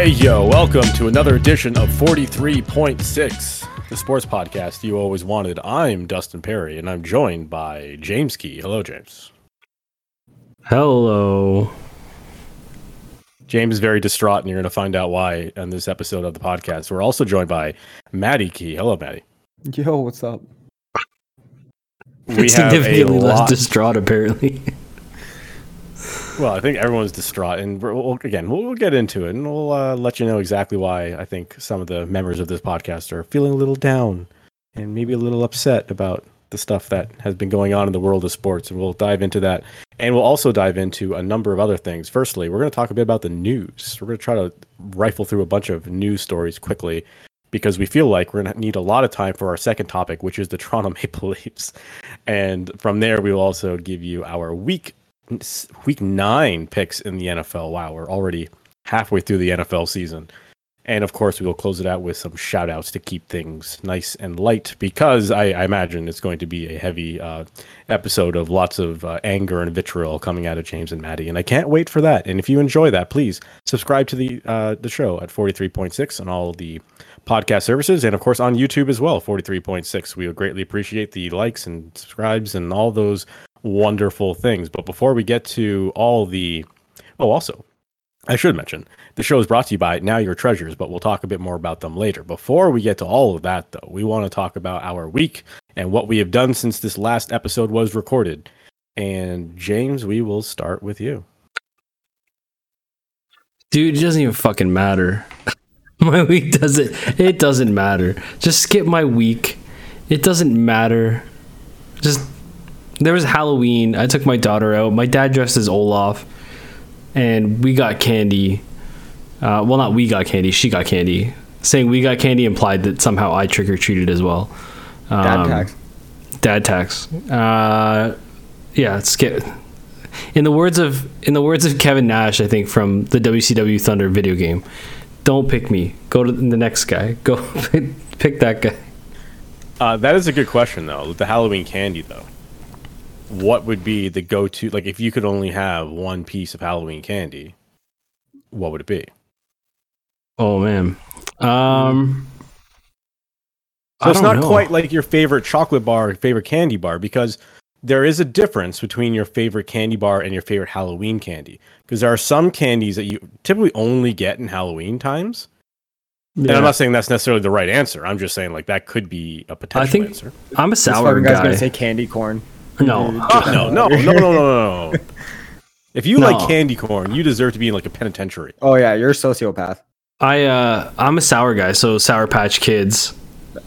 Hey, yo, welcome to another edition of 43.6, the sports podcast you always wanted. I'm Dustin Perry, and I'm joined by James Key. Hello, James. Hello. James is very distraught, and you're going to find out why on this episode of the podcast. We're also joined by Maddie Key. Hello, Maddie. Yo, what's up? We have a Significantly less distraught, apparently. Well, I think everyone's distraught, and we'll, again, we'll, we'll get into it, and we'll uh, let you know exactly why I think some of the members of this podcast are feeling a little down and maybe a little upset about the stuff that has been going on in the world of sports, and we'll dive into that, and we'll also dive into a number of other things. Firstly, we're going to talk a bit about the news. We're going to try to rifle through a bunch of news stories quickly because we feel like we're going to need a lot of time for our second topic, which is the Toronto Maple Leafs, and from there we will also give you our week week nine picks in the NFL. Wow, we're already halfway through the NFL season. And of course, we will close it out with some shout outs to keep things nice and light because I, I imagine it's going to be a heavy uh, episode of lots of uh, anger and vitriol coming out of James and Maddie. And I can't wait for that. And if you enjoy that, please subscribe to the uh, the show at 43.6 on all the podcast services and of course on YouTube as well, 43.6. We would greatly appreciate the likes and subscribes and all those wonderful things. But before we get to all the, oh, also, I should mention the show is brought to you by Now Your Treasures, but we'll talk a bit more about them later. Before we get to all of that, though, we want to talk about our week and what we have done since this last episode was recorded. And James, we will start with you. Dude, it doesn't even fucking matter. my week doesn't it doesn't matter. Just skip my week. It doesn't matter. Just there was Halloween. I took my daughter out. My dad dressed as Olaf and we got candy. Uh, well, not we got candy. She got candy. Saying we got candy implied that somehow I trick or treated as well. Dad Um, tax. dad tax. Uh, yeah, skip. In the words of in the words of Kevin Nash, I think from the WCW Thunder video game, don't pick me. Go to the next guy. Go pick that guy. Uh, that is a good question, though. The Halloween candy, though, what would be the go to? Like, if you could only have one piece of Halloween candy, what would it be? Oh man. Um. So I it's don't not know. quite like your favorite chocolate bar, favorite candy bar, because there is a difference between your favorite candy bar and your favorite Halloween candy. Because there are some candies that you typically only get in Halloween times. And I'm not saying that's necessarily the right answer. I'm just saying like that could be a potential I think- answer. I'm a sour fucking guy's guy. gonna say candy corn. No. no, no, no, no, no, no, no. If you No. like candy corn, you deserve to be in like a penitentiary. Oh yeah, you're a sociopath. I uh I'm a sour guy, so Sour Patch Kids,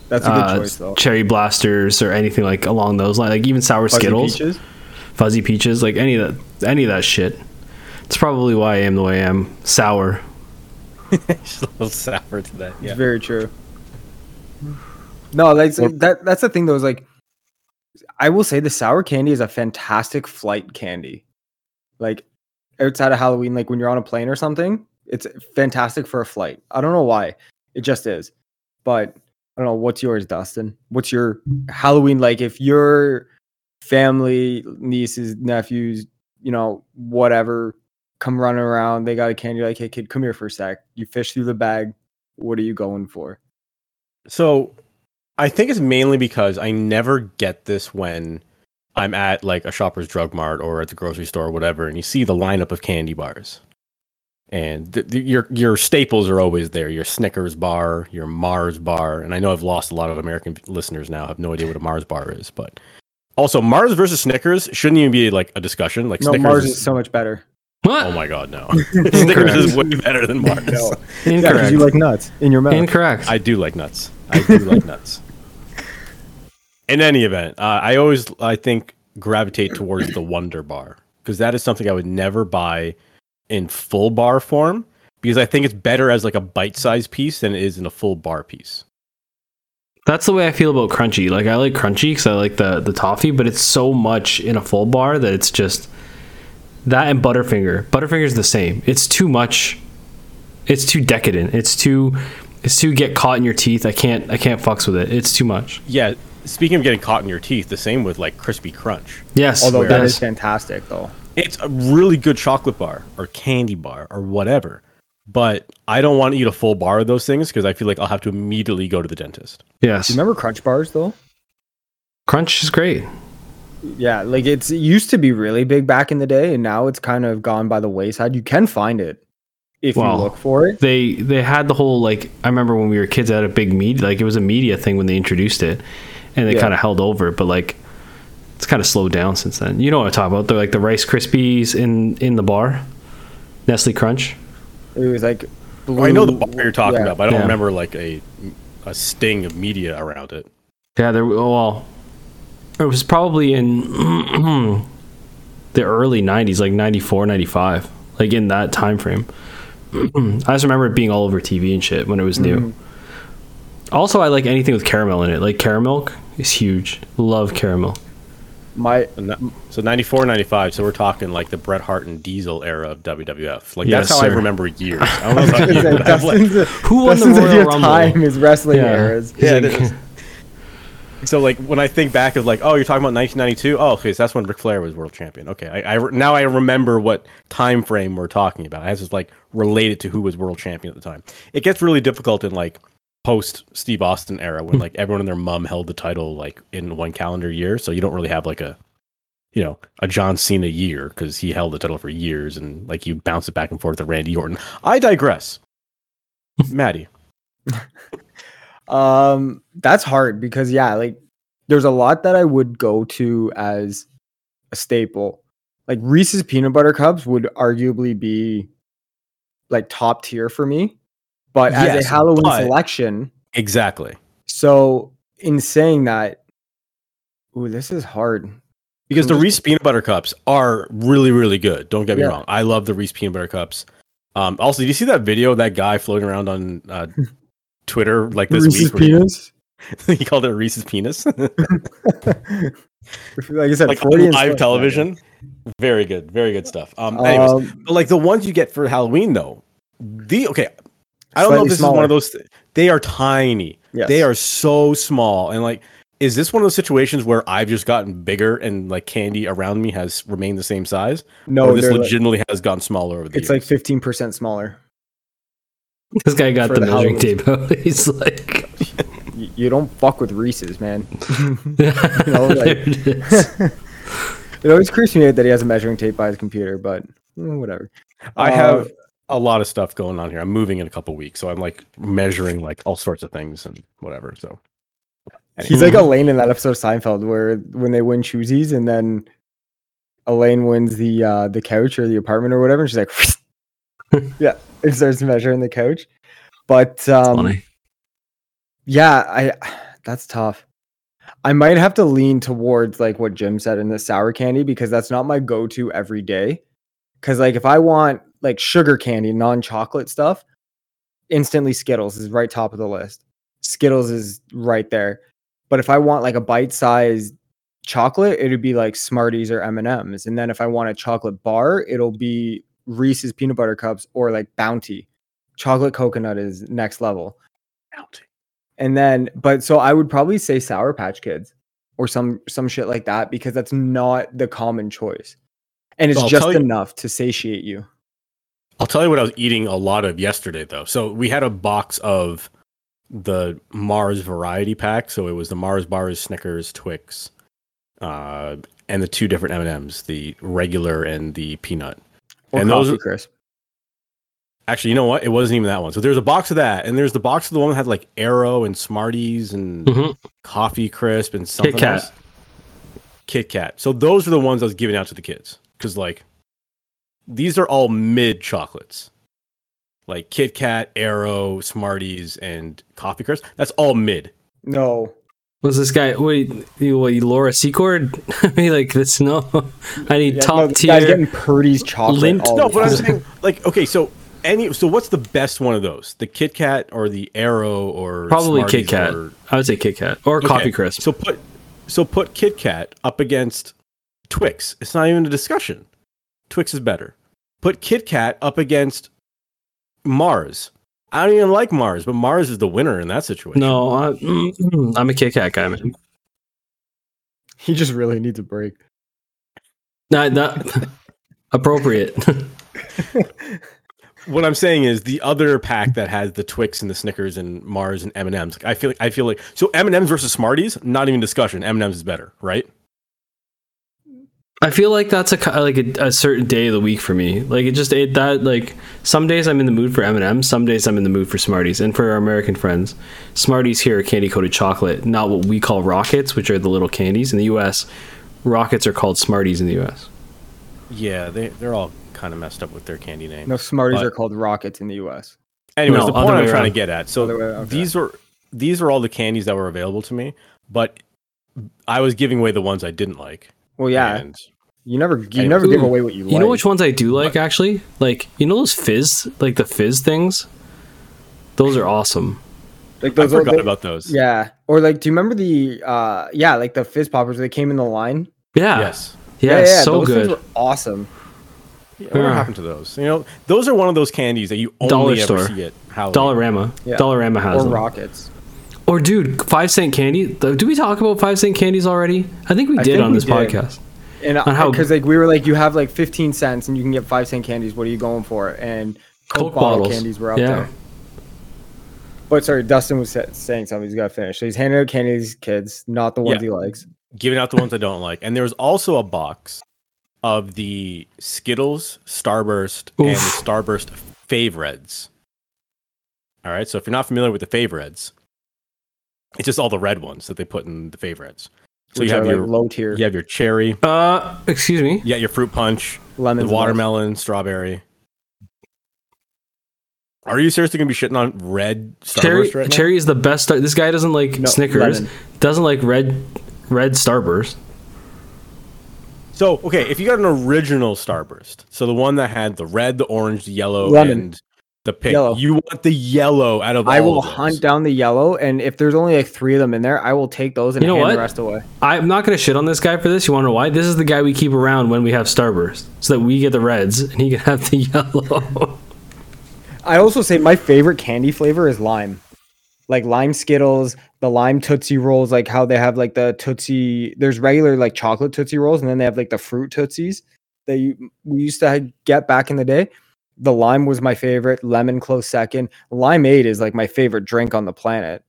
That's a good uh, choice though. Cherry Blasters, or anything like along those lines. Like even sour Fuzzy Skittles. peaches. fuzzy peaches, like any of that, any of that shit. It's probably why I am the way I am. Sour. Just a little sour to that. It's very true. No, like that. That's the thing though. Is like, I will say the sour candy is a fantastic flight candy. Like outside of Halloween, like when you're on a plane or something, it's fantastic for a flight. I don't know why, it just is. But I don't know. What's yours, Dustin? What's your Halloween like? If your family, nieces, nephews, you know, whatever, come running around, they got a candy. Like, hey kid, come here for a sec. You fish through the bag. What are you going for? So I think it's mainly because I never get this when I'm at like a shopper's drug mart or at the grocery store or whatever, and you see the lineup of candy bars. And th- th- your your staples are always there. Your Snickers bar, your Mars bar, and I know I've lost a lot of American listeners now. Have no idea what a Mars bar is, but also Mars versus Snickers shouldn't even be like a discussion. Like No, Snickers, Mars is, is so much better. What? oh my god, no! Snickers is way better than Mars. No. Incorrect. you like nuts in your mouth. Incorrect. I do like nuts. I do like nuts. In any event, uh, I always I think gravitate towards the Wonder Bar because that is something I would never buy in full bar form because I think it's better as like a bite-sized piece than it is in a full bar piece. That's the way I feel about Crunchie. Like I like Crunchie because I like the the toffee, but it's so much in a full bar that it's just that and Butterfinger. Butterfinger's the same. It's too much. It's too decadent. It's too. It's too get caught in your teeth. I can't. I can't fucks with it. It's too much. Yeah. Speaking of getting caught in your teeth, the same with like crispy crunch. Yes. Although that yes. fantastic though. It's a really good chocolate bar or candy bar or whatever. but I don't want to eat a full bar of those things because I feel like I'll have to immediately go to the dentist. Yes. Do you remember Crunch bars though? Crunch is great. Yeah, like it's it used to be really big back in the day, and now it's kind of gone by the wayside. You can find it if Well, you look for it. They they had the whole like I remember when we were kids, they had a big media like it was a media thing when they introduced it, and they Yeah. kind of held over. But like it's kind of slowed down since then. You know what I'm talking about? They're like the Rice Krispies in in the bar, Nestle Crunch. It was like I know the bar you're talking yeah. about, but I don't Yeah. remember like a a sting of media around it. Yeah, there. Well, it was probably in the early '90s, like '94, '95, like in that time frame. I just remember it being all over TV and shit when it was new. Mm-hmm. Also, I like anything with caramel in it. Like caramel is huge. Love caramel. My So 94, 95. So we're talking like the Bret Hart and Diesel era of WWF. Like Yes, that's how I remember years. I don't know about you, but I've like, Dustin's, Who won the Dustin's Royal Rumble? time is wrestling Yeah. eras. He's Yeah, it is. So like when I think back of like, oh, you're talking about 1992. Oh, okay, so that's when Ric Flair was world champion. Okay, I, I now I remember what time frame we're talking about. I have to like related to who was world champion at the time. It gets really difficult in like post Steve Austin era when like everyone and their mom held the title like in one calendar year. So you don't really have like a you know a John Cena year because he held the title for years and like you bounce it back and forth to Randy Orton. I digress. Maddie. Um, that's hard because yeah, like there's a lot that I would go to as a staple. Like Reese's peanut butter cups would arguably be like top tier for me, but as a Halloween selection, Exactly. so in saying that, ooh, this is hard. Because the. Reese peanut butter cups are really, really good. Don't get me Yeah. wrong. I love the Reese peanut butter cups. Um, also, did you see that video of that guy floating around on uh, Twitter like this Reese's week? where he- called it a Reese's penis. like I said, like live television. Very good. Very good stuff. Um, anyways, Um, but like the ones you get for Halloween though, the okay. I don't know if this is one of those. They are tiny. yes. They are so small, and like, is this one of those situations where I've just gotten bigger and like candy around me has remained the same size? no. or this they're like- legitimately has gotten smaller over the years. it's years. like fifteen percent smaller. This guy got the, the measuring tape out. He's like, you don't fuck with Reese's, man. know, like- it always creeps me out that he has a measuring tape by his computer, but mm, whatever. I Uh, have a lot of stuff going on here. I'm moving in a couple weeks, so I'm like measuring like all sorts of things and whatever. So He's like Elaine in that episode of Seinfeld where when they win choosies and then Elaine wins the uh the couch or the apartment or whatever, and she's like, yeah, and starts measuring the couch. But um, funny. yeah, I that's tough. I might have to lean towards like what Jim said in the sour candy because that's not my go-to every day. Cause like if I want like sugar candy, non-chocolate stuff, instantly Skittles is right top of the list. Skittles is right there. But if I want like a bite-sized chocolate, it'd be like Smarties or M&Ms. And then if I want a chocolate bar, it'll be Reese's peanut butter cups or like Bounty. Chocolate coconut is next level. Bounty. And then, but so I would probably say Sour Patch Kids or some some shit like that because that's not the common choice, and it's I'll just tell you- enough to satiate you. I'll tell you what I was eating a lot of yesterday though. So we had a box of the Mars variety pack. So it was the Mars bars, Snickers, Twix, uh, and the two different M and M's, the regular and the peanut. Or And those coffee are- crisp. Actually, you know what? It wasn't even that one. So there's a box of that, and there's the box of the one that had like Aero and Smarties and Mhm. Coffee Crisp and something Kat. else. Kit Kat. So those are the ones I was giving out to the kids because like these are all mid chocolates, like Kit Kat, Aero, Smarties, and Coffee Crisp. That's all mid. No, Was this guy? Wait, you, what, you Laura Secord? I mean, like this? No, I need Yeah, top no, this guy's tier. getting Purdy's chocolate. Lint- all No, but I'm saying like okay, so any so what's the best one of those? The Kit Kat or the Aero or Probably Smarties Kit Kat. or- I would say Kit Kat or Okay, Coffee Crisp. So put so put Kit Kat up against Twix. It's not even a discussion. Twix is better. Put Kit Kat up against Mars. I don't even like Mars, but Mars is the winner in that situation. no, I, mm, mm, I'm a Kit Kat guy, man. he just really needs a break. Not, not appropriate. what I'm saying is the other pack that has the Twix and the Snickers and Mars and M and M's. I feel like, I feel like so M and M's versus Smarties, not even discussion. M and M's is better, right? I feel like that's a like a, a certain day of the week for me. Like it just it, that like some days I'm in the mood for M and M's, some days I'm in the mood for Smarties. And for our American friends, Smarties here are candy coated chocolate, not what we call rockets, which are the little candies in the U.S. Rockets are called Smarties in the U.S. Yeah, they they're all kind of messed up with their candy name. No, Smarties But- are called rockets in the U.S. Anyways, No, the point I'm way trying to get at. So way, okay. these were these were all the candies that were available to me, but I was giving away the ones I didn't like. Well, yeah, And you never you Anyway. never give away what you, You like. You know which ones I do like actually? Like you know those fizz, like the fizz things. Those are awesome. Like I those are forgot the- about those. Yeah, or like, do you remember the uh yeah, like the fizz poppers? They came in the line. Yeah. Yes. Yeah. Yeah. so those things good. were awesome. Yeah, what Yeah. happened to those? You know, those are one of those candies that you only Dollar ever store. see at Halloween. Dollarama. Yeah. Dollarama has Or them. rockets. Or dude, five cent candy. th- Do we talk about five cent candies already? I think we I did think on we this did. podcast. And On how- because like we were like, you have like 15 cents and you can get five cent candies. What are you going for? And Coke, Coke bottle bottles. candies were up Yeah. there. But sorry, Dustin was saying something. He's got to finish. So he's handing out candy to these kids, not the ones Yeah. he likes. giving out the ones I don't like. And there was also a box of the Skittles, Starburst, and the Oof. Starburst favorites. All right, so if you're not familiar with the favorites, it's just all the red ones that they put in the favorites. So you have are, like, your low tier you have your cherry, Uh, excuse me. you got your fruit punch, lemon, the and watermelon, strawberry. Are you seriously gonna be shitting on red Starburst Cherry, right now? cherry is the best. Star- this guy doesn't like No, Snickers. lemon. Doesn't like red, red Starburst. So okay, if you got an original Starburst, so the one that had the red, the orange, the yellow, Lemon. and the pink, Yellow. you want the yellow out of I all will of those. hunt down the yellow, and if there's only like three of them in there, I will take those and You know hand what? the rest away. I'm not gonna shit on this guy for this. You want to know why? This is the guy we keep around when we have Starburst, so that we get the reds and he can have the yellow. I also say my favorite candy flavor is lime. Like lime Skittles, the lime Tootsie Rolls, like how they have like the Tootsie, there's regular like chocolate Tootsie Rolls, and then they have like the fruit Tootsies that you we used to get back in the day. The lime was my favorite, lemon close second. Limeade is like my favorite drink on the planet.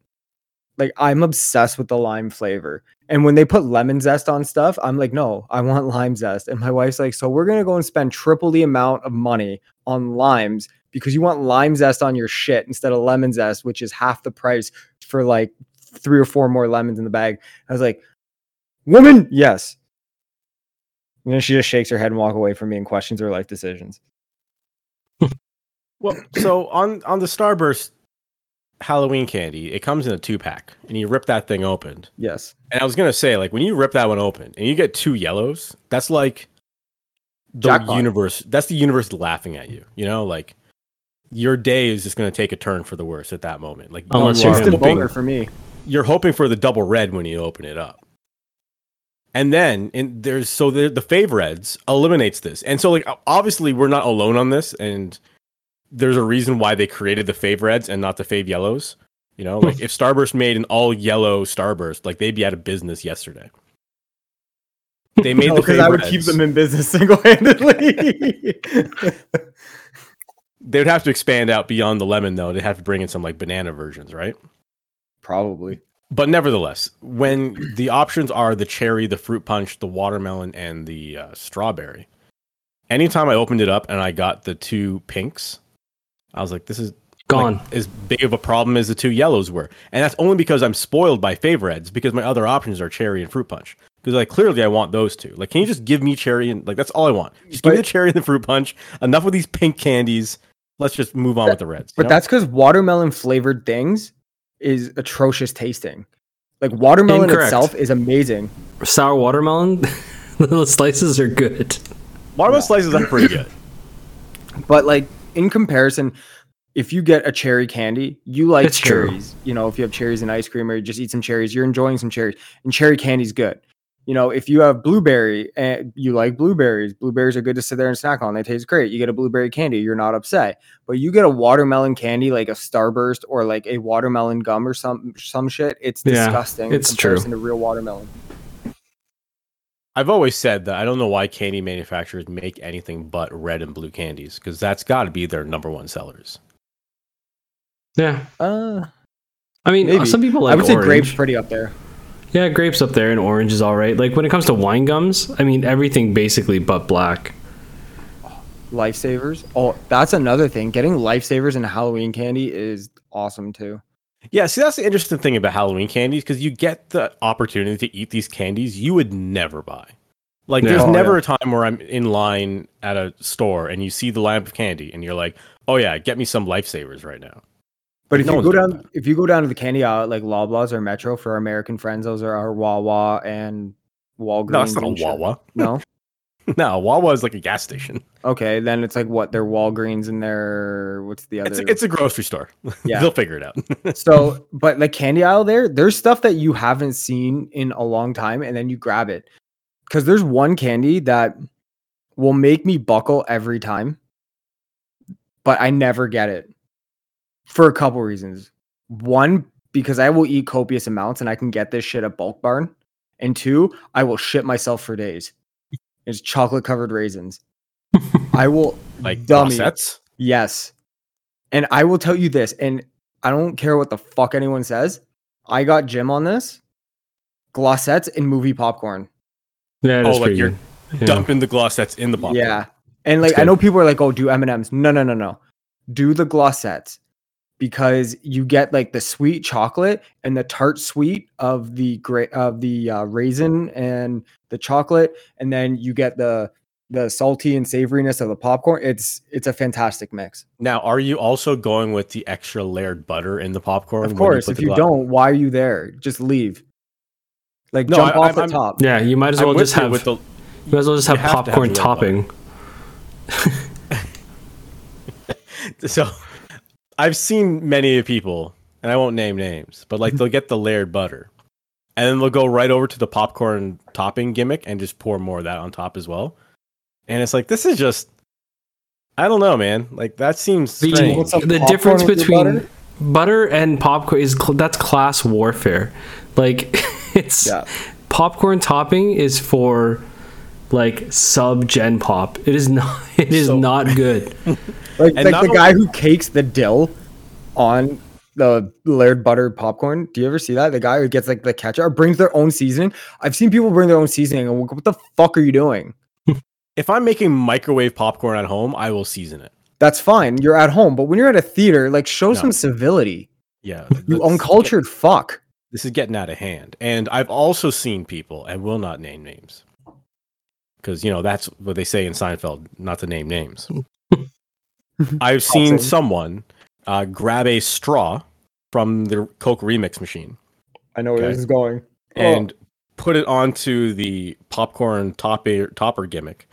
Like I'm obsessed with the lime flavor. And when they put lemon zest on stuff, I'm like, no, I want lime zest. And my wife's like, so we're gonna go and spend triple the amount of money on limes because you want lime zest on your shit instead of lemon zest, which is half the price for like three or four more lemons in the bag. I was like, woman, yes. And then she just shakes her head and walk away from me and questions her life decisions. Well, so on on the Starburst Halloween candy, it comes in a two pack, and you rip that thing open. Yes. And I was gonna say, like, when you rip that one open and you get two yellows, that's like the Jackpot. universe. That's the universe laughing at you. You know, like your day is just gonna take a turn for the worse at that moment. Like, Unless you you're are him. Hoping, boner for me. you're hoping for the double red when you open it up. And then and there's so the the favorites eliminates this. And so like obviously we're not alone on this and there's a reason why they created the fave reds and not the fave yellows. You know, like if Starburst made an all yellow Starburst, like they'd be out of business yesterday. They made the because I would reds. keep them in business single handedly. They would have to expand out beyond the lemon though. They'd have to bring in some like banana versions, right? Probably. but nevertheless, when the options are the cherry, the fruit punch, the watermelon, and the uh, strawberry, anytime I opened it up and I got the two pinks, I was like, "This is Gone. like, as big of a problem as the two yellows were," and that's only because I'm spoiled by favorites because my other options are cherry and fruit punch. Because like clearly I want those two. Like, can you just give me cherry and like that's all I want? Just give me the cherry and the fruit punch. Enough with these pink candies. Let's just move on with the reds. But know? that's because watermelon flavored things is atrocious tasting. Like watermelon Incorrect. itself is amazing. Sour watermelon. the slices are good. watermelon slices are pretty good. But like in comparison, if you get a cherry candy, you like It's true. cherries. You know, if you have cherries in ice cream or you just eat some cherries, you're enjoying some cherries. And cherry candy's good. You know, if you have blueberry and you like blueberries, blueberries are good to sit there and snack on. They taste great. You get a blueberry candy, you're not upset. But you get a watermelon candy like a Starburst or like a watermelon gum or some some shit. It's Yeah, disgusting. it's in true. comparison to real watermelon. I've always said that I don't know why candy manufacturers make anything but red and blue candies because that's got to be their number one sellers. Yeah. Uh, I mean, Maybe. some people like I would say orange. grapes pretty up there. Yeah, grapes up there and orange is all right. Like when it comes to wine gums, I mean everything basically but black. Lifesavers. Oh, that's another thing. Getting lifesavers and Halloween candy is awesome too. Yeah, see, that's the interesting thing about Halloween candies because you get the opportunity to eat these candies you would never buy. Like, Yeah. there's Oh, never yeah. a time where I'm in line at a store and you see the lamp of candy and you're like, oh, yeah, get me some lifesavers right now. But if No you go down, that. if you go down to the candy aisle like Loblaws or Metro for our American friends, those are our Wawa and Walgreens. No, it's not a. Wawa. No. no, Wawa is like a gas station. Okay, then it's like what their Walgreens and their what's the other? It's a, it's a grocery store. Yeah. They'll figure it out. so, but like candy aisle there, there's stuff that you haven't seen in a long time, and then you grab it because there's one candy that will make me buckle every time, but I never get it for a couple reasons. One, because I will eat copious amounts and I can get this shit at bulk barn, and two, I will shit myself for days. It's chocolate covered raisins. I will like dummy. sets. Yes. And I will tell you this, and I don't care what the fuck anyone says. I got Jim on this. Glosettes and movie popcorn. Yeah, that's Oh, like you're good. Yeah. Dumping the glosettes in the popcorn. Yeah. And like I know people are like, oh, do M&Ms. No, no, no, no. Do the glosettes because you get like the sweet chocolate and the tart sweet of the gra- of the uh, raisin and the chocolate, and then you get the the salty and savoriness of the popcorn. It's it's a fantastic mix. Now, are you also going with the extra layered butter in the popcorn? Of course, put if you glo- don't, why are you there? Just leave. Like No, jump I- off I'm- the I'm- top. Yeah, you might as well just have with the you might as well just you have have to have popcorn topping. so I've seen many people, and I won't name names, but like they'll get the layered butter, and then they'll go right over to the popcorn topping gimmick and just pour more of that on top as well. And it's like this is just, I don't know, man. Like that seems The, strange. want the difference between butter? butter? and popcorn is cl- that's class warfare. Like it's Yeah. popcorn topping is for like sub gen pop. It is not. It is So- not good. Like, like not the only- guy who cakes the dill on the layered butter popcorn. Do you ever see that? The guy who gets like the ketchup or brings their own seasoning. I've seen people bring their own seasoning. And what the fuck are you doing? if I'm making microwave popcorn at home, I will season it. That's fine. You're at home, but when you're at a theater, like show No. some civility. Yeah, You this is uncultured fuck. This is getting out of hand, and I've also seen people, and will not name names, because you know that's what they say in Seinfeld, not to name names. I've seen Awesome. someone uh, grab a straw from the Coke remix machine I know where Okay. this is going. and put it onto the popcorn topper topper gimmick,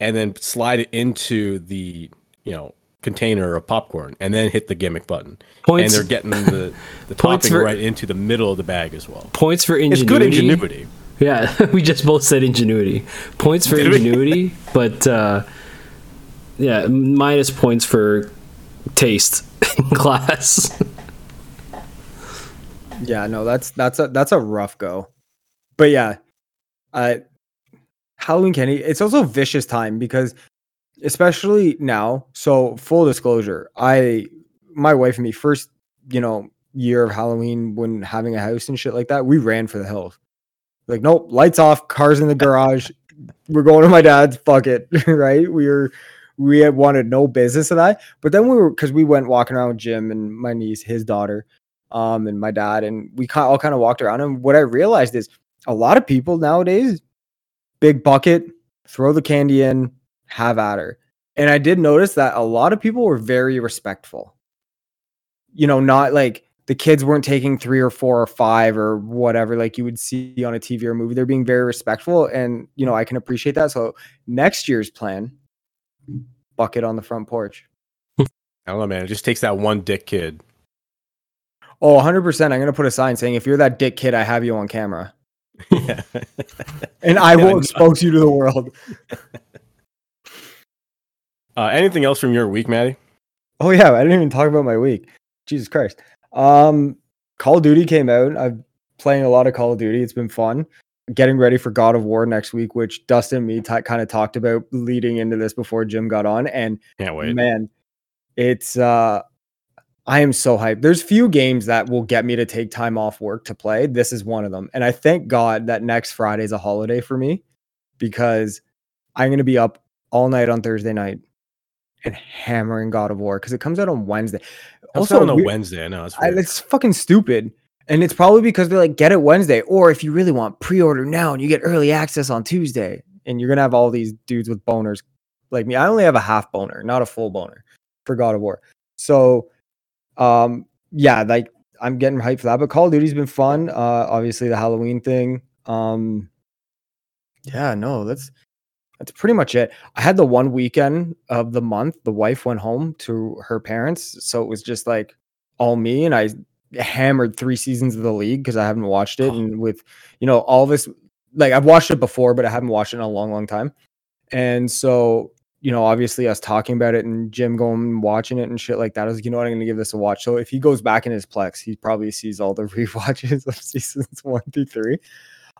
and then slide it into the you know container of popcorn, and then hit the gimmick button, Points. and they're getting the the Points topping for- right into the middle of the bag as well. points for It's ingenuity. good ingenuity. Yeah, we just both said ingenuity. Points for Did ingenuity, but uh, yeah, minus points for taste in class. Yeah, no, that's that's a that's a rough go. But yeah, uh Halloween candy, it's also vicious time because especially now, so full disclosure, I my wife and me first, you know, year of Halloween when having a house and shit like that, we ran for the hills. Like, nope, lights off, cars in the garage. We're going to my dad's, fuck it. right? We were we had wanted no business of that. But then we were because we went walking around with Jim and my niece, his daughter, um, and my dad, and we all kind of walked around. And what I realized is a lot of people nowadays, big bucket, throw the candy in, have at her. And I did notice that a lot of people were very respectful. You know, not like the kids weren't taking three or four or five or whatever, like you would see on a TV or movie. They're being very respectful. And, you know, I can appreciate that. So next year's plan, bucket on the front porch. I don't know, man. It just takes that one dick kid. Oh, 100%. I'm going to put a sign saying, if you're that dick kid, I have you on camera. Yeah. And I Yeah, will expose you to the world. uh, anything else from your week, Maddie? Oh yeah, I didn't even talk about my week. Jesus Christ. Um Call of Duty came out. I'm playing a lot of Call of Duty. It's been fun. Getting ready for God of War next week, which Dustin and me t- kind of talked about leading into this before Jim got on. And Can't wait. man, it's uh I am so hyped. There's few games that will get me to take time off work to play. This is one of them. And I thank God that next Friday is a holiday for me because I'm going to be up all night on Thursday night and hammering God of War because it comes out on Wednesday. Also on a we- Wednesday. I know it's I, it's fucking stupid. And it's probably because they're like, get it Wednesday. Or if you really want, pre order now and you get early access on Tuesday. And you're going to have all these dudes with boners like me. I only have a half boner, not a full boner for God of War. So, um, yeah, like I'm getting hyped for that. But Call of Duty's been fun. Uh, obviously, the Halloween thing. Um, yeah, no, that's that's pretty much it. I had the one weekend of the month. The wife went home to her parents, so it was just like all me, and I hammered three seasons of the league because I haven't watched it, Oh. and with you know all this, like I've watched it before, but I haven't watched it in a long, long time. And so, you know, obviously us talking about it and Jim going and watching it and shit like that. I was, like, you know what, I'm gonna give this a watch. So if he goes back in his Plex, he probably sees all the rewatches of seasons one through three.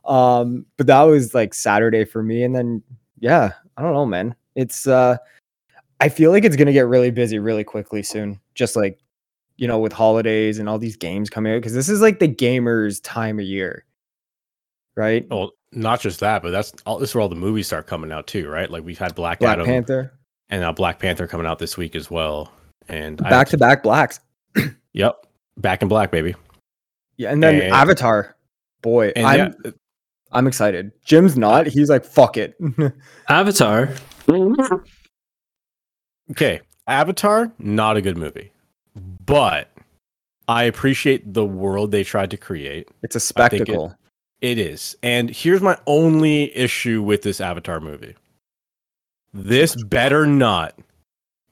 Um, but that was like Saturday for me. And then yeah, I don't know, man. It's uh I feel like it's gonna get really busy really quickly soon. Just like, you know, with holidays and all these games coming out, because this is like the gamers time of year. Right? well, not just that, but that's all. This is where all the movies start coming out too, right? Like we've had Black, Black Adam Panther. and now Black Panther coming out this week as well. And Back to back blacks. Yep, back in black, baby. Yeah, and then And- Avatar. Boy, And I'm yeah, uh I'm excited. Jim's not. He's like, fuck it. Avatar. okay, Avatar, not a good movie, but I appreciate the world they tried to create. it's a think it- spectacle. It is. And here's my only issue with this Avatar movie. This better not,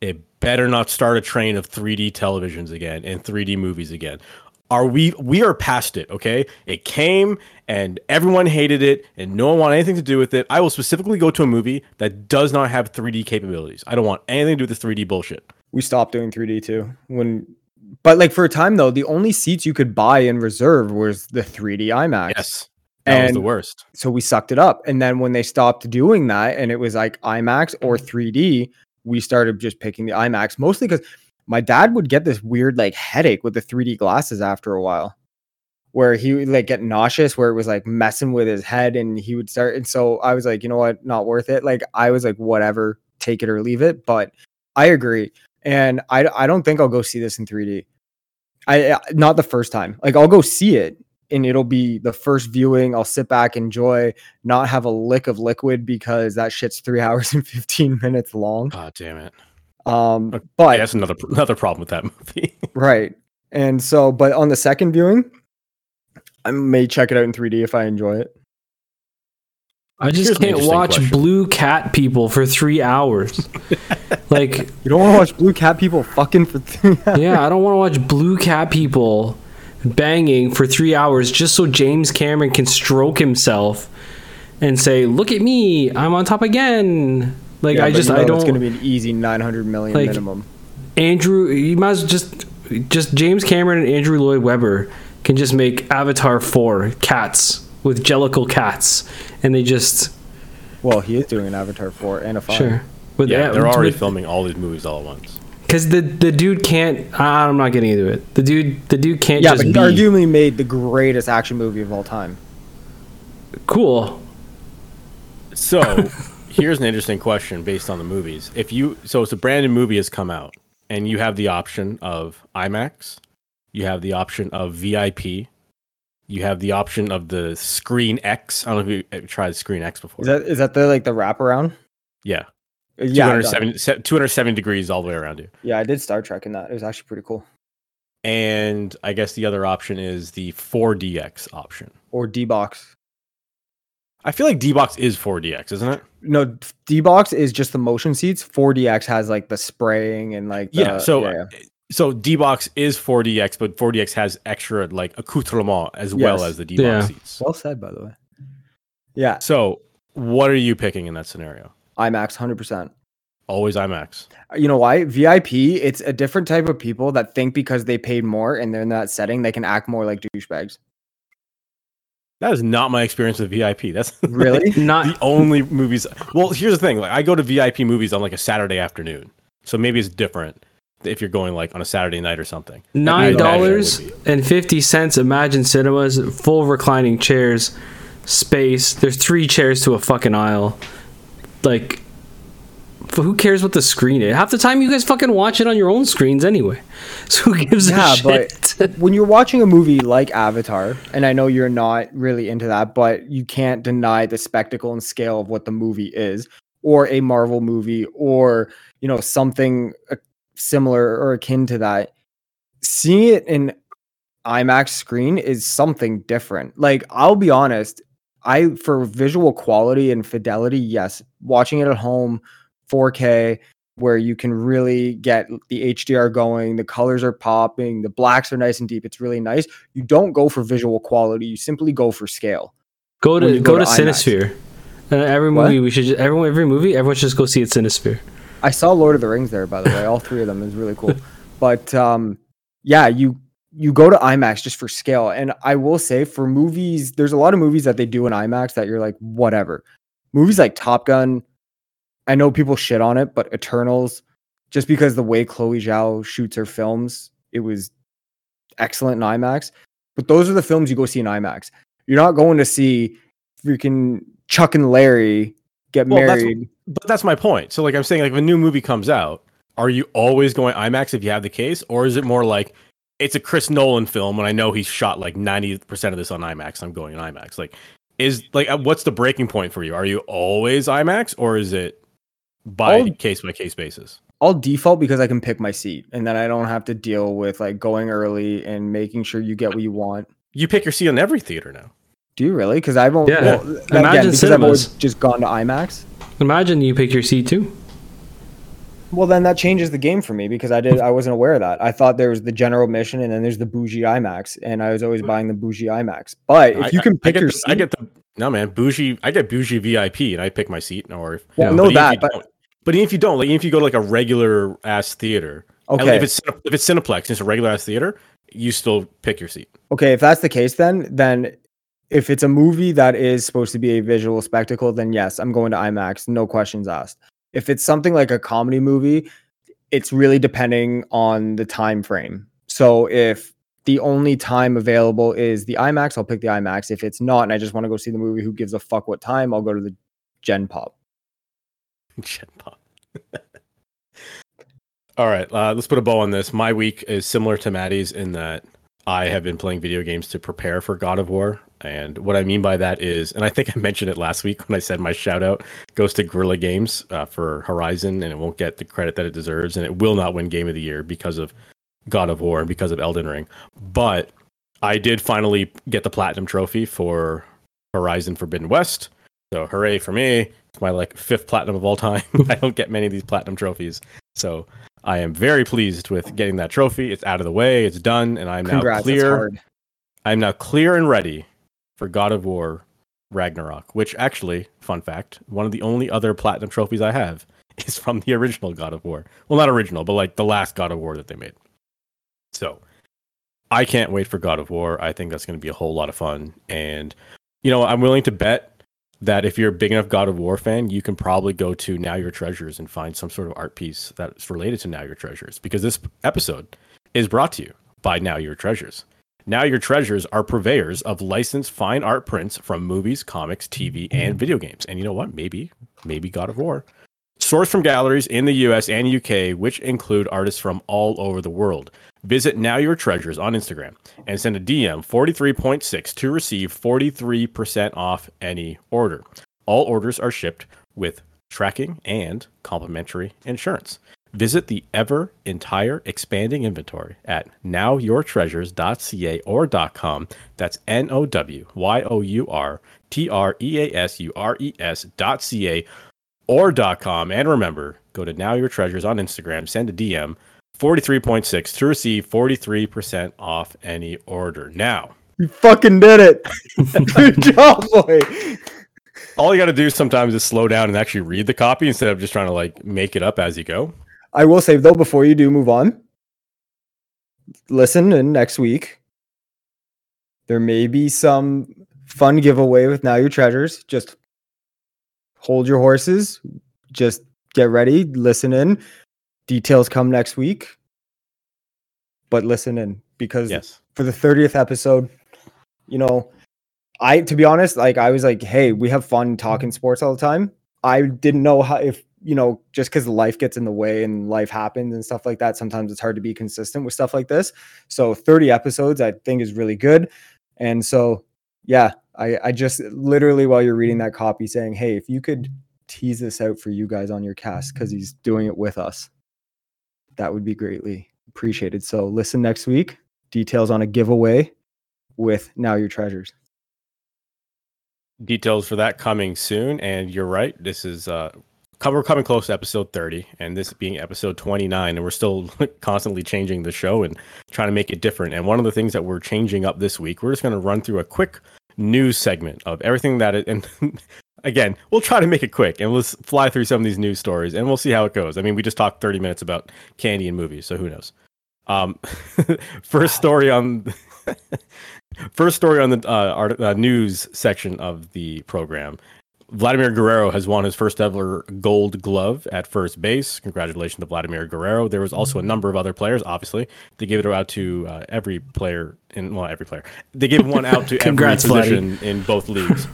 it better not start a train of 3D televisions again and 3D movies again. Are we we are past it, okay? It came and everyone hated it and no one wanted anything to do with it. I will specifically go to a movie that does not have 3D capabilities. I don't want anything to do with this 3D bullshit. we stopped doing 3D too. When but like for a time though, the only seats you could buy and reserve was the 3D IMAX. Yes. That was the worst. So we sucked it up. And then when they stopped doing that and it was like IMAX or mm-hmm. 3D, we started just picking the IMAX mostly because my dad would get this weird like headache with the 3D glasses after a while where he would like get nauseous where it was like messing with his head and he would start and so I was like, you know what, not worth it. Like I was like, whatever, take it or leave it. But I agree. And I I don't think I'll go see this in 3D. I not the first time. Like I'll go see it and it'll be the first viewing. I'll sit back, enjoy, not have a lick of liquid because that shit's three hours and 15 minutes long. God damn it. Um, Okay, but That's another another problem with that movie. right. And so, but on the second viewing, I may check it out in 3D if I enjoy it. I just Here's can't watch question. blue cat people for three hours. like, You don't want to watch blue cat people fucking for three hours. yeah, I don't want to watch blue cat people banging for three hours just so James Cameron can stroke himself and say, "Look at me, I'm on top again." Like, Yeah, I just, you know I It's don't. going to be an easy 900 million Like, minimum. Andrew, you might as well just, just James Cameron and Andrew Lloyd Webber can just make Avatar four cats with jellicle cats, and they just Well, he is doing an Avatar 4 and a 5. sure. But yeah, they're already filming all these movies all at once. Because the the dude can't. I- I'm not getting into it. The dude the dude can't Yeah, just but he be arguably made the greatest action movie of all time. cool. So here's an interesting question based on the movies. If you so it's a brand new movie has come out and you have the option of IMAX, you have the option of VIP, you have the option of the Screen X. I don't know if you tried Screen X before. Is that is that the like the wraparound? yeah, Uh, Yeah, I got 270, 270 degrees all the way around you. yeah, I did Star Trek in that. It was actually pretty cool. And I guess the other option is the 4DX option. Or D box. I feel like D box is 4DX, isn't it? No, D box is just the motion seats. 4DX has like the spraying and like the, yeah. So yeah, yeah. So D box is 4DX, but 4DX has extra like accoutrement as well as the D box Yeah. seats. well said by the way. Yeah, So what are you picking in that scenario? IMAX, hundred percent. Always IMAX. You know why? VIP. It's a different type of people that think because they paid more and they're in that setting, they can act more like douchebags. That is not my experience with VIP. That's Really? Not the only movies. Well, here's the thing. Like, I go to VIP movies on like a Saturday afternoon, so maybe it's different if you're going like on a Saturday night or something. Nine dollars would be. and fifty. Imagine cinemas, full reclining chairs, space. There's three chairs to a fucking aisle. Like, who cares what the screen is? Half the time, you guys fucking watch it on your own screens anyway. So who gives Yeah, a shit? but when you're watching a movie like Avatar, and I know you're not really into that, but you can't deny the spectacle and scale of what the movie is, or a Marvel movie, or you know something uh, similar or akin to that. Seeing it in IMAX screen is something different. Like I'll be honest, I for visual quality and fidelity, yes, watching it at home, 4K, where you can really get the HDR going, the colors are popping, the blacks are nice and deep. It's really nice. You don't go for visual quality, you simply go for scale. Go to go, go to, to Cinesphere. Uh, every What? movie we should just, everyone every movie everyone should just go see it Cinesphere. I saw Lord of the Rings there, by the way. All three of them is really cool. But um, yeah, you you go to IMAX just for scale. And I will say for movies, there's a lot of movies that they do in IMAX that you're like, whatever. Movies like Top Gun, I know people shit on it, but Eternals, just because the way Chloe Zhao shoots her films, it was excellent in IMAX. But those are the films you go see in IMAX. You're not going to see freaking Chuck and Larry get Well, married. But that's my point. So like I'm saying, like if a new movie comes out, are you always going IMAX if you have the case, or is it more like it's a Chris Nolan film and I know he's shot like 90% of this on IMAX. I'm going in IMAX. Like is like uh, what's the breaking point for you? Are you always IMAX or is it by I'll- case by case basis? I'll default because I can pick my seat and then I don't have to deal with like going early and making sure you get what you want. You pick your seat in every theater now. Do you really? Because I've only Yeah. well, Imagine again, because I've always cinemas. just gone to IMAX. Imagine you pick your seat too. Well, then that changes the game for me because I did I wasn't aware of that. I thought there was the general mission and then there's the bougie IMAX, and I was always buying the bougie IMAX. But if I- you I- can I pick get your the, seat, I get the no man bougie. I get bougie VIP and I pick my seat. Or if, Well, Yeah. know but if that, you but don't- but even if you don't, like even if you go to like a regular ass theater, and okay, if it's if it's Cineplex, and it's a regular ass theater, you still pick your seat. okay, if that's the case, then then if it's a movie that is supposed to be a visual spectacle, then yes, I'm going to IMAX, no questions asked. If it's something like a comedy movie, it's really depending on the time frame. So if the only time available is the IMAX, I'll pick the IMAX. If it's not, and I just want to go see the movie, who gives a fuck what time? I'll go to the Gen Pop. Gen pop. All right, uh, let's put a bow on this. My week is similar to Maddie's in that I have been playing video games to prepare for God of War. And what I mean by that is, and I think I mentioned it last week when I said my shout out goes to Guerrilla Games uh, for Horizon, and it won't get the credit that it deserves, and it will not win Game of the Year because of God of War and because of Elden Ring. But I did finally get the Platinum Trophy for Horizon Forbidden West. So hooray for me. It's my like fifth platinum of all time. I don't get many of these platinum trophies. So I am very pleased with getting that trophy. It's out of the way, it's done, and I'm Congrats, now clear. I'm now clear and ready for God of War Ragnarok, which actually, fun fact, one of the only other platinum trophies I have is from the original God of War. Well, not original, but like the last God of War that they made. So I can't wait for God of War. I think that's going to be a whole lot of fun. And, you know, I'm willing to bet that if you're a big enough God of War fan, you can probably go to Now Your Treasures and find some sort of art piece that's related to Now Your Treasures because this episode is brought to you by Now Your Treasures. Now Your Treasures are purveyors of licensed fine art prints from movies, comics, TV, and video games. And you know what? Maybe, maybe God of War. Sourced from galleries in the US and UK, which include artists from all over the world. Visit Now Your Treasures on Instagram and send a DM 43.6 to receive 43% off any order. All orders are shipped with tracking and complimentary insurance. Visit the ever entire expanding inventory at nowyourtreasures.ca or .com. That's N O W Y O U R T R E A S U R E S dot .ca or .com. And remember, go to Now Your Treasures on Instagram, send a DM 43.6 to receive 43% off any order. Now, You fucking did it. Good job, boy. all you got to do sometimes is slow down and actually read the copy instead of just trying to like make it up as you go. I will say though, before you do move on, listen in next week. There may be some fun giveaway with Now Your Treasures. Just hold your horses. Just get ready. Listen in. Details come next week. But listen in because Yes. for the 30th episode, you know, I to be honest, like I was like, hey, we have fun talking sports all the time. I didn't know how if you know, just because life gets in the way and life happens and stuff like that, sometimes it's hard to be consistent with stuff like this. So 30 episodes, I think is really good. And so yeah, I, I just literally while you're reading that copy saying, hey, if you could tease this out for you guys on your cast, because he's doing it with us, that would be greatly appreciated. So listen next week. Details on a giveaway with Now Your Treasures. Details for that coming soon. And you're right. This is uh we're coming close to episode 30, and this being episode 29, and we're still constantly changing the show and trying to make it different. And one of the things that we're changing up this week, we're just going to run through a quick news segment of everything that it, and again, we'll try to make it quick and let's fly through some of these news stories and we'll see how it goes. I mean, we just talked 30 minutes about candy and movies, so who knows? Um, first story on first story on the uh, art, uh, news section of the program. Vladimir Guerrero has won his first ever gold glove at first base. Congratulations to Vladimir Guerrero. There was also a number of other players, obviously. They gave it out to uh, every player in well, every player. They gave one out to every Congrats, Vladdy. position in both leagues.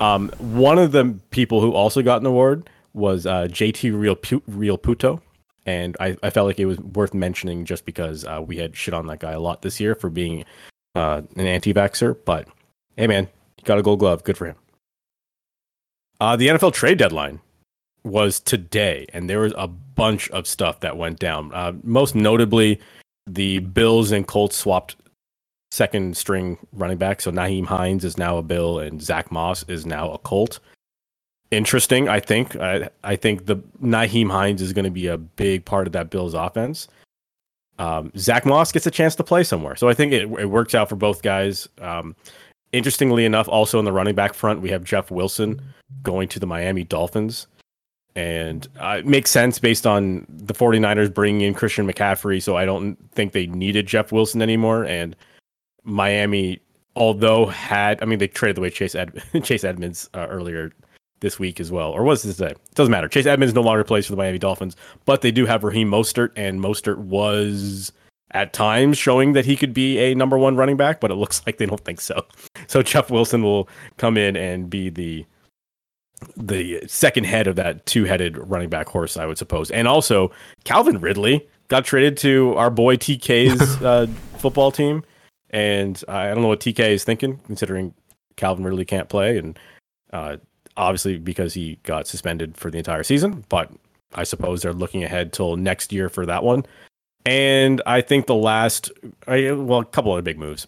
Um, one of the people who also got an award was uh, JT Real Pu- Real Puto, and I, I felt like it was worth mentioning just because uh, we had shit on that guy a lot this year for being uh, an anti-vaxxer. But hey, man, he got a Gold Glove. Good for him. Uh, the NFL trade deadline was today, and there was a bunch of stuff that went down. Uh, most notably, the Bills and Colts swapped second string running back. So Nyheim Hines is now a Bill, and Zach Moss is now a Colt. Interesting, I think. I, I think the Nyheim Hines is going to be a big part of that Bills offense. Um, Zach Moss gets a chance to play somewhere, so I think it, it works out for both guys. Um, interestingly enough, also on the running back front, we have Jeff Wilson going to the Miami Dolphins. And uh, it makes sense based on the 49ers bringing in Christian McCaffrey. So I don't think they needed Jeff Wilson anymore. And Miami, although had, I mean, they traded away Chase, Ed, Chase Edmonds uh, earlier this week as well. Or was this? It doesn't matter. Chase Edmonds no longer plays for the Miami Dolphins, but they do have Raheem Mostert. And Mostert was at times showing that he could be a number one running back, but it looks like they don't think so. So Jeff Wilson will come in and be the the second head of that two-headed running back horse, I would suppose. And also, Calvin Ridley got traded to our boy TK's uh, football team, and I don't know what TK is thinking, considering Calvin Ridley can't play, and uh, obviously because he got suspended for the entire season. But I suppose they're looking ahead till next year for that one. And I think the last, well, a couple of big moves.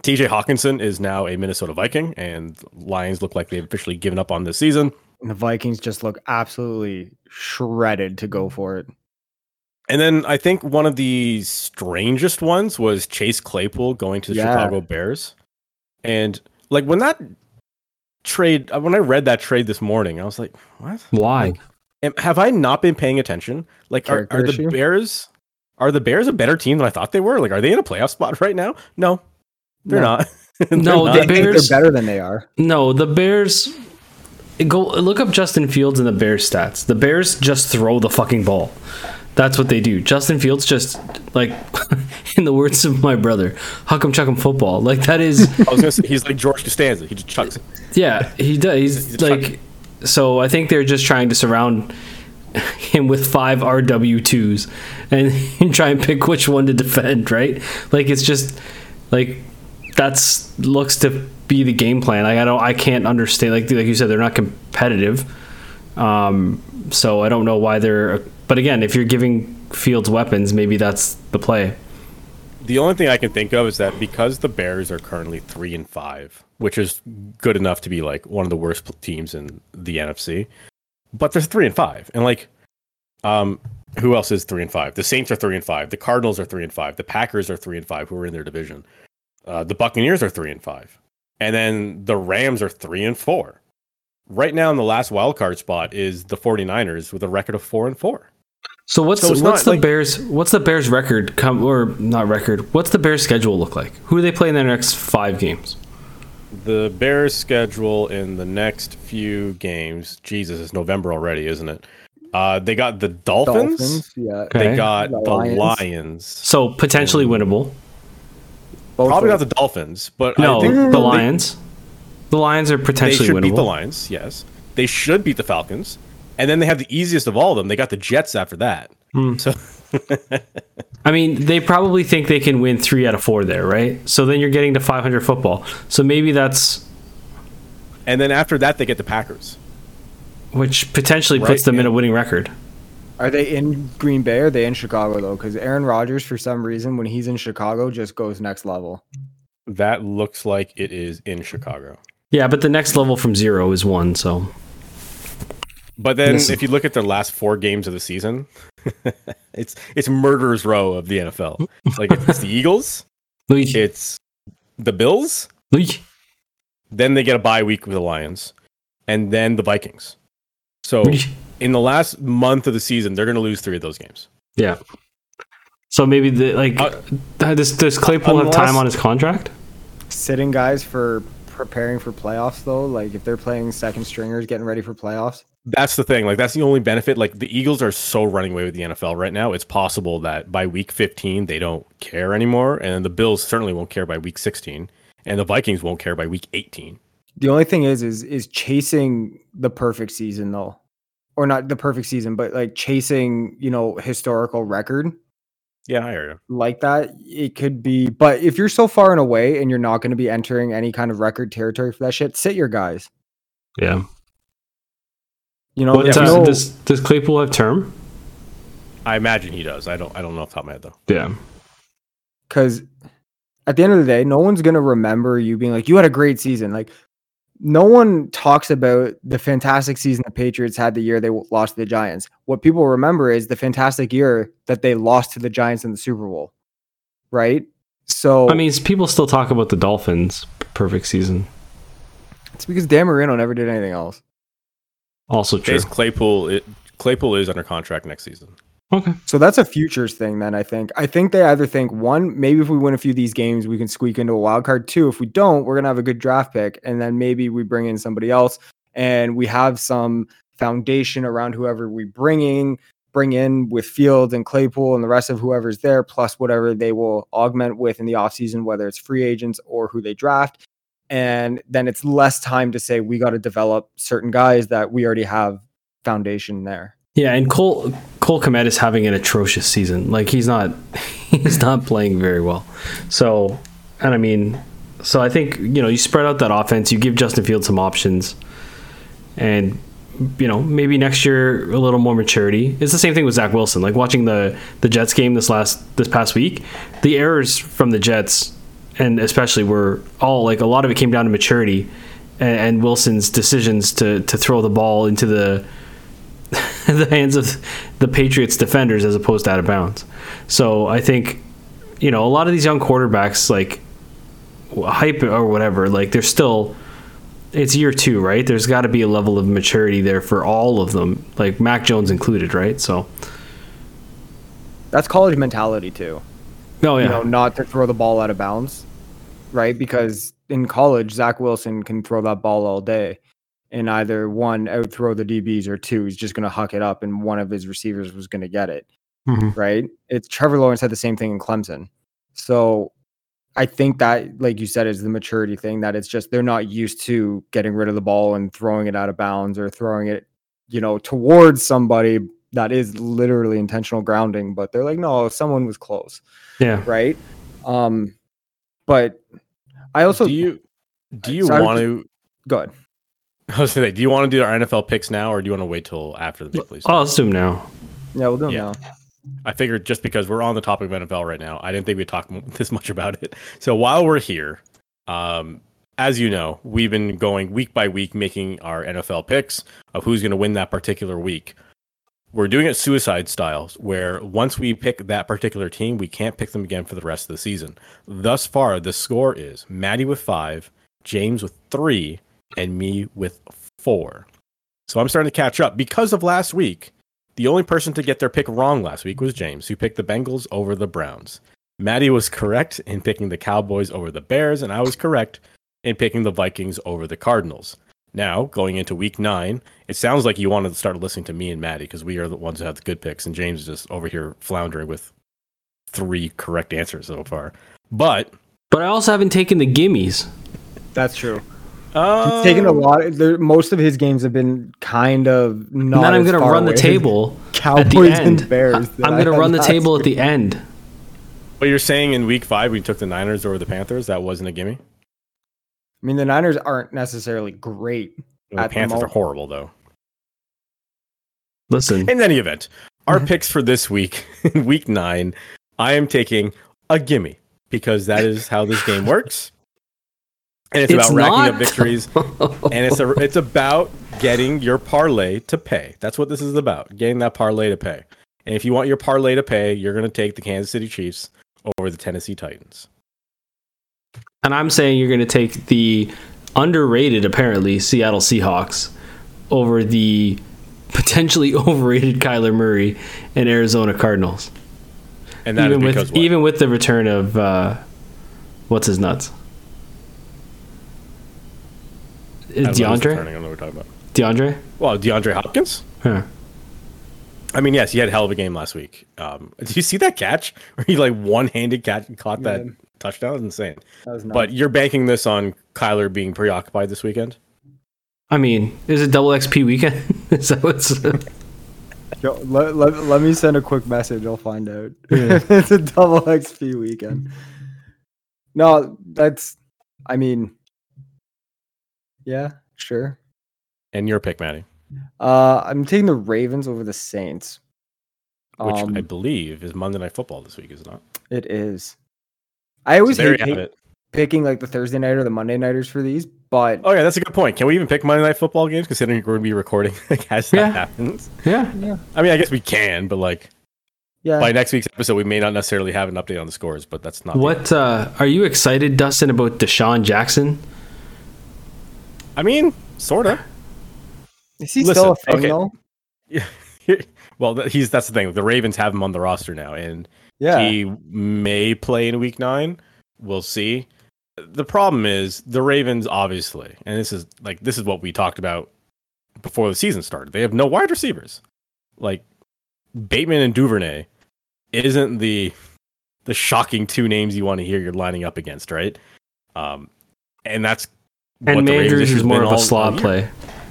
TJ Hockenson is now a Minnesota Viking, and Lions look like they've officially given up on this season. And the Vikings just look absolutely shredded to go for it. And then I think one of the strangest ones was Chase Claypool going to the Yeah. Chicago Bears. And like when that trade, uh, when I read that trade this morning, I was like, what? Why? Am- Have I not been paying attention? Like, are, are the issue? Bears are the Bears a better team than I thought they were? Like, are they in a playoff spot right now? No, they're No. not. They're No, not. the Bears- they're better than they are. No, the Bears. Go look up Justin Fields and the Bears stats. The Bears just throw the fucking ball. That's what they do. Justin Fields just like, in the words of my brother, "Huck'em chuck'em football." Like that is, I was gonna say he's like George Costanza. He just chucks it. yeah, he does. He's, He's a like, so I think they're just trying to surround him with five RW twos and, and try and pick which one to defend. Right? Like it's just like that's looks to be the game plan. Like I don't, I can't understand. Like like you said, they're not competitive. Um, so I don't know why they're. But again, if you're giving Fields weapons, maybe that's the play. The only thing I can think of is that because the Bears are currently three and five, which is good enough to be like one of the worst teams in the NFC, but they're three and five, and like, um, who else is three and five? The Saints are three and five. The Cardinals are three and five. The Packers are three and five, who are in their division. Uh, the Buccaneers are three and five, and then the Rams are three and four. Right now, in the last wild card spot is the 49ers with a record of four and four. So what's So what's not the like- Bears? What's the Bears record? Come or not record? What's the Bears schedule look like? Who do they play in their next five games? The Bears' schedule in the next few games. Jesus, it's November already, isn't it? Uh, they got the Dolphins. Dolphins, yeah. Okay. They got The the Lions. Lions. So potentially winnable. Both Probably not the Dolphins, but No, I think the they- Lions. The Lions are potentially They potentially should winnable. beat the Lions. Yes, they should beat the Falcons, and then they have the easiest of all of them. They got the Jets after that. Hmm. So I mean, they probably think they can win three out of four there, right? So then you're getting to 500 football. So maybe that's and then after that they get the Packers. which potentially Right, puts them in a winning record. Are they in Green Bay or are they in Chicago though? Because Aaron Rodgers, for some reason, when he's in Chicago, just goes next level. That looks like it is in Chicago. Yeah, but the next level from zero is one. So But then Listen. if you look at their last four games of the season, it's it's murderer's row of the NFL. Like it's the Eagles, it's the Bills, then they get a bye week with the Lions, and then the Vikings. So Luigi. In the last month of the season, they're going to lose three of those games. Yeah. So maybe the like Uh, does does Claypool have time on his contract? Sitting guys for preparing for playoffs though, like if they're playing second stringers getting ready for playoffs. That's the thing. Like that's the only benefit. Like the Eagles are so running away with the NFL right now. It's possible that by week 15 they don't care anymore, and the Bills certainly won't care by week 16, and the Vikings won't care by week 18. The only thing is, is is chasing the perfect season though, or not the perfect season, but like chasing, you know, historical record Yeah, I hear you. like that. It could be, but if you're so far and away and you're not going to be entering any kind of record territory for that shit, sit your guys. Yeah. You know, What there's uh, no- does does Claypool have term? I imagine he does. I don't. I don't know off the top of my head though. Yeah. because at the end of the day, no one's gonna remember you being like, you had a great season. Like, no one talks about the fantastic season the Patriots had the year they lost to the Giants. What people remember is the fantastic year that they lost to the Giants in the Super Bowl, right? So I mean, people still talk about the Dolphins' perfect season. it's because Dan Marino never did anything else. Also true. Chase Claypool. It, Claypool is under contract next season. Okay. So that's a futures thing. Then I think. I think they either think one, maybe if we win a few of these games, we can squeak into a wild card. Two, if we don't, we're gonna have a good draft pick, and then maybe we bring in somebody else, and we have some foundation around whoever we bringing bring in with Fields and Claypool and the rest of whoever's there, plus whatever they will augment with in the offseason, whether it's free agents or who they draft. And then it's less time to say we got to develop certain guys that we already have foundation there. Yeah, and Cole Cole Kmet is having an atrocious season. Like he's not he's not playing very well. So, and I mean, so I think you know you spread out that offense. You give Justin Fields some options, and you know maybe next year a little more maturity. It's the same thing with Zach Wilson. Like watching the the Jets game this last this past week, the errors from the Jets and especially were all like a lot of it came down to maturity and, and Wilson's decisions to to throw the ball into the the hands of the Patriots defenders as opposed to out of bounds. So I think, you know, a lot of these young quarterbacks, like hype or whatever, like they're still, it's year two, right? There's got to be a level of maturity there for all of them, like Mac Jones included, right? So, That's college mentality too. oh yeah, you know, not to throw the ball out of bounds, right? Because in college, Zach Wilson can throw that ball all day and either one, out throw the DBs, or two, he's just going to huck it up and one of his receivers was going to get it, Mhm. right? It's Trevor Lawrence had the same thing in Clemson. So I think that, like you said, is the maturity thing that it's just they're not used to getting rid of the ball and throwing it out of bounds or throwing it, you know, towards somebody that is literally intentional grounding. But they're like, no, someone was close yeah. right? Um, but I also do you do you Sorry, want to? good. I was gonna do you want to do our NFL picks now, or do you want to wait till after the big plays? Let's do them now. Yeah, we'll do them Yeah. now. I figured just because we're on the topic of NFL right now, I didn't think we'd talk this much about it. So while we're here, um, as you know, we've been going week by week making our NFL picks of who's going to win that particular week. We're doing it suicide styles, where once we pick that particular team, we can't pick them again for the rest of the season. Thus far, the score is Maddie with five, James with three, and me with four. So I'm starting to catch up because of last week. The only person to get their pick wrong last week was James, who picked the Bengals over the Browns. Maddie was correct in picking the Cowboys over the Bears, and I was correct in picking the Vikings over the Cardinals. Now, going into week nine, it sounds like you wanted to start listening to me and Maddie because we are the ones who have the good picks, and James is just over here floundering with three correct answers so far. But But I also haven't taken the gimmies. That's true. Uh, He's taken a lot. There, most of his games have been kind of not. And then I'm going to run the table at the Cowboys end. and Bears. I'm going to run the last table at the end. But you're saying in week five we took the Niners over the Panthers. That wasn't a gimme. I mean, the Niners aren't necessarily great. The At the Panthers are horrible though. Listen, In any event, our picks for this week, week nine, I am taking a gimme because that is how this game works. And it's, It's about racking up victories, and it's a, it's about getting your parlay to pay. That's what this is about: getting that parlay to pay. And if you want your parlay to pay, you're going to take the Kansas City Chiefs over the Tennessee Titans. and I'm saying you're going to take the underrated, apparently, Seattle Seahawks over the potentially overrated Kyler Murray and Arizona Cardinals. And even because with what? even with the return of uh, what's his nuts? I don't know who's DeAndre? returning, I don't know what we're talking about. DeAndre? Well, DeAndre Hopkins. Huh. I mean, yes, he had a hell of a game last week. Um, did you see that catch where he like one-handed catch and caught that Yeah. touchdown? That's insane. That was But you're banking this on Kyler being preoccupied this weekend. I mean, is it double XP weekend? is that what's Yo, let, let, let me send a quick message. I'll find out. Yeah. it's a double XP weekend. No, that's. I mean, yeah, sure. And your pick, Maddie, Uh, I'm taking the Ravens over the Saints. which Um, I believe is Monday Night Football this week, is it not? it is. I always So hate, you hate it. picking like the Thursday night or the Monday nighters for these, but Oh yeah, that's a good point. Can we even pick Monday Night Football games considering we're going to be recording like, as that Yeah. happens? yeah? Yeah. I mean, I guess we can, but like yeah, by next week's episode, we may not necessarily have an update on the scores. But that's not What uh, are you excited, Dustin, about DeSean Jackson? I mean, sorta. is he still a listen, thing okay. though? well, he's that's the thing. The Ravens have him on the roster now, and Yeah, he may play in week nine. We'll see. The problem is the Ravens, obviously, and this is like this is what we talked about before the season started. They have no wide receivers. Like Bateman and Duvernay isn't the the shocking two names you want to hear you're lining up against, right? Um, and that's And what Mandrews is more of a all- all slot year. play.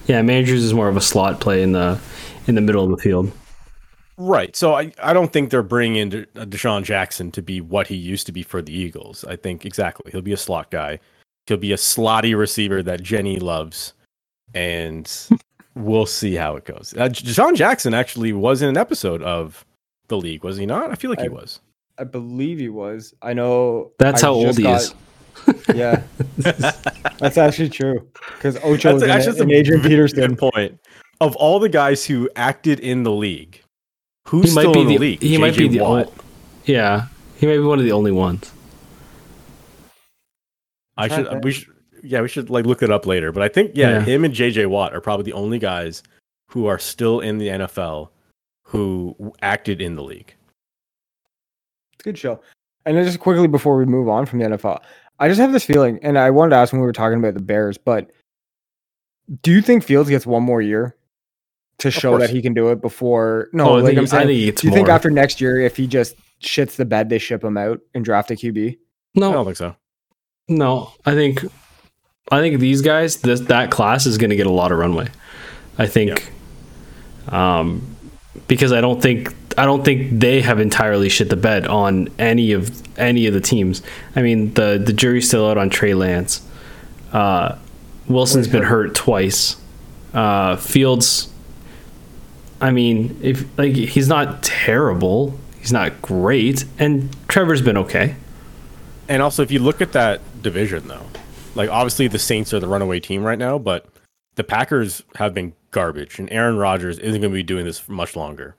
Yeah, Mandrews is more of a slot play in the in the middle of the field. Right. So I, I don't think they're bringing in De- uh, DeSean Jackson to be what he used to be for the Eagles. I think exactly. He'll be a slot guy. He'll be a slotty receiver that Jenny loves. And we'll see how it goes. Uh, DeSean Jackson actually was in an episode of The League, was he not? I feel like he was. I believe he was. I know. That's I how old he got- is. Yeah, that's actually true. Because Ocho was That's in, actually it, and Adrian very Peterson. Point. Of all the guys who acted in the league, who's He might still be in the, the league? he might be JJ the Watt. ol- yeah. He might be one of the only ones. I should we should yeah we should like look it up later. But I think yeah, Yeah. him and JJ Watt are probably the only guys who are still in the NFL who acted in the league. It's a good show. And then just quickly before we move on from the NFL, I just have this feeling, and I wanted to ask when we were talking about the Bears, but do you think Fields gets one more year to show course. that he can do it before? No, Oh, like think- I'm I saying, think it's do you think after next year, if he just shits the bed, they ship him out and draft a QB? No, I don't think so. no. I think I think these guys, this that class is going to get a lot of runway. I think, um, because I don't think I don't think they have entirely shit the bed on any of any of the teams. I mean, the the jury's still out on Trey Lance. Uh, Wilson's been hurt twice. Uh, Fields. I mean, if like he's not terrible, he's not great, and Trevor's been okay. And also, if you look at that division, though, like obviously the Saints are the runaway team right now, but the Packers have been garbage, and Aaron Rodgers isn't going to be doing this much longer.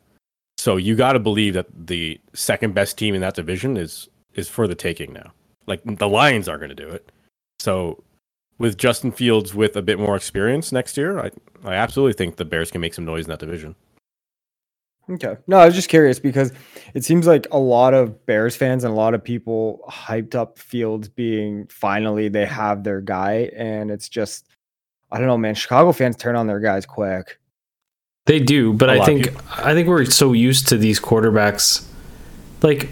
So you got to believe that the second best team in that division is is for the taking now. Like the Lions aren't going to do it. So with Justin Fields with a bit more experience next year, I I absolutely think the Bears can make some noise in that division. Okay. No, I was just curious because it seems like a lot of Bears fans and a lot of people hyped up Fields being finally they have their guy, and it's just I don't know, man. Chicago fans turn on their guys quick. They do, but A I lot of think I think we're so used to these quarterbacks. Like,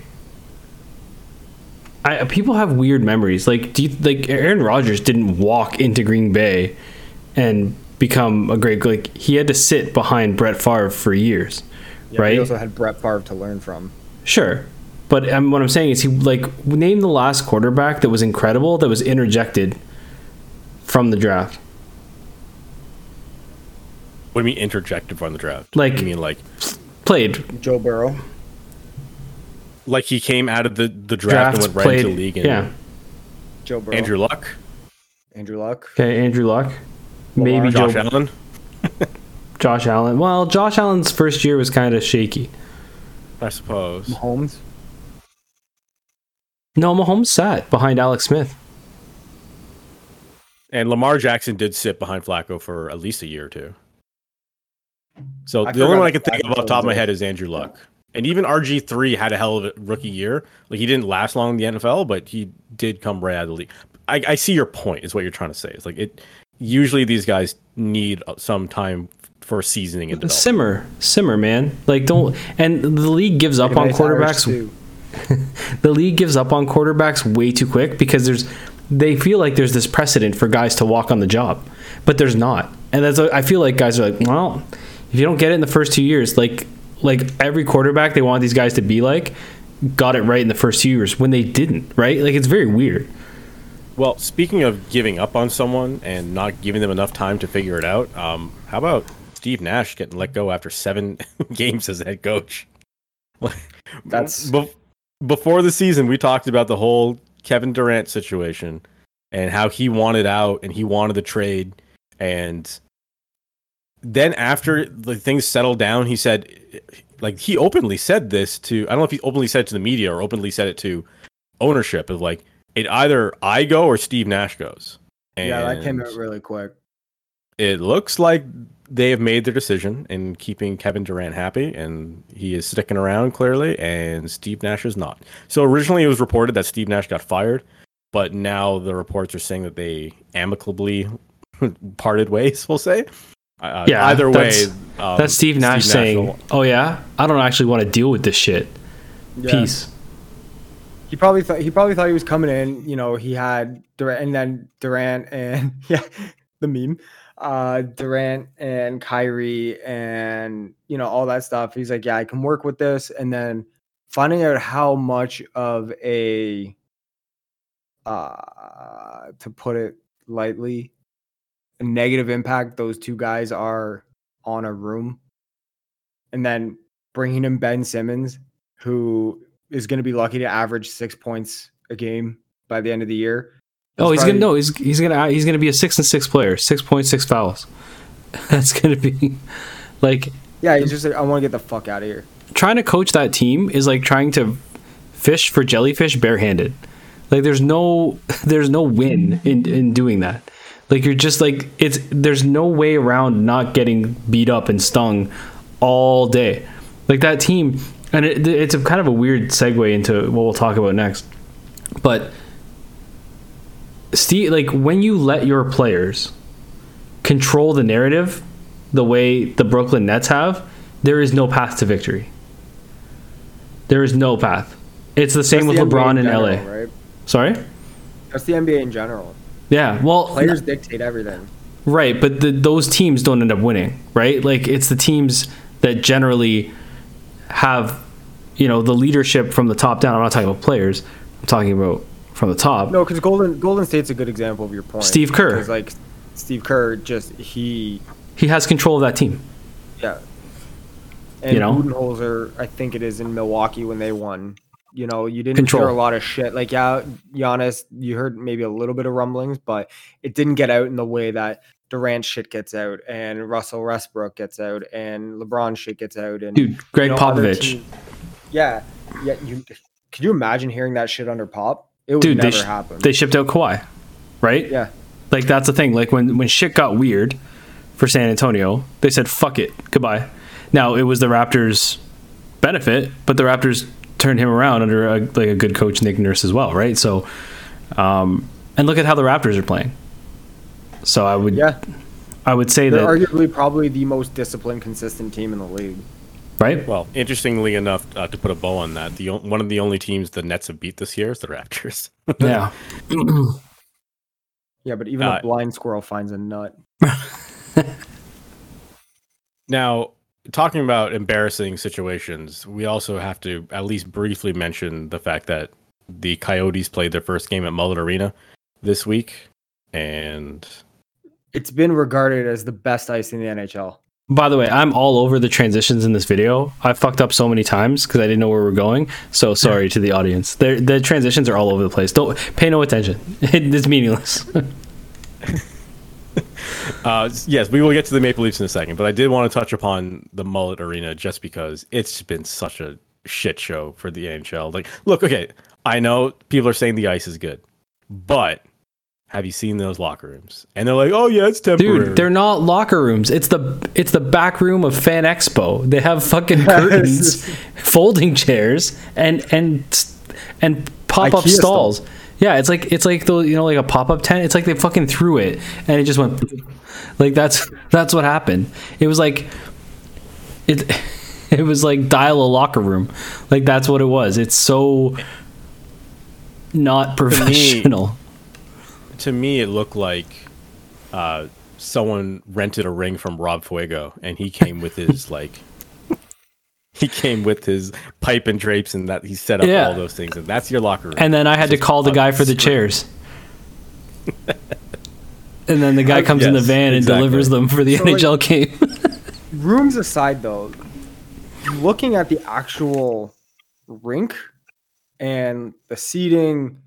I people have weird memories. Like, do you, like Aaron Rodgers didn't walk into Green Bay and become a great like he had to sit behind Brett Favre for years, Yeah, right? He also had Brett Favre to learn from. Sure. But um, what I'm saying is, he like name the last quarterback that was incredible that was interjected from the draft. What do you mean interjected from the draft? Like- I mean like Played Joe Burrow. like he came out of the, the draft drafts, and went right played. into the league and yeah. Joe Burrow. Andrew Luck, Andrew Luck. Okay. Andrew Luck. Maybe Josh Joe, Allen. Josh Allen. Well, Josh Allen's first year was kind of shaky. I suppose. Mahomes. No, Mahomes sat behind Alex Smith. And Lamar Jackson did sit behind Flacco for at least a year or two. So I the only one I can think of off the top of my head is Andrew Luck. And even RG3 had a hell of a rookie year. Like he didn't last long in the NFL, but he did come right out of the league. I, I see your point, is what you're trying to say. It's like it usually these guys need uh, some time for seasoning and development. Simmer, simmer, man. Like don't. And the league gives up on quarterbacks. the league gives up on quarterbacks way too quick because there's they feel like there's this precedent for guys to walk on the job, but there's not. And that's I feel like guys are like, well, if you don't get it in the first two years, like like every quarterback they want these guys to be like, got it right in the first two years when they didn't, right? Like it's very weird. Well, speaking of giving up on someone and not giving them enough time to figure it out, um, how about Steve Nash getting let go after seven games as head coach? That's- Bef- before the season. We talked about the whole Kevin Durant situation and how he wanted out and he wanted the trade, and then after the things settled down, he said, like he openly said this to I don't know if he openly said it to the media or openly said it to ownership of like it either I go or Steve Nash goes. And Yeah, that came out really quick. it looks like they have made their decision in keeping Kevin Durant happy, and he is sticking around clearly, and Steve Nash is not. So originally it was reported that Steve Nash got fired, but now the reports are saying that they amicably parted ways. We'll say. Uh, Yeah, Either way, that's- um, That's Steve Nash saying, will- "Oh yeah, I don't actually want to deal with this shit." Yeah. Peace. He probably thought he probably thought he was coming in. You know, he had Durant and then Durant and yeah, the meme, uh, Durant and Kyrie and you know all that stuff. He's like, yeah, I can work with this, and then finding out how much of a, uh, to put it lightly, a negative impact those two guys are on a room, and then bringing in Ben Simmons, who is going to be lucky to average six points a game by the end of the year. Oh, he's probably- gonna no, he's he's gonna he's gonna be a six and six player, six point six fouls. That's gonna be like Yeah, he's just like, I want to get the fuck out of here. trying to coach that team is like trying to fish for jellyfish barehanded. Like there's no there's no win in in doing that. Like you're just like it's there's no way around not getting beat up and stung all day. Like that team and it, it's a kind of a weird segue into what we'll talk about next. But Steve like when you let your players control the narrative the way the Brooklyn Nets have, there is no path to victory. There is no path. It's the same That's with the LeBron in general, LA. right? Sorry? That's the NBA in general. Yeah. Well, Players dictate everything. right, but the, those teams don't end up winning, right? Like it's the teams that generally have, you know, the leadership from the top down. I'm not talking about players. I'm talking about from the top. No, because Golden Golden State's a good example of your point. Steve Kerr. Because like Steve Kerr, just he, He has control of that team. yeah. And You know? Budenholzer, I think it is in Milwaukee when they won. You know, you didn't Control. hear a lot of shit. Like, yeah, Giannis, you heard maybe a little bit of rumblings, but it didn't get out in the way that Durant shit gets out and Russell Westbrook gets out and LeBron shit gets out and Dude, Greg you know, Popovich. Yeah, yeah. You could you imagine hearing that shit under Pop? It would Dude, they, never sh- happen. they shipped out Kawhi, right? yeah, Like that's the thing. Like when when shit got weird for San Antonio, they said fuck it, goodbye. Now it was the Raptors benefit, but the Raptors turned him around under a, like a good coach, Nick Nurse, as well, right? So, um, and look at how the Raptors are playing. So I would, Yeah, I would say they're that, arguably probably the most disciplined, consistent team in the league. right? Well, interestingly enough, uh, to put a bow on that, the one of the only teams the Nets have beat this year is the Raptors. Yeah. Yeah, but even Uh, a blind squirrel finds a nut. Now, talking about embarrassing situations, we also have to at least briefly mention the fact that the Coyotes played their first game at Mullet Arena this week, and It's been regarded as the best ice in the NHL. By the way, I'm all over the transitions in this video. I fucked up so many times because I didn't know where we are going. So sorry to the audience. They're, the transitions are all over the place. Don't pay no attention. it's meaningless. Uh, yes, we will get to the Maple Leafs in a second, but I did want to touch upon the Mullet Arena just because it's been such a shit show for the NHL. Like, look, okay, I know people are saying the ice is good, but have you seen those locker rooms? And they're like, oh yeah, it's temporary. Dude, they're not locker rooms. It's the it's the back room of Fan Expo. They have fucking curtains, folding chairs, and and and pop up IKEA stalls. Yeah, it's like it's like the you know like a pop up tent. It's like they fucking threw it and it just went like that's that's what happened. It was like it it was like dial a locker room. Like that's what it was. It's so not professional. to me, it looked like uh, someone rented a ring from Rob Fuego, and he came with his like. He came with his pipe and drapes, and that he set up Yeah. all those things, and that's your locker room. And then I had to call the guy for the unscrew- chairs. and then the guy comes in the van and exactly. delivers them for the So, like- NHL game. Rooms aside, though, looking at the actual rink and the seating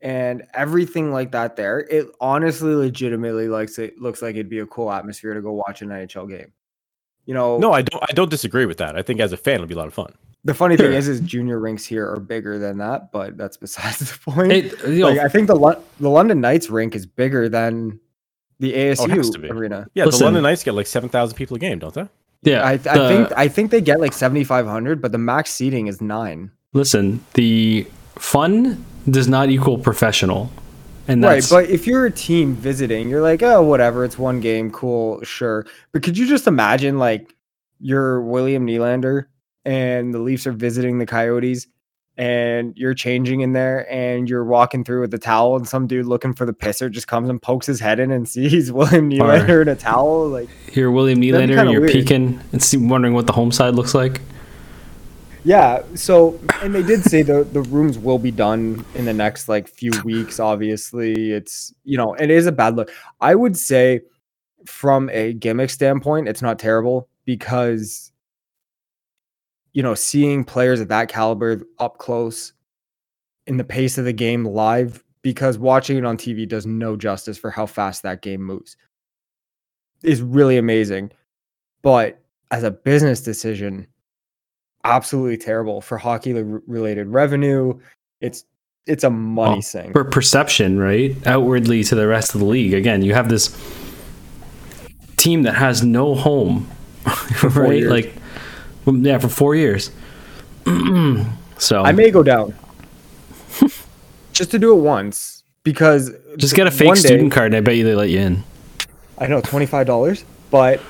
and everything like that, there, it honestly, legitimately likes it looks like it'd be a cool atmosphere to go watch an NHL game. You know, No, I don't. I don't disagree with that. I think as a fan, it'll be a lot of fun. the funny Sure. thing is, is junior rinks here are bigger than that, but that's besides the point. It- you know, like, I think the Lon- the London Knights rink is bigger than the Oh, to ASU be. arena. Yeah, Listen. the London Knights get like seven thousand people a game, don't they? yeah, I, I the- think I think they get like seventy five hundred, but the max seating is nine. listen, the fun does not equal professional. And Right, but if you're a team visiting, you're like, oh, whatever, it's one game, cool, sure. But could you just imagine like you're William Nylander and the Leafs are visiting the Coyotes and you're changing in there and you're walking through with a towel and some dude looking for the pisser just comes and pokes his head in and sees William Nylander in a towel like you're William Nylander and you're weird. peeking and see, wondering what the home side looks like. Yeah. So, and they did say the the rooms will be done in the next like few weeks. Obviously, it's you know it is a bad look. I would say from a gimmick standpoint, it's not terrible because you know seeing players at that caliber up close in the pace of the game live because watching it on TV does no justice for how fast that game moves is really amazing. But as a business decision, absolutely terrible for hockey related revenue. It's it's a money Well, sink. For perception, right? Outwardly to the rest of the league. Again, you have this team that has no home. right? Like yeah, for four years. so I may go down just to do it once because just get a fake one day- student card and I bet you they let you in. I know twenty five dollars, but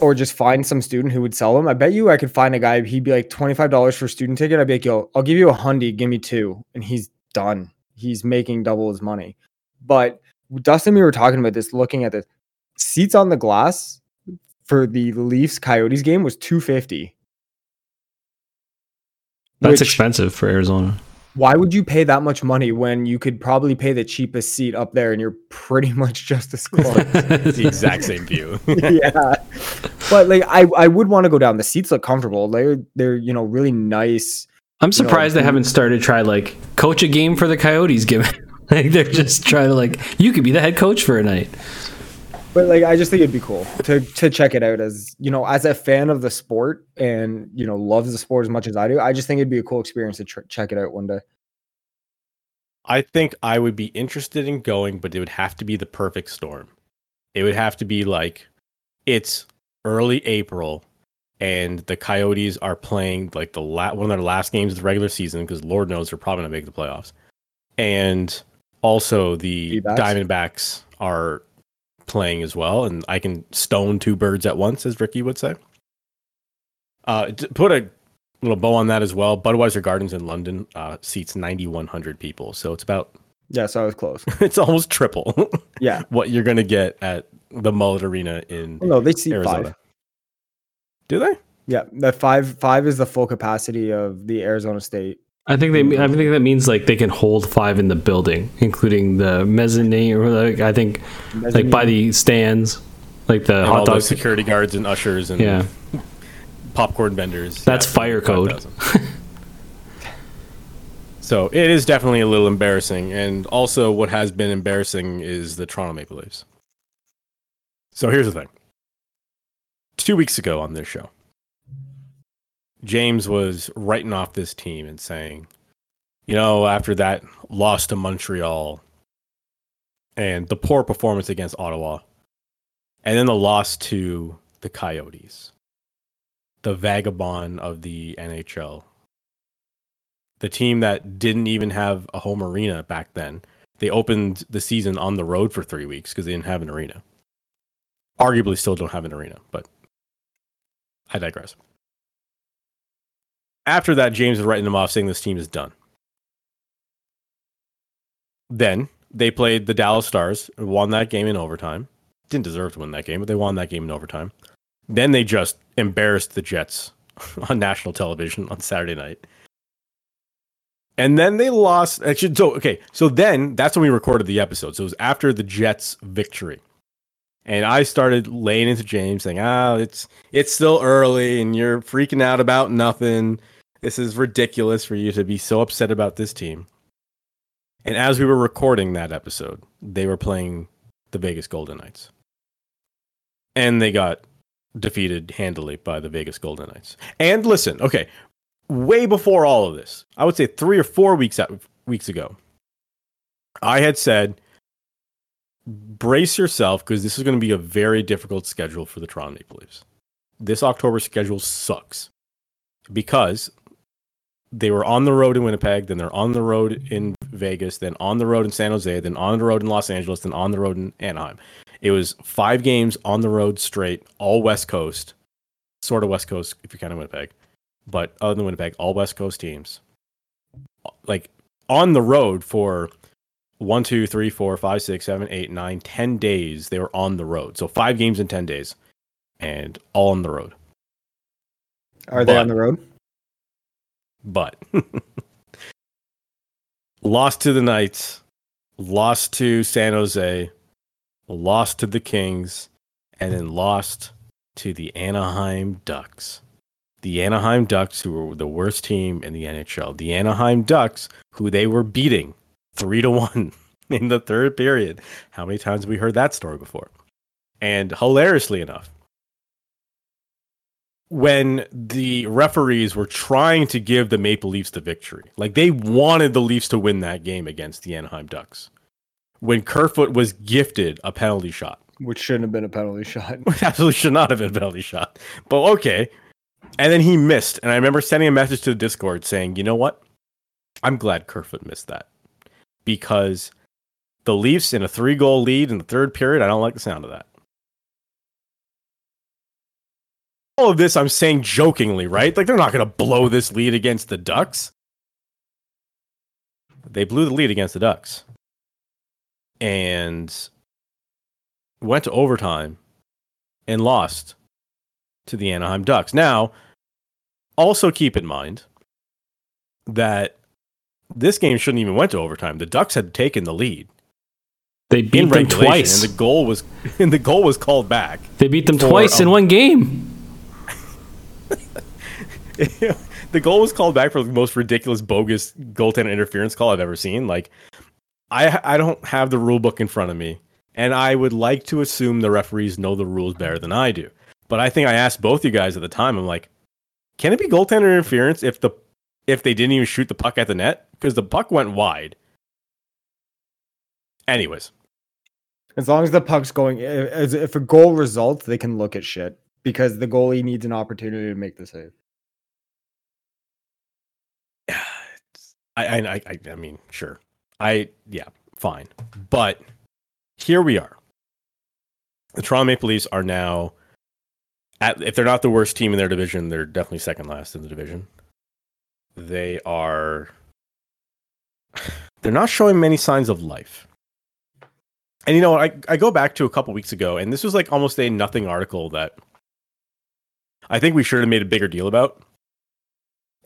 or just find some student who would sell them. I bet you I could find a guy. He'd be like twenty five dollars for a student ticket. I'd be like, yo, I'll give you a hundy, give me two, and he's done. He's making double his money. But Dustin, we were talking about this, looking at this. Seats on the glass for the Leafs Coyotes game was two fifty. That's expensive for Arizona. Why would you pay that much money when you could probably pay the cheapest seat up there and you're pretty much just as close? It's the exact same view. yeah. But like I, I would want to go down. The seats look comfortable. They're they're you know really nice. I'm know, surprised they haven't started try like coach a game for the Coyotes. Given like they're just trying to like you could be the head coach for a night. But like I just think it'd be cool to to check it out as you know as a fan of the sport and you know loves the sport as much as I do. I just think it'd be a cool experience to tr- check it out one day. I think I would be interested in going, but it would have to be the perfect storm. It would have to be like it's early April and the Coyotes are playing like the la- one of their last games of the regular season because Lord knows they're probably gonna make the playoffs, and also the D-backs? Diamondbacks are playing as well, and I can stone two birds at once, as Ricky would say. Uh, put a little bow on that as well. Budweiser Gardens in London uh, seats 9,100 people, so it's about Yeah, so I was close. it's almost triple Yeah. what you're gonna get at the Mullet Arena in Oh, no, they see Arizona. five. Do they? Yeah, that five five is the full capacity of the Arizona State. I think they. I think that means like they can hold five in the building, including the mezzanine, or like I think like by the stands, like the And hot all the dog. security guards and ushers and Yeah, popcorn vendors. That's fire code. so it is definitely a little embarrassing, and also what has been embarrassing is the Toronto Maple Leafs. So here's the thing. Two weeks ago on this show, James was writing off this team and saying, you know, after that loss to Montreal and the poor performance against Ottawa, and then the loss to the Coyotes, the vagabond of the NHL, the team that didn't even have a home arena back then. They opened the season on the road for three weeks because they didn't have an arena. Arguably, still don't have an arena, but I digress. After that, James was writing them off, saying this team is done. Then they played the Dallas Stars, won that game in overtime. Didn't deserve to win that game, but they won that game in overtime. Then they just embarrassed the Jets on national television on Saturday night. And then they lost. Actually, so okay, so then that's when we recorded the episode. So it was after the Jets' victory, and I started laying into James saying, "Ah, it's it's still early, and you're freaking out about nothing. This is ridiculous for you to be so upset about this team." And as we were recording that episode, they were playing the Vegas Golden Knights, and they got defeated handily by the Vegas Golden Knights. And listen, okay, way before all of this, I would say three or four weeks out, weeks ago, I had said, brace yourself because this is going to be a very difficult schedule for the Toronto Maple Leafs. This October schedule sucks because they were on the road in Winnipeg, then they're on the road in Vegas, then on the road in San Jose, then on the road in Los Angeles, then on the road in Anaheim. It was five games on the road straight, all West Coast, sort of West Coast if you count Winnipeg, but other than Winnipeg, all West Coast teams. Like on the road for one, two, three, four, five, six, seven, eight, nine, ten days. They were on the road, so five games in ten days, and all on the road. Are they But- on the road? But lost to the Knights, lost to San Jose, lost to the Kings, and then lost to the Anaheim Ducks. The Anaheim Ducks, who were the worst team in the NHL. The Anaheim Ducks, who they were beating three to one in the third period. How many times have we heard that story before? And hilariously enough, when the referees were trying to give the Maple Leafs the victory. Like they wanted the Leafs to win that game against the Anaheim Ducks. When Kerfoot was gifted a penalty shot, Which shouldn't have been a penalty shot. which absolutely should not have been a penalty shot. But okay. And then he missed. And I remember sending a message to the Discord saying, you know what? I'm glad Kerfoot missed that. Because the Leafs in a three goal lead in the third period, I don't like the sound of that. All of this I'm saying jokingly, right? Like they're not going to blow this lead against the Ducks. They blew the lead against the Ducks. And went to overtime and lost to the Anaheim Ducks. Now, also keep in mind that this game shouldn't even went to overtime. The Ducks had taken the lead They beat them twice. and the goal was and the goal was called back. They beat them twice in one game. the goal was called back for the most ridiculous, bogus goaltender interference call I've ever seen. Like, I I don't have the rule book in front of me, and I would like to assume the referees know the rules better than I do. But I think I asked both you guys at the time. I'm like, can it be goaltender interference if the if they didn't even shoot the puck at the net because the puck went wide? Anyways, As long as the puck's going, i- if a goal results, they can look at shit because the goalie needs an opportunity to make the save. I, I, I, I mean, sure. I, yeah, fine. But here we are. The Toronto Maple Leafs are now, at, if they're not the worst team in their division, they're definitely second last in the division. They are, they're not showing many signs of life. And you know, I, I go back to a couple weeks ago, and this was like almost a nothing article that I think we should have made a bigger deal about.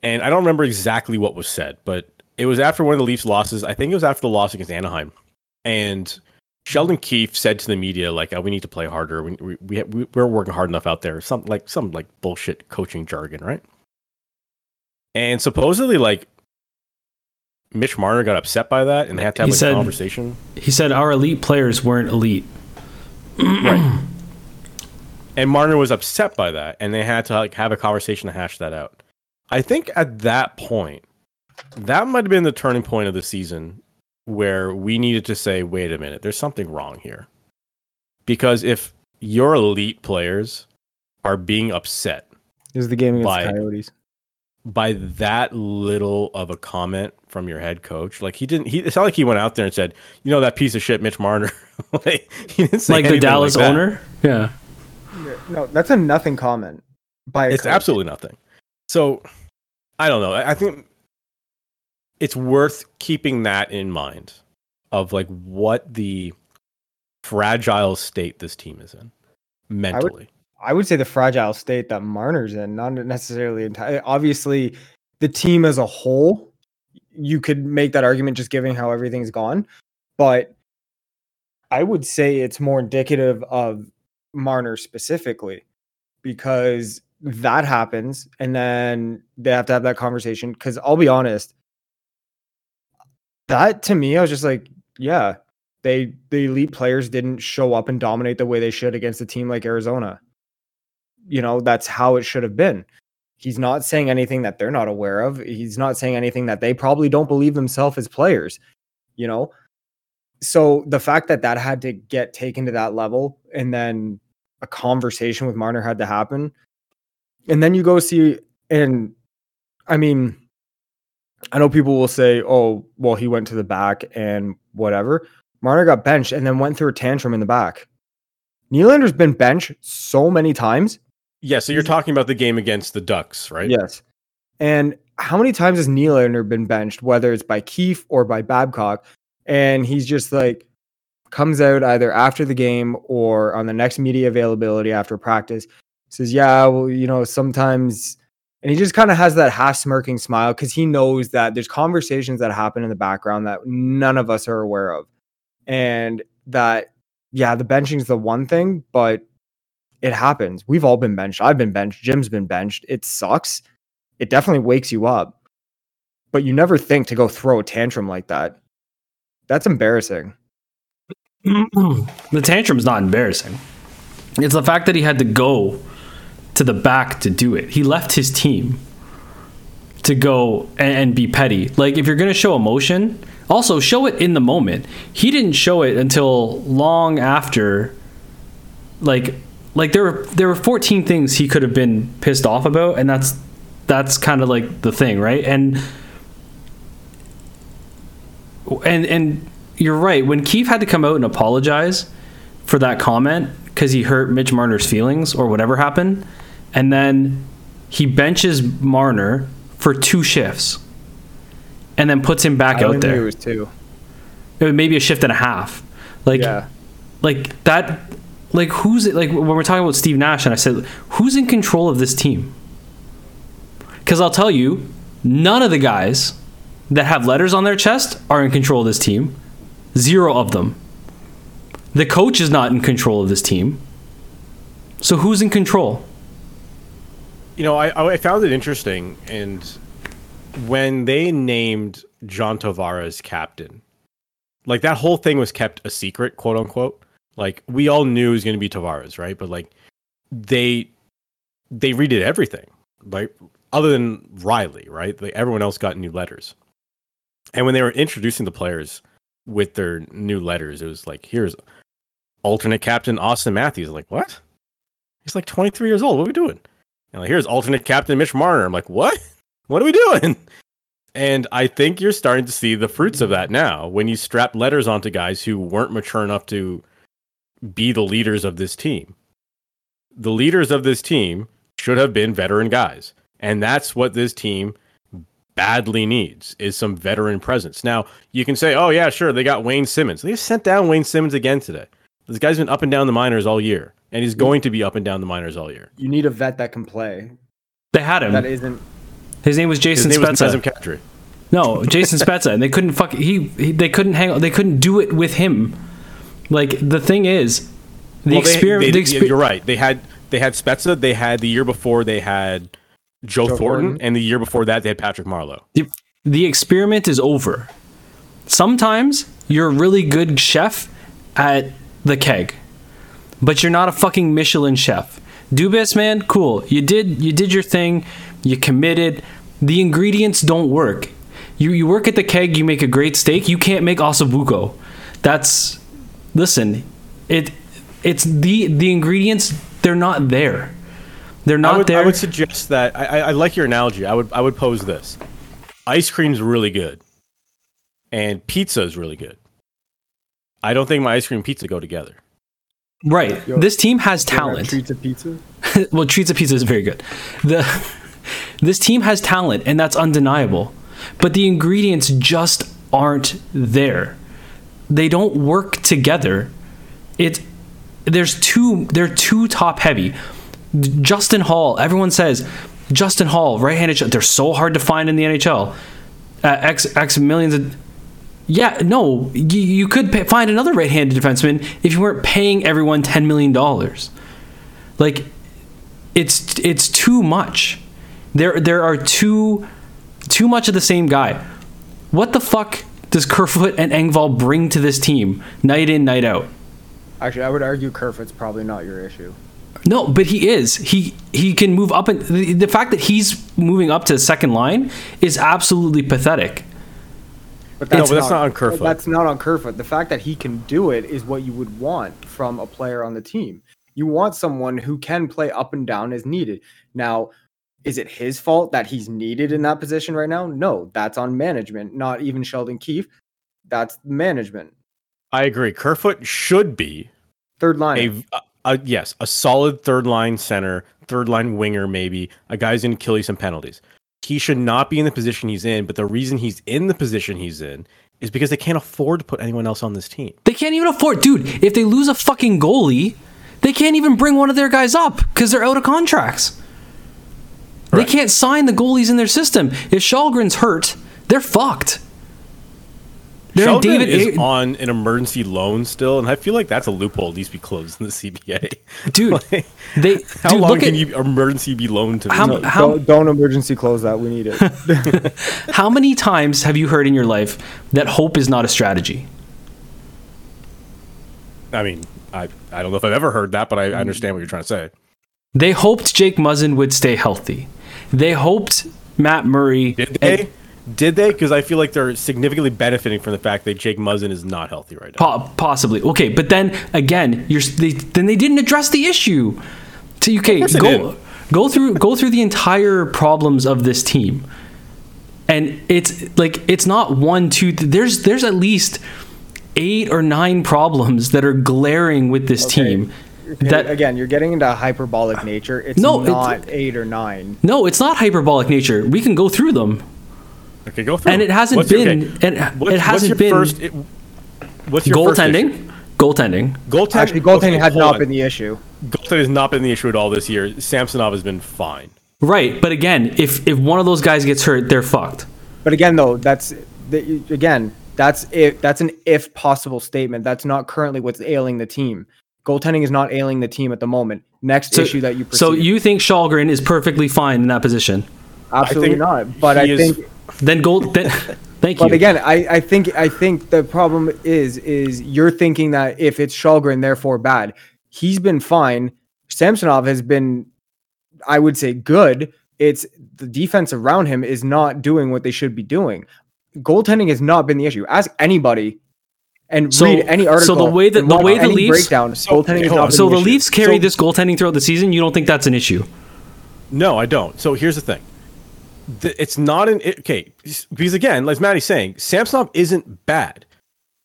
And I don't remember exactly what was said, but it was after one of the Leafs losses. I think it was after the loss against Anaheim. And Sheldon Keefe said to the media, like, oh, we need to play harder. We, we, we, we, we're working hard enough out there. Some like some like bullshit coaching jargon, right? And supposedly, like, Mitch Marner got upset by that and they had to have He like, said- a conversation. He said our elite players weren't elite. right. And Marner was upset by that, and they had to like have a conversation to hash that out. I think at that point, that might have been the turning point of the season where we needed to say, wait a minute, there's something wrong here. Because if your elite players are being upset This is the game against By- Coyotes. by that little of a comment from your head coach, like he didn't, he, it's not like he went out there and said, you know, that piece of shit, Mitch Marner. like, he didn't say Like the Dallas that. owner? Yeah. No, that's a nothing comment. By it's coach. absolutely nothing. So I don't know. I I think it's worth keeping that in mind of like what the fragile state this team is in mentally. I would say the fragile state that Marner's in, not necessarily entire. Obviously, the team as a whole, you could make that argument just given how everything's gone, but I would say it's more indicative of Marner specifically because that happens, and then they have to have that conversation. Because I'll be honest, that to me, I was just like, yeah, they the elite players didn't show up and dominate the way they should against a team like Arizona. You know that's how it should have been. He's not saying anything that they're not aware of. He's not saying anything that they probably don't believe themselves as players you know so the fact that that had to get taken to that level and then a conversation with marner had to happen. And then you go see and i mean i know people will say oh well he went to the back and whatever. Marner got benched and then went through a tantrum in the back. Nylander's been benched so many times. Yeah, so you're talking about the game against the Ducks, right? Yes. And how many times has Nylander been benched, whether it's by Keefe or by Babcock, and he's just like comes out either after the game or on the next media availability after practice, says, "Yeah, well, you know, sometimes," and he just kind of has that half smirking smile because he knows that there's conversations that happen in the background that none of us are aware of, and that yeah, the benching's the one thing, but it happens. We've all been benched. I've been benched. Jim's been benched. It sucks. It definitely wakes you up. But you never think to go throw a tantrum like that. That's embarrassing. the tantrum's not embarrassing. It's the fact that he had to go to the back to do it. He left his team to go and, be petty. Like if you're gonna show emotion, also show it in the moment. He didn't show it until long after. Like, like there were there were 14 things he could have been pissed off about, and that's that's kind of like the thing, right? And and and you're right. When Keefe had to come out and apologize for that comment because he hurt Mitch Marner's feelings or whatever happened, and then he benches Marner for two shifts, and then puts him back I out there. It was two. It was maybe a shift and a half. Like yeah. like that like who's it like when we're talking about Steve Nash and I said who's in control of this team? Cuz I'll tell you none of the guys that have letters on their chest are in control of this team. Zero of them. The coach is not in control of this team. So who's in control? You know, I I found it interesting, and when they named John Tavares captain, like that whole thing was kept a secret, quote unquote. Like we all knew it was going to be Tavares, right? But like they they redid everything, like other than Rielly, right? Like everyone else got new letters, and when they were introducing the players with their new letters, it was like here's alternate captain Austin Matthews. Like what? He's like 23 years old. What are we doing? And like, here's alternate captain Mitch Marner. I'm like, what? What are we doing? And I think you're starting to see the fruits of that now when you strap letters onto guys who weren't mature enough to be the leaders of this team. The leaders of this team should have been veteran guys. And that's what this team badly needs is some veteran presence. Now, you can say, "Oh yeah, sure, they got Wayne Simmonds." They sent down Wayne Simmonds again today. This guy's been up and down the minors all year, and he's going to be up and down the minors all year. You need a vet that can play. They had him. That isn't. His name was His Jason name was Spezza. No, Jason Spezza, and they couldn't fuck. He, he they couldn't hang. They couldn't do it with him. Like the thing is, the Well, experiment. the exper- you're right. They had they had Spezza. They had the year before they had Joe, Joe Thornton, Thornton. and the year before that they had Patrick Marleau. the, the experiment is over. Sometimes you're a really good chef at the keg, but you're not a fucking Michelin chef. Dubas, man, cool. You did you did your thing. You committed. The ingredients don't work. You you work at the keg. You make a great steak. You can't make ossobuco. That's listen. It it's the the ingredients. They're not there. They're not I would, there. I would suggest that I, I, I like your analogy. I would I would pose this: ice cream's really good, and pizza is really good. I don't think my ice cream and pizza go together. right. Yo, this team has you ever had talent. Treats of pizza. well, treats of pizza is very good. The this team has talent, and that's undeniable. But the ingredients just aren't there. They don't work together. It there's too they're too top heavy. Justin Holl, everyone says Justin Holl, right-handed shot. They're so hard to find in the NHL. Uh, X X millions of yeah, no, you, you could pay, find another right-handed defenseman if you weren't paying everyone ten million dollars. Like, it's it's too much. There there are too too much of the same guy. What the fuck does Kerfoot and Engvall bring to this team night in night out? Actually, I would argue Kerfoot's probably not your issue. No, but he is. He he can move up, and the, the fact that he's moving up to the second line is absolutely pathetic. But No, but that's not on Kerfoot. That's not on Kerfoot. The fact that he can do it is what you would want from a player on the team. You want someone who can play up and down as needed. Now, is it his fault that he's needed in that position right now? No, that's on management, not even Sheldon Keefe. That's management. I agree. Kerfoot should be Third line. a, a, yes, a solid third line center, third line winger, maybe a guy's going to kill you some penalties. He should not be in the position he's in, but the reason he's in the position he's in is because they can't afford to put anyone else on this team. They can't even afford, dude. If they lose a fucking goalie, they can't even bring one of their guys up because they're out of contracts. They can't sign the goalies in their system. If Källgren's hurt, they're fucked. They're Sheldon David is A- on an emergency loan still, and I feel like that's a loophole that needs to be closed in the CBA. dude. Like, They how dude, long look can at you emergency be loaned to? this How- team? how- don't, don't emergency close that. We need it. how many times have you heard in your life that hope is not a strategy? I mean, I, I don't know if I've ever heard that, but I, I understand what you're trying to say. They hoped Jake Muzzin would stay healthy. They hoped Matt Murray. Did they? Did they? Because I feel like they're significantly benefiting from the fact that Jake Muzzin is not healthy right now. Po- possibly okay, but then again, you're they, then they didn't address the issue. So okay, course go go through go through the entire problems of this team, and it's like it's not one two. th- There's there's at least eight or nine problems that are glaring with this Okay. team. That again, you're getting into hyperbolic nature. It's No, it's- not eight or nine. no, it's not hyperbolic nature. We can go through them, Okay, go through. and it hasn't What's your- been. okay, And what's- it hasn't been First, it, what's your first issue? goaltending. Goaltending. Goaltending. Actually, goaltending okay, has not on. been the issue. Goaltending has not been the issue at all this year. Samsonov has been fine. Right, but again, if if one of those guys gets hurt, they're fucked. But again, though, that's the, again, that's if that's an if possible statement. That's not currently what's ailing the team. Goaltending is not ailing the team at the moment. Next So, issue that you so you think Källgren is perfectly fine in that position? absolutely not. But I he is- think, Then gold. Then, thank you. but again, I, I think I think the problem is is you're thinking that if it's Källgren, therefore bad. He's been fine. Samsonov has been, I would say, good. It's the defense around him is not doing what they should be doing. Goaltending has not been the issue. Ask anybody And So- read any article. so the way that- the watch way the Leafs- breakdown. So- goaltending is hold not on. So an the issue. Leafs carry So- this goaltending throughout the season. You don't think that's an issue? No, I don't. So here's the thing. The- It's not an it- okay because again, like Maddie's saying, Samsonov isn't bad.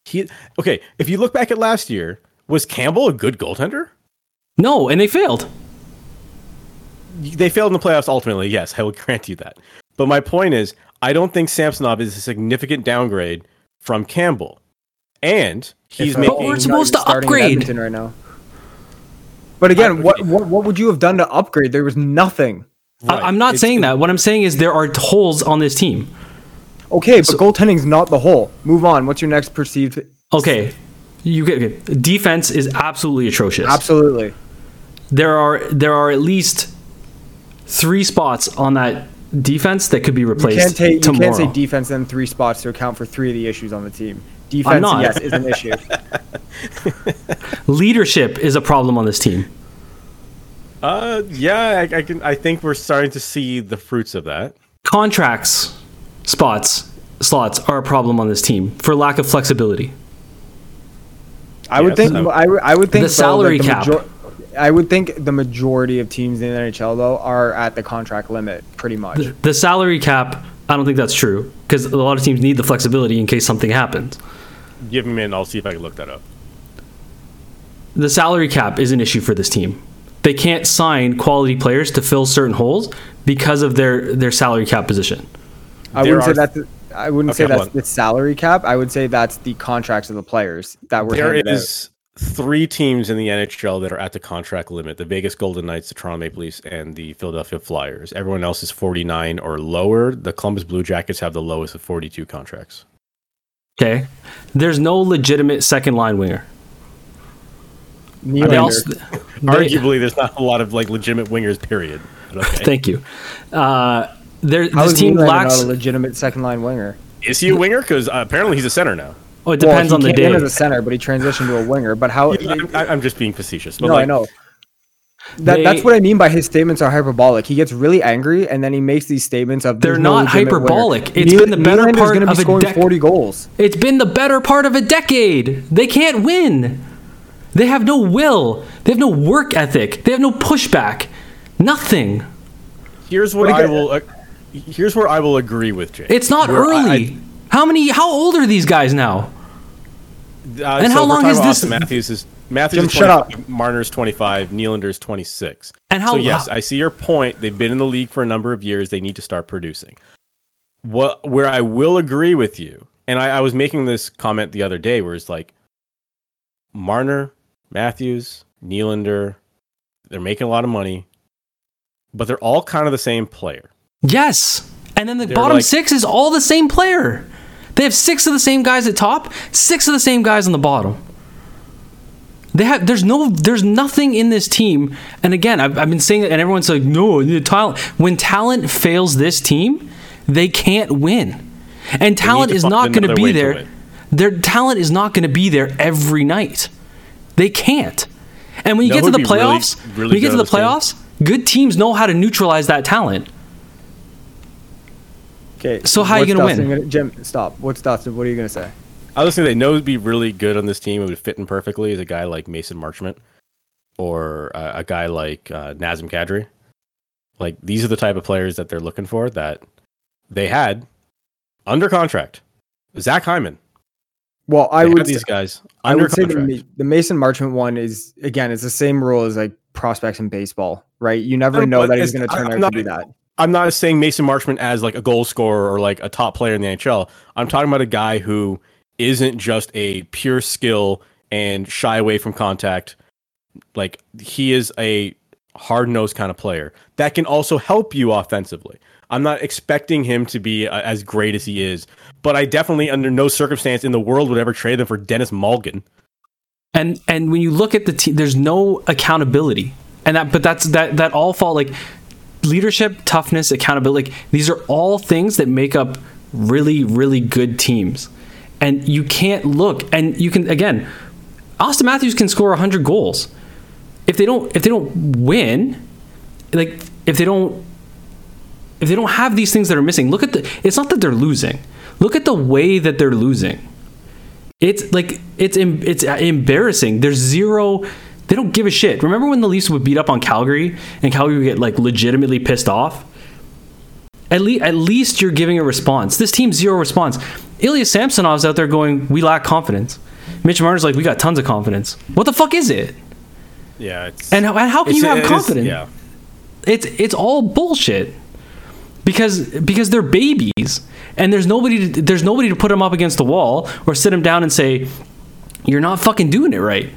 He okay. If you look back at last year, was Campbell a good goaltender? No, and they failed. They failed in the playoffs ultimately. Yes, I will grant you that. But my point is, I don't think Samsonov is a significant downgrade from Campbell, and he's If, uh, making. we're supposed to upgrade. Right now. But again, what, what what would you have done to upgrade? There was nothing. Right. I, I'm not It's- saying that. What I'm saying is there are holes on this team. Okay, but goaltending's not the hole. Move on. What's your next perceived? Okay, you get okay. defense is absolutely atrocious. Absolutely. there are there are at least three spots on that defense that could be You replaced can't take. You can't say defense and three spots to account for three of the issues on the team. Defense, yes, is an issue. Leadership is a problem on this team. Uh, yeah, I, I can. I think we're starting to see the fruits of that. Contracts, spots, slots are a problem on this team for lack of flexibility. I would Yes, think. I- I, would- I would think The though, salary like, cap. major- I would think the majority of teams in the NHL though are at the contract limit, pretty much. The salary cap, I don't think that's true because a lot of teams need the flexibility in case something happens. Give me a minute. I'll see if I can look that up. The salary cap is an issue for this team. They can't sign quality players to fill certain holes because of their their salary cap position. I There wouldn't say are- that's. The, I wouldn't Okay, say that's on. the salary cap. I would say that's the contracts of the players that were. There handed out. three teams in the NHL that are at the contract limit: the Vegas Golden Knights, the Toronto Maple Leafs, and the Philadelphia Flyers. Everyone else is 49 or lower. The Columbus Blue Jackets have the lowest of 42 contracts. Okay, there's no legitimate second line winger. They Nylander. also- they- Arguably, there's not a lot of like legitimate wingers. Period. Okay. Thank you. Uh, there, this team Nylander lacks. not a legitimate second line winger? is he a winger? Because uh, apparently he's a center now. Oh, it depends well, on he the came day. in as a center, but he transitioned to a winger. But how? I'm, I'm just being facetious. But no, like, I know. That, They- that's what I mean by his statements are hyperbolic. He gets really angry, and then he makes these statements of They're no not legitimate winger." hyperbolic. It's Nyl- been the better Nylander's part gonna be of a scoring dec- forty goals. It's been the better part of a decade. They can't win. They have no will. They have no work ethic. They have no pushback. Nothing. Here's what But I will. Uh, here's where I will agree with Jay. It's not Where I- early. how many? How old are these guys now? Uh, And how long talking is this- Austin Matthews is Matthews Jim, is shut up. 25, Marner's 25, Nylander's 26. And how- So yes, I see your point. They've been in the league for a number of years. They need to start producing. What where I will agree with you, and I, I was making this comment the other day, where it's like Marner, Matthews, Nylander, they're making a lot of money, but they're all kind of the same player. Yes. And then the They're bottom like- six is all the same player. They have six of the same guys at top, six of the same guys on the bottom. They have there's no there's nothing in this team. And again, I've, I've been saying it, and everyone's like, no, the talent. When talent fails this team, they can't win. And talent is not going to be there. Their talent is not going to be there every night. They can't. And when you Know get to the who'd really- playoffs, really when you get to the on this team? playoffs, good teams know how to neutralize that talent. Okay. So how are you gonna Dustin win? Jim, stop. What's Dustin? What are you gonna say? I was thinking they know would be really good on this team. It would fit in perfectly is a guy like Mason Marchment or uh, a guy like uh, Nazem Kadri. Like these are the type of players that they're looking for that they had under contract. Zach Hyman. Well, I They would. these guys I would say the, the Mason Marchment one is again, it's the same rule as like prospects in baseball, right? You never No, know that he's going to turn I'm out not- to be that. I'm not saying Mason Marchment as like a goal scorer or like a top player in the NHL. I'm talking about a guy who isn't just a pure skill and shy away from contact. Like he is a hard nosed kind of player that can also help you offensively. I'm not expecting him to be uh, as great as he is, but I definitely, under no circumstance in the world, would ever trade them for Dennis Mulligan. and and when you look at the team there's no accountability. And that but that's that that all fall like leadership toughness accountability like, these are all things that make up really really good teams. And you can't look and you can again austin matthews can score 100 goals. If they don't if they don't win like if they don't if they don't have these things that are missing look at the it's not that they're losing look at the way that they're losing It's like it's it's embarrassing. There's zero. They don't give a shit. Remember when the Leafs would beat up on Calgary and Calgary would get like legitimately pissed off? At least at least you're giving a response. This team zero response. Ilya Samsonov's out there going, "We lack confidence." Mitch Marner's like, "We got tons of confidence." What the fuck is it? Yeah, it's And how, and how can you have is- confidence? yeah, it's it's all bullshit because because they're babies and there's nobody to, there's nobody to put them up against the wall or sit them down and say you're not fucking doing it right.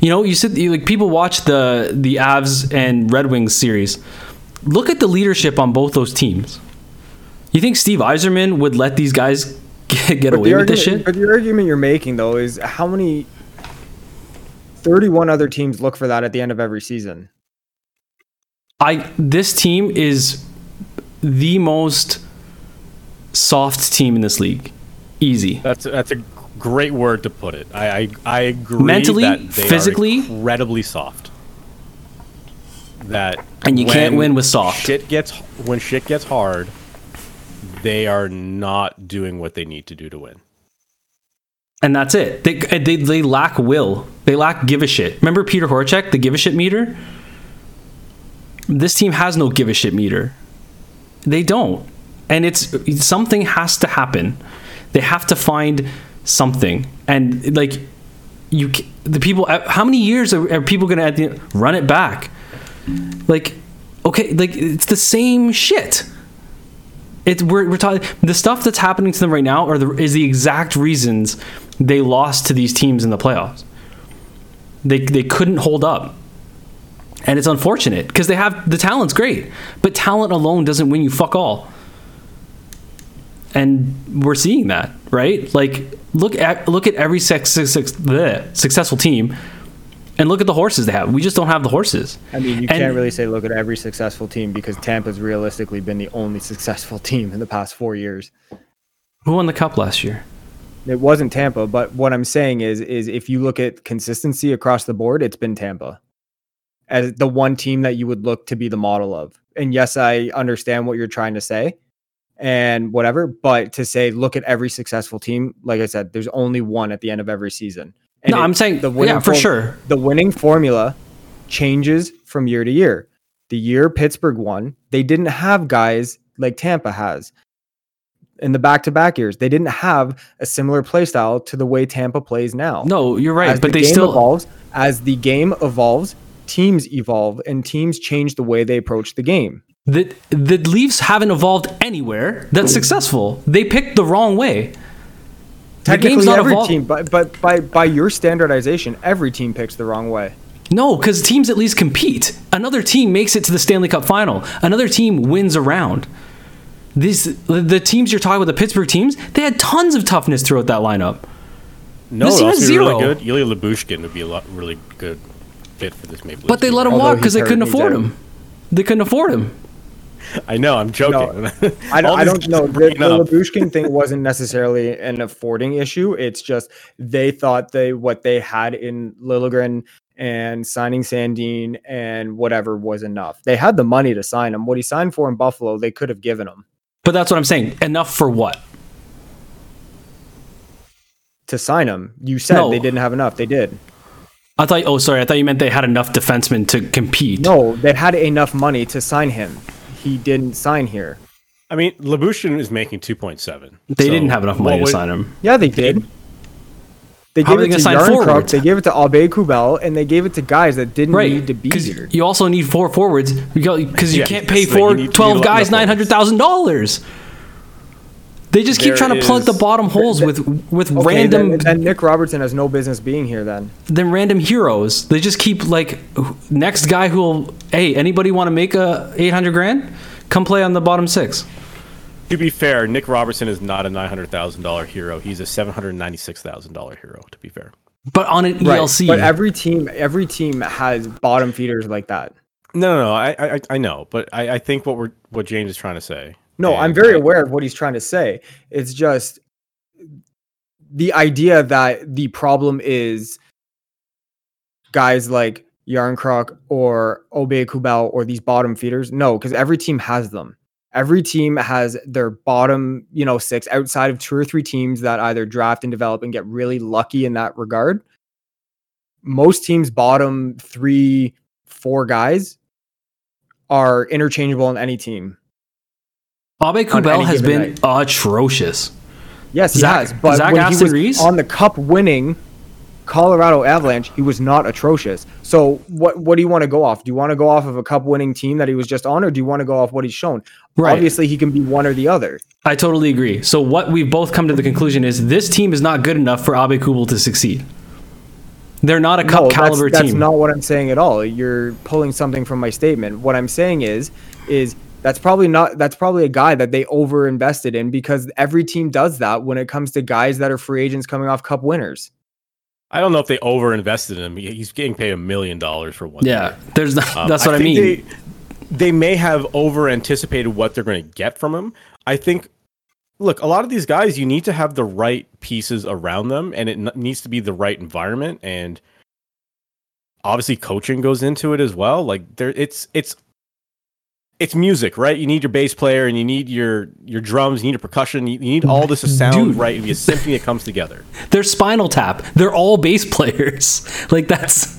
You know you sit you, like people watch the the Avs and Red Wings series. Look at the leadership on both those teams. You think Steve Yzerman would let these guys get, get away with this argument, shit? but the argument you're making though is how many 31 other teams look for that at the end of every season. I this team is the most soft team in this league easy that's that's a great word to put it. I I, I agree. Mentally, that they are physically- incredibly soft. That And you can't win with soft. Shit gets when shit gets hard. They are not doing what they need to do to win. and that's it. They, they they lack will. They lack give a shit. Remember Peter Horachek, the give a shit meter? This team has no give a shit meter. They don't, and it's something has to happen. They have to find something, and like you, the people. Uh, how many years are, are people to run it back? Like, okay, like it's the same shit. It's we're, we're talking the stuff that's happening to them right now are the is the exact reasons they lost to these teams in the playoffs. They they couldn't hold up. And it's unfortunate because they have the talent's great, but talent alone doesn't win you fuck all. And we're seeing that, right? Like look at look at every sex, bleh, successful team and look at the horses they have. We just don't have the horses. I mean, you And- can't really say look at every successful team because Tampa's realistically been the only successful team in the past four years. Who won the cup last year? It wasn't Tampa, but what I'm saying is, is if you look at consistency across the board, it's been Tampa as the one team that you would look to be the model of. And yes, I understand what you're trying to say and whatever, but to say look at every successful team, like I said, there's only one at the end of every season. And no, it- I'm saying the winning yeah, for form- sure. the winning formula changes from year to year. The year Pittsburgh won, they didn't have guys like Tampa has. In the back-to-back years, they didn't have a similar play style to the way Tampa plays now. No, you're right, as but the they game still evolves. As the game evolves, teams evolve, and teams change the way they approach the game. The the Leafs haven't evolved anywhere that's successful. They picked the wrong way. The game's Technically, not every evol- team, but but by by your standardization, every team picks the wrong way. No, because teams at least compete. Another team makes it to the Stanley Cup final. Another team wins around. These the, the teams you're talking about, the Pittsburgh teams, they had tons of toughness throughout that lineup. No, This it team has also really zero. good. Ilya Lyubushkin would be a lot, really good fit for this Maple. Leafs. But they Leafs let him Although walk because they couldn't afford out. him. They couldn't afford him. I know. I'm joking. I don't, I don't know. The, bringing the Lyubushkin thing wasn't necessarily an affording issue. It's just they thought they what they had in Liljegren and signing Sandin and whatever was enough. They had the money to sign him. What he signed for in Buffalo, they could have given him But that's what I'm saying. Enough for what? to sign him. You said No. they didn't have enough. They did. I thought. Oh, sorry. I thought you meant they had enough defensemen to compete. No, they had enough money to sign him. He didn't sign here. I mean, Lyubushkin is making 2.7. they So didn't have enough money what to sign him. Yeah, they did. They How gave it gonna to sign Järnkrok, forwards? They gave it to Aubé-Kubel, and they gave it to guys that didn't Right, need to be here. you also need four forwards because you Yeah, can't pay the thing. for You need- you need twelve guys nine hundred thousand dollars. They just keep There trying to plug the bottom holes with with Okay, random then, then Nick Robertson has no business being here. Then then random heroes. They just keep like next guy who'll hey anybody want to make a eight hundred grand? Come play on the bottom six. To be fair, Nick Robertson is not a $900,000 hero. He's a $796,000 hero, to be fair. But on an ELC, but every team, every team has bottom feeders like that. No, no, no. I, I, I know, but I, I think what we're what James is trying to say. No, and I'm very aware of what he's trying to say. It's just the idea that the problem is guys like Järnkrok or Aubé-Kubel or these bottom feeders. No, because every team has them. Every team has their bottom, you know, six outside of two or three teams that either draft and develop and get really lucky in that regard. Most teams' bottom three, four guys are interchangeable on any team. Aubé-Kubel has been night. atrocious. Yes, he Zach- has. But Zach when he was Reese? on the cup winning Colorado Avalanche, he was not atrocious. So what what do you want to go off? Do you want to go off of a cup winning team that he was just on, or do you want to go off what he's shown? Right. Obviously, he can be one or the other. I totally agree. So what we've both come to the conclusion is this team is not good enough for Aubé-Kubel to succeed. They're not a cup no, caliber that's, that's team. not what I'm saying at all. You're pulling something from my statement. What I'm saying is, is that's probably not that's probably a guy that they over invested in because every team does that when it comes to guys that are free agents coming off cup winners. I don't know if they over invested in him. He's getting paid a million dollars for one. yeah, there's not, Um, that's what I, think mean. They, they may have over anticipated what they're going to get from him. I think. Look, a lot of these guys, you need to have the right pieces around them, and it n- needs to be the right environment. And obviously, coaching goes into it as well. Like there, it's it's it's music, right? You need your bass player, and you need your your drums, you need your percussion, you, you need all this to sound Dude. right and be a symphony that comes together. They're Spinal Tap. They're all bass players. like that's,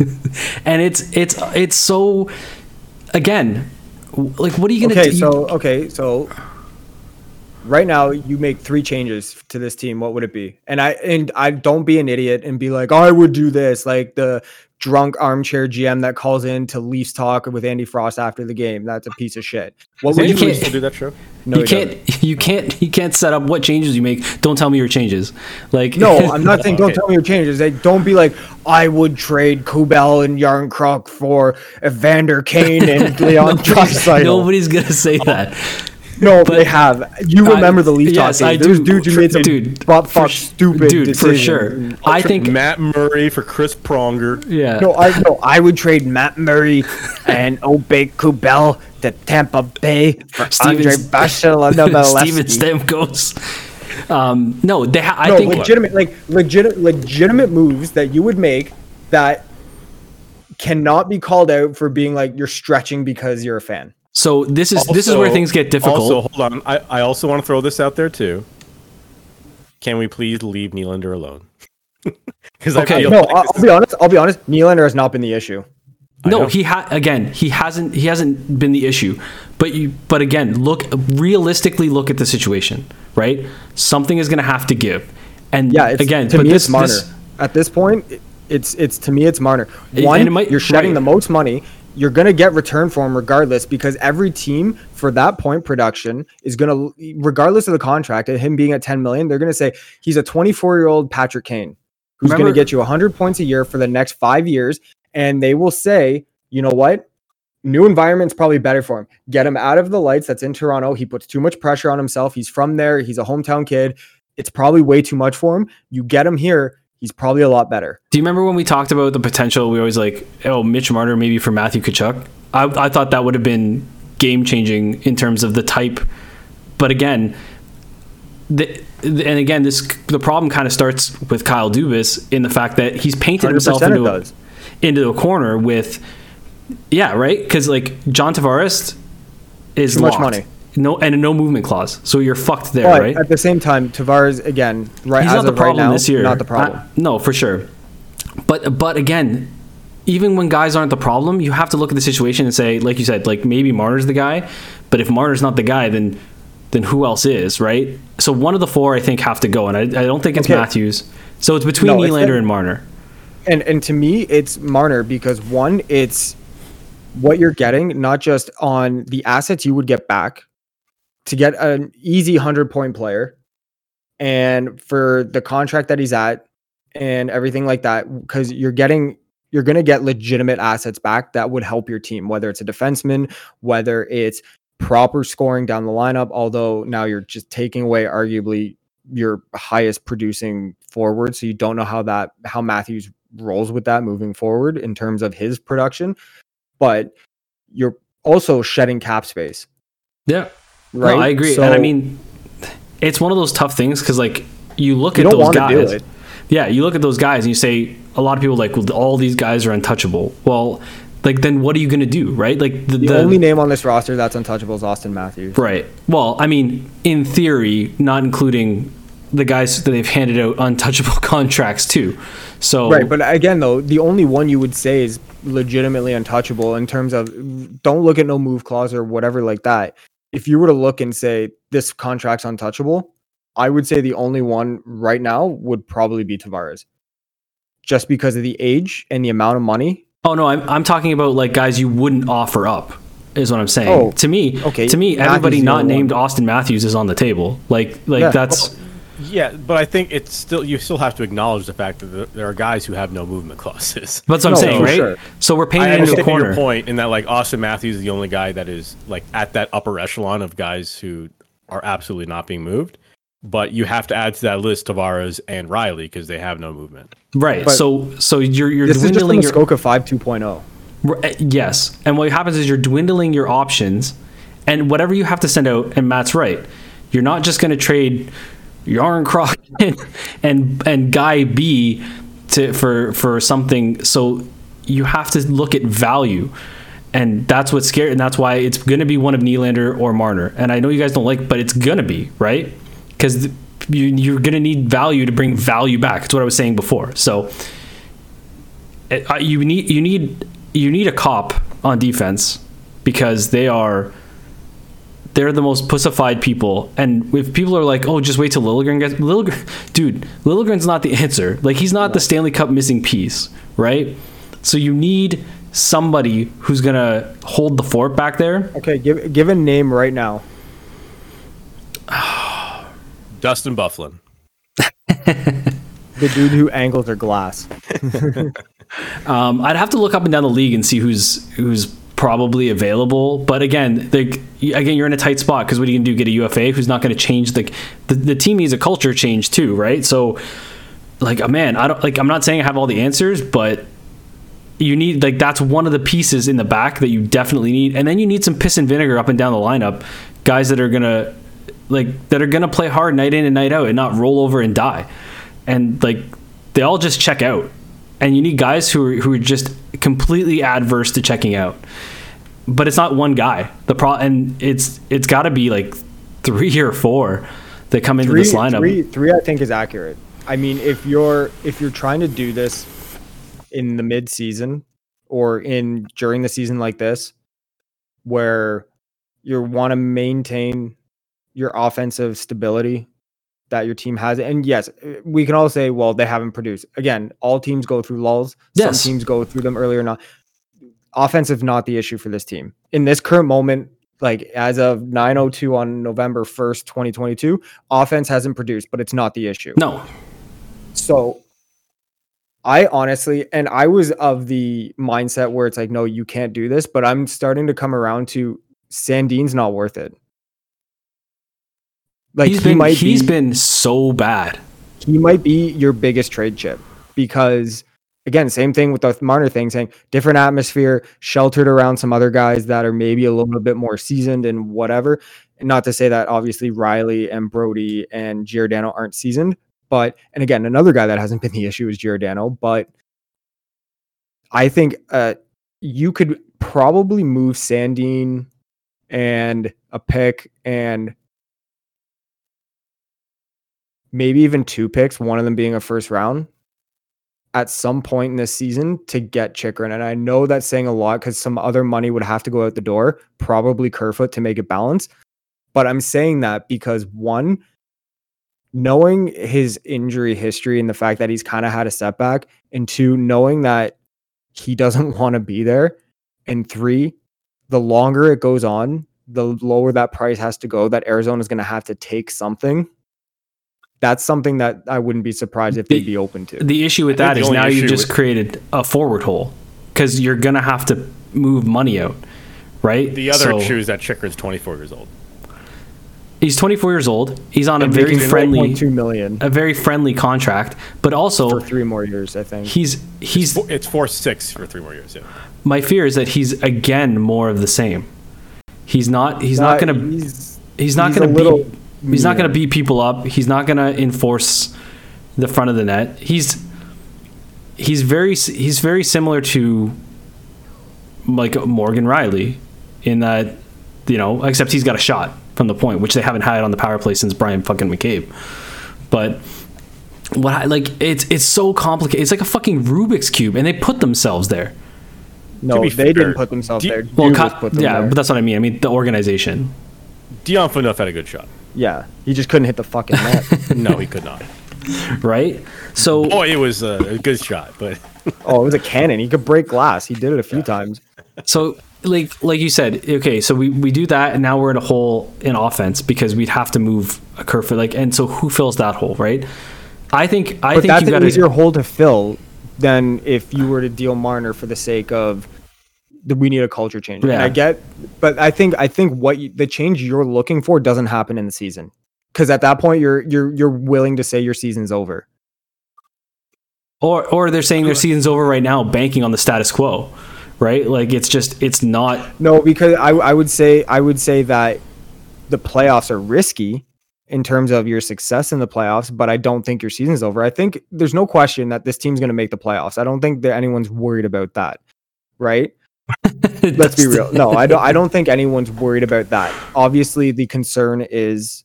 and it's it's it's so. Again, like what are you gonna Okay, do? so okay, so right now you make three changes to this team. What would it be? And I and I don't be an idiot and be like, I would do this, like the drunk armchair GM that calls in to Leafs talk with Andy Frost after the game. That's a piece of shit. What would you can't- still do that show? No, you can't doesn't. you can't you can't set up what changes you make. Don't tell me your changes. Like No, I'm not saying don't Okay. tell me your changes. They don't be like, I would trade Kubel and Järnkrok for Evander Kane and Leon Draisaitl. Nobody's gonna say that. No, they have. You I- remember the Leaf yes, talk I days. There's do. dudes who made some Dude, butt for fuck sh- stupid dude, for sure. I think Matt Murray for Chris Pronger. yeah. No, I no, I would trade Matt Murray and Aubé-Kubel to Tampa Bay for Steven- Andre Steven Vasilevskiy. Stamkos. Um, no, they. Ha- I No, think legitimate, like legit, legitimate moves that you would make that cannot be called out for being like you're stretching because you're a fan. So. This is this is where things get difficult. Also, hold on. I, I also want to throw this out there too. Can we please leave Nylander alone? Because Okay. I feel No, like I'll, I'll be honest. I'll be honest. Nylander has not been the issue. No, he ha- again. He hasn't. He hasn't been the issue. But you. But again, look realistically. Look at the situation. Right. Something is going to have to give. And Yeah, it's, again, to me, this, it's Marner. this- At this point, it's it's to me, it's Marner. And One, it might- you're shedding right. the most money. You're gonna get return for him regardless because every team for that point production is gonna, regardless of the contract, and him being at 10 million, they're gonna say he's a 24 year old Patrick Kane who's gonna get you 100 points a year for the next five years, and they will say, you know what? New environment's probably better for him. Get him out of the lights that's in Toronto. He puts too much pressure on himself. He's from there. He's a hometown kid. It's probably way too much for him. You get him here, he's probably a lot better. Do you remember when we talked about the potential? We always like, oh, Mitch Marner maybe for Matthew Tkachuk. I, I thought that would have been game changing in terms of the type. But again, the, and again, this the problem kind of starts with Kyle Dubas in the fact that he's painted himself into a, into a corner with, yeah, right, because like John Tavares is Too much locked. money. No, and a no movement clause, so you're fucked there, But right? at the same time, Tavares again, right He's not the of right problem now, this year. not the problem. Uh, no, for sure. But but again, even when guys aren't the problem, you have to look at the situation and say, like you said, like maybe Marner's the guy. But if Marner's not the guy, then then who else is, right? So one of the four, I think, have to go, and I, I don't think it's Okay. Matthews. So it's between No, Nylander and Marner. and and to me, it's Marner because one, it's what you're getting, not just on the assets you would get back to get an easy hundred point player, and for the contract that he's at and everything like that, because you're getting you're going to get legitimate assets back that would help your team, whether it's a defenseman, whether it's proper scoring down the lineup. Although now you're just taking away arguably your highest producing forward, so you don't know how that how Matthews rolls with that moving forward in terms of his production. But you're also shedding cap space, Yeah, right? No, I agree, and I mean, it's one of those tough things because like you look you at those guys. Yeah, you look at those guys and you say a lot of people are like, well, all these guys are untouchable. Well, like then what are you going to do, right? Like the, The, the only name on this roster that's untouchable is Austin Matthews. Right. Well, I mean, in theory, not including the guys that they've handed out untouchable contracts to. So Right, but again, though, the only one you would say is legitimately untouchable in terms of don't look at no move clause or whatever like that. If you were to look and say this contract's untouchable, I would say the only one right now would probably be Tavares, just because of the age and the amount of money. oh no, I'm I'm talking about like guys you wouldn't offer up. Is what I'm saying. Oh, to me, okay, To me, Matthews everybody not named one. Austin Matthews is on the table. Like, like Yeah. that's Yeah, but I think it's still you still have to acknowledge the fact that there- there are guys who have no movement clauses. that's what I'm No, saying, right? sure. So we're I painting into a understand corner. your point in that like Austin Matthews is the only guy that is like at that upper echelon of guys who are absolutely not being moved. But you have to add to that list Tavares and Rielly because they have no movement. Right. But so so you're you're This is just the dwindling your Muskoka 5 2.0. R- uh, Yes. And what happens is you're dwindling your options and whatever you have to send out, and Matt's right. You're not just going to trade Järnkrok and, and Guy B to for for something. So you have to look at value. And that's what's scary, and that's why it's going to be one of Nylander or Marner. And I know you guys don't like, but it's going to be right because you, you're going to need value to bring value back. It's what I was saying before. So it- uh, you need you need you need a cop on defense because they are they're the most pussified people and if people are like oh just wait till Liljegren gets Liljegren dude Liljegren's not the answer like he's not the Stanley Cup missing piece right so you need somebody who's gonna hold the fort back there Okay, give give a name right now. Dustin Byfuglien. The dude who angles are glass. Um, I'd have to look up and down the league and see who's who's probably available. But again, again, you're in a tight spot because what are you gonna do? Get a UFA who's not gonna change the, the the team needs a culture change too, right? So, like, uh, man, I don't like. I'm not saying I have all the answers, but you need like that's one of the pieces in the back that you definitely need, and then you need some piss and vinegar up and down the lineup, guys that are gonna like that are gonna play hard night in and night out and not roll over and die, and like they all just check out, and you need guys who are who are just completely adverse to checking out, but it's not one guy. The pro and it's it's got to be like three or four that come into Three, this lineup. three, three, I think is accurate. I mean, if you're if you're trying to do this in the mid season or in during the season like this, where you want to maintain your offensive stability that your team has, and yes, we can all say, well, they haven't produced. Again, all teams go through lulls. Yes. Some teams go through them earlier. Not offensive, not the issue for this team in this current moment. Like as of 9:02 on November 1st, 2022, offense hasn't produced, but it's not the issue. no, So I honestly, and I was of the mindset where it's like, no, you can't do this, but I'm starting to come around to Sandin's not worth it. Like he's he been might he's be, been so bad. he might be your biggest trade chip because again, same thing with the Marner thing, saying different atmosphere, sheltered around some other guys that are maybe a little bit more seasoned and whatever. Not to say that obviously Rielly and Brodie and Giordano aren't seasoned, but and again, another guy that hasn't been the issue is Giordano, but I think uh you could probably move Sandin and a pick and maybe even two picks, one of them being a first round at some point in this season to get Chychrun. And I know that's saying a lot because some other money would have to go out the door, probably Kerfoot to make it balance. But I'm saying that because one, knowing his injury history and the fact that he's kind of had a setback, and two, knowing that he doesn't want to be there, and three, the longer it goes on, the lower that price has to go, that Arizona is going to have to take something. That's something that I wouldn't be surprised if they'd be open to. The issue with I think that the is only now you issue just created a forward hole because you're gonna have to move money out, right? The other So, issue is that Chychrun's 24 years old. He's 24 years old. He's on a very friendly, 1.2 million a very friendly contract, but also for three more years, I think. he's he's. Four- It's four six for three more years. Yeah. My fear is that he's again more of the same. He's not. He's not gonna. He's, He's not he's going a to little beat. He's not going to beat people up. He's not going to enforce the front of the net. He's he's very he's very similar to like Morgan Rielly, in that you know, except he's got a shot from the point, which they haven't had on the power play since Bryan fucking McCabe. But what I, like it's it's so complicated. It's like a fucking Rubik's cube, and they put themselves there. No, they fair, didn't put themselves you- there. Well, Dubas Ky- put them yeah, there. but that's what I mean. I mean the organization. Dion Phaneuf had a good shot. Yeah, he just couldn't hit the fucking net. No, he could not. right? So Boy, it was a, a good shot, but oh, it was a cannon. He could break glass. He did it a few times. so like like you said, okay, so we, we do that and now we're in a hole in offense because we'd have to move a curve for like and so who fills that hole, right? I think I But think that's you an got easier hole to fill than if you were to deal Marner for the sake of that we need a culture change. And I get, but I think I think what you, the change you're looking for doesn't happen in the season because at that point you're you're you're willing to say your season's over. or or they're saying their season's over right now banking on the status quo, right? Like it's just it's not No, because I I would say I would say that the playoffs are risky in terms of your success in the playoffs, but I don't think your season's over. I think there's no question that this team's going to make the playoffs. I don't think that anyone's worried about that. Right? Let's be real. No, I don't I don't think anyone's worried about that. Obviously, the concern is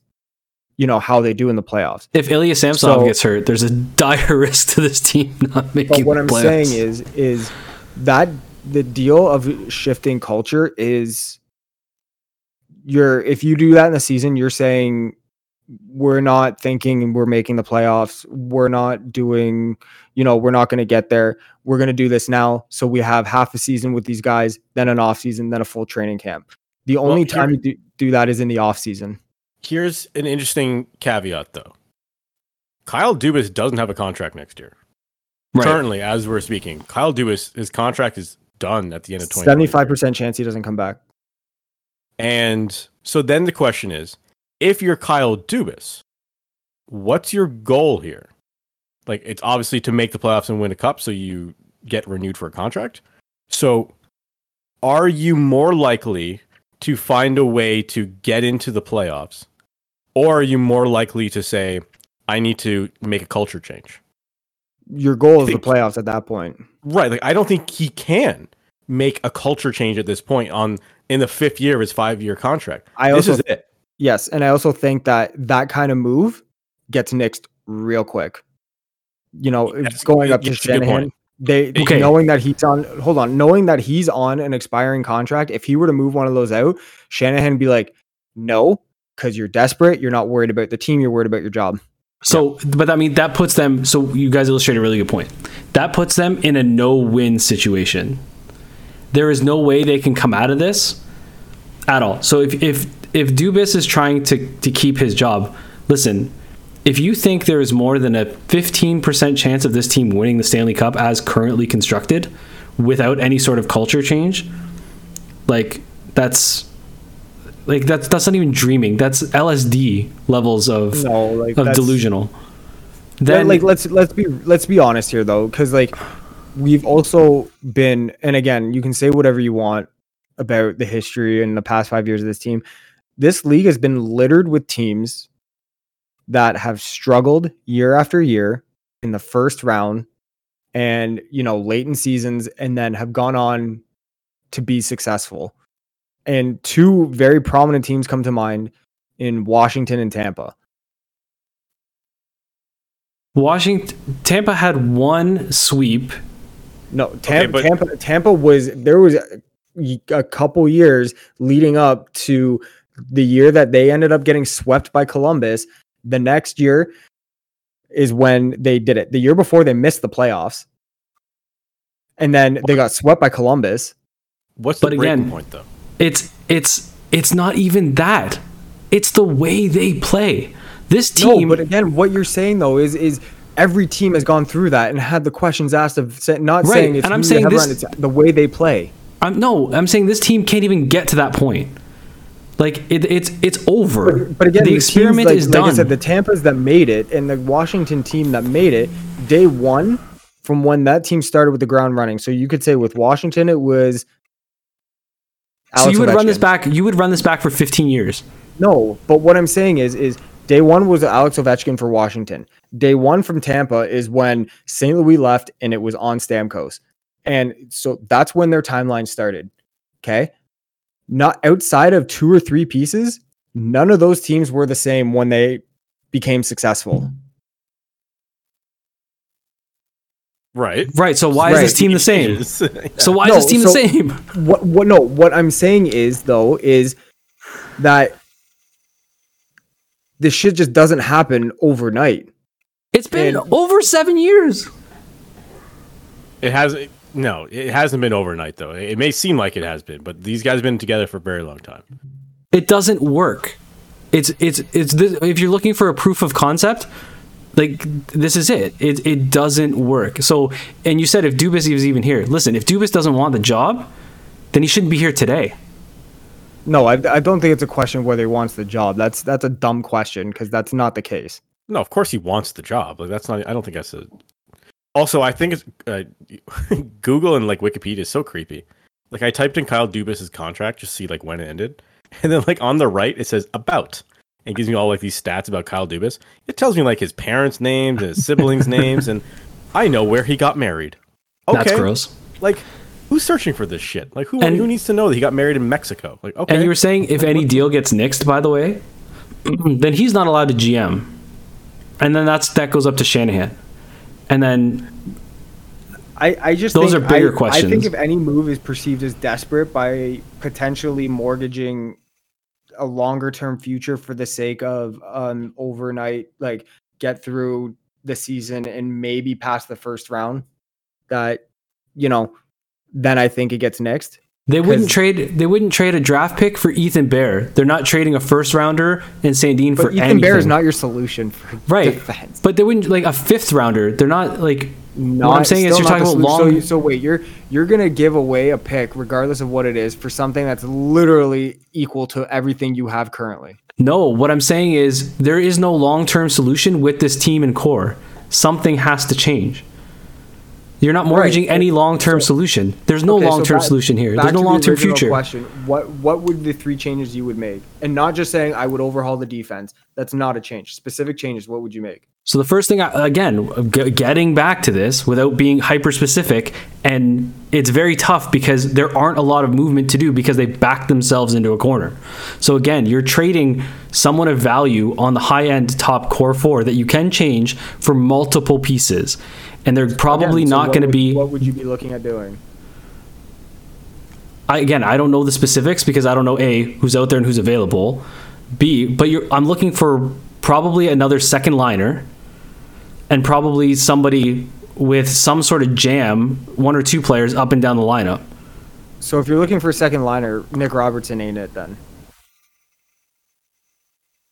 you know how they do in the playoffs. If Ilya Samsonov So- gets hurt, there's a dire risk to this team not making But what the I'm playoffs. saying is is that the deal of shifting culture is you're if you do that in the season, you're saying we're not thinking we're making the playoffs. We're not doing, you know, we're not going to get there. We're going to do this now. So we have half a season with these guys, then an off season, then a full training camp. The only here- time you do, do that is in the off season. here's an interesting caveat, though. Kyle Dubas doesn't have a contract next year. right. Currently, as we're speaking, Kyle Dubas, his contract is done at the end of 20. Seventy-five percent chance he doesn't come back. And so then the question is if you're Kyle Dubas, what's your goal here? Like, it's obviously to make the playoffs and win a cup so you get renewed for a contract. So, are you more likely to find a way to get into the playoffs? Or are you more likely to say, I need to make a culture change? Your goal is the playoffs at that point. Right. Like, I don't think he can make a culture change at this point on in the fifth year of his five year contract. I this also is it. Yes, and I also think that that kind of move gets nixed real quick. You know, it's going up to Shanahan. They Okay. knowing that he's on. Hold on, knowing that he's on an expiring contract. If he were to move one of those out, Shanahan be like, "No, because you're desperate. You're not worried about the team. You're worried about your job." So, but I mean, that puts them. So, you guys illustrate a really good point. That puts them in a no-win situation. There is no way they can come out of this at all. So, if if if Dubas is trying to to keep his job, listen. If you think there is more than a 15% chance of this team winning the Stanley Cup as currently constructed without any sort of culture change, like that's like that's that's not even dreaming. That's LSD levels of No, like of delusional. Then, like let's let's be let's be honest here though, because like we've also been, and again, you can say whatever you want about the history and the past five years of this team. This league has been littered with teams that have struggled year after year in the first round, and you know late in seasons, and then have gone on to be successful. And two very prominent teams come to mind in Washington and Tampa. Washington Tampa had one sweep. No, Tampa, but- Tampa, Tampa was there was a, a couple years leading up to the year that they ended up getting swept by Columbus. The next year is when they did it. The year before they missed the playoffs, and then they got swept by Columbus. What's the But breaking again- point, though? It's it's it's not even that. It's the way they play. This team. No, team but again, what you're saying though is is every team has gone through that and had the questions asked of not Right, saying it's and I'm saying this- around, it's the way they play. I'm no, I'm saying this team can't even get to that point. Like it, it's it's over. But, but again, the teams experiment like, is like done. I said, the Tampa's that made it and the Washington team that made it, day one from when that team started with the ground running. So you could say with Washington, it was. Alex so you would run this back. You would run this back for 15 years. No, but what I'm saying is, is day one was Alex Ovechkin for Washington. Day one from Tampa is when St. Louis left and it was on Stamkos, and so that's when their timeline started. Okay. Not outside of two or three pieces, none of those teams were the same when they became successful. Right. Right. So why is this team the same? So why No, is this team the same? What what no, what I'm saying is though, is that this shit just doesn't happen overnight. It's been And- over seven years. It has no. It hasn't been overnight though. It may seem like it has been, but these guys have been together for a very long time. It doesn't work. It's it's it's this, if you're looking for a proof of concept, like this is it. It it doesn't work. So and you said if Dubas was even here, listen, if Dubas doesn't want the job, then he shouldn't be here today. No, I, I don't think it's a question of whether he wants the job. That's that's a dumb question because that's not the case. No, of course he wants the job. Like that's not. I don't think that's a. Also, I think it's uh, Google and like Wikipedia is so creepy. Like I typed in Kyle Dubas's contract just to see like when it ended, and then like on the right it says about. And gives me all like these stats about Kyle Dubas. It tells me like his parents' names and his siblings' names, and I know where he got married. Okay, That's gross. Like, who's searching for this shit? Like, who And- who needs to know that he got married in Mexico? Like, okay, And you were saying if any deal gets nixed, by the way, then he's not allowed to GM, and then that's that goes up to Shanahan, and then I, I just Those think, are bigger I, I think if any move is perceived as desperate by potentially mortgaging a longer term future for the sake of um overnight like get through the season and maybe pass the first round, that you know, then I think it gets next. They wouldn't trade. They wouldn't trade a draft pick for Ethan Bear. They're not trading a first rounder and Sandin for Ethan anything. Bear is not your solution for right. defense. But they wouldn't like a fifth rounder. They're not like. What I'm saying is you're talking about long. So, you- so wait, you're you're gonna give away a pick, regardless of what it is, for something that's literally equal to everything you have currently. no, what I'm saying is there is no long term solution with this team and core. Something has to change. You're not mortgaging any long term solution. There's no Okay, long term back- solution here. There's no long term future. Question: What what would the three changes you would make? And not just saying I would overhaul the defense. That's not a change. Specific changes. What would you make? So the first thing, I, again, g- getting back to this without being hyper specific, and it's very tough because there aren't a lot of movement to do because they backed themselves into a corner. So again, you're trading someone of value on the high end top core four that you can change for multiple pieces, and they're probably Again, so not going to be. What would you be looking at doing? I, again, I don't know the specifics because I don't know a who's out there and who's available. B, but you're, I'm looking for probably another second liner, and probably somebody with some sort of jam, one or two players up and down the lineup. So if you're looking for a second liner, Nick Robertson ain't it then?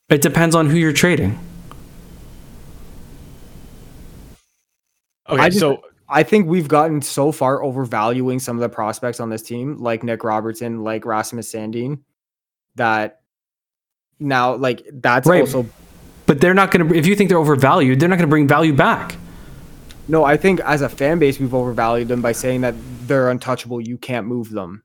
It depends on who you're trading. Okay. I just- so I think we've gotten so far overvaluing some of the prospects on this team, like Nick Robertson, like Rasmus Sandin, that now like that's Right. also But they're not going to. If you think they're overvalued, they're not going to bring value back. no. I think as a fan base, we've overvalued them by saying that they're untouchable. You can't move them.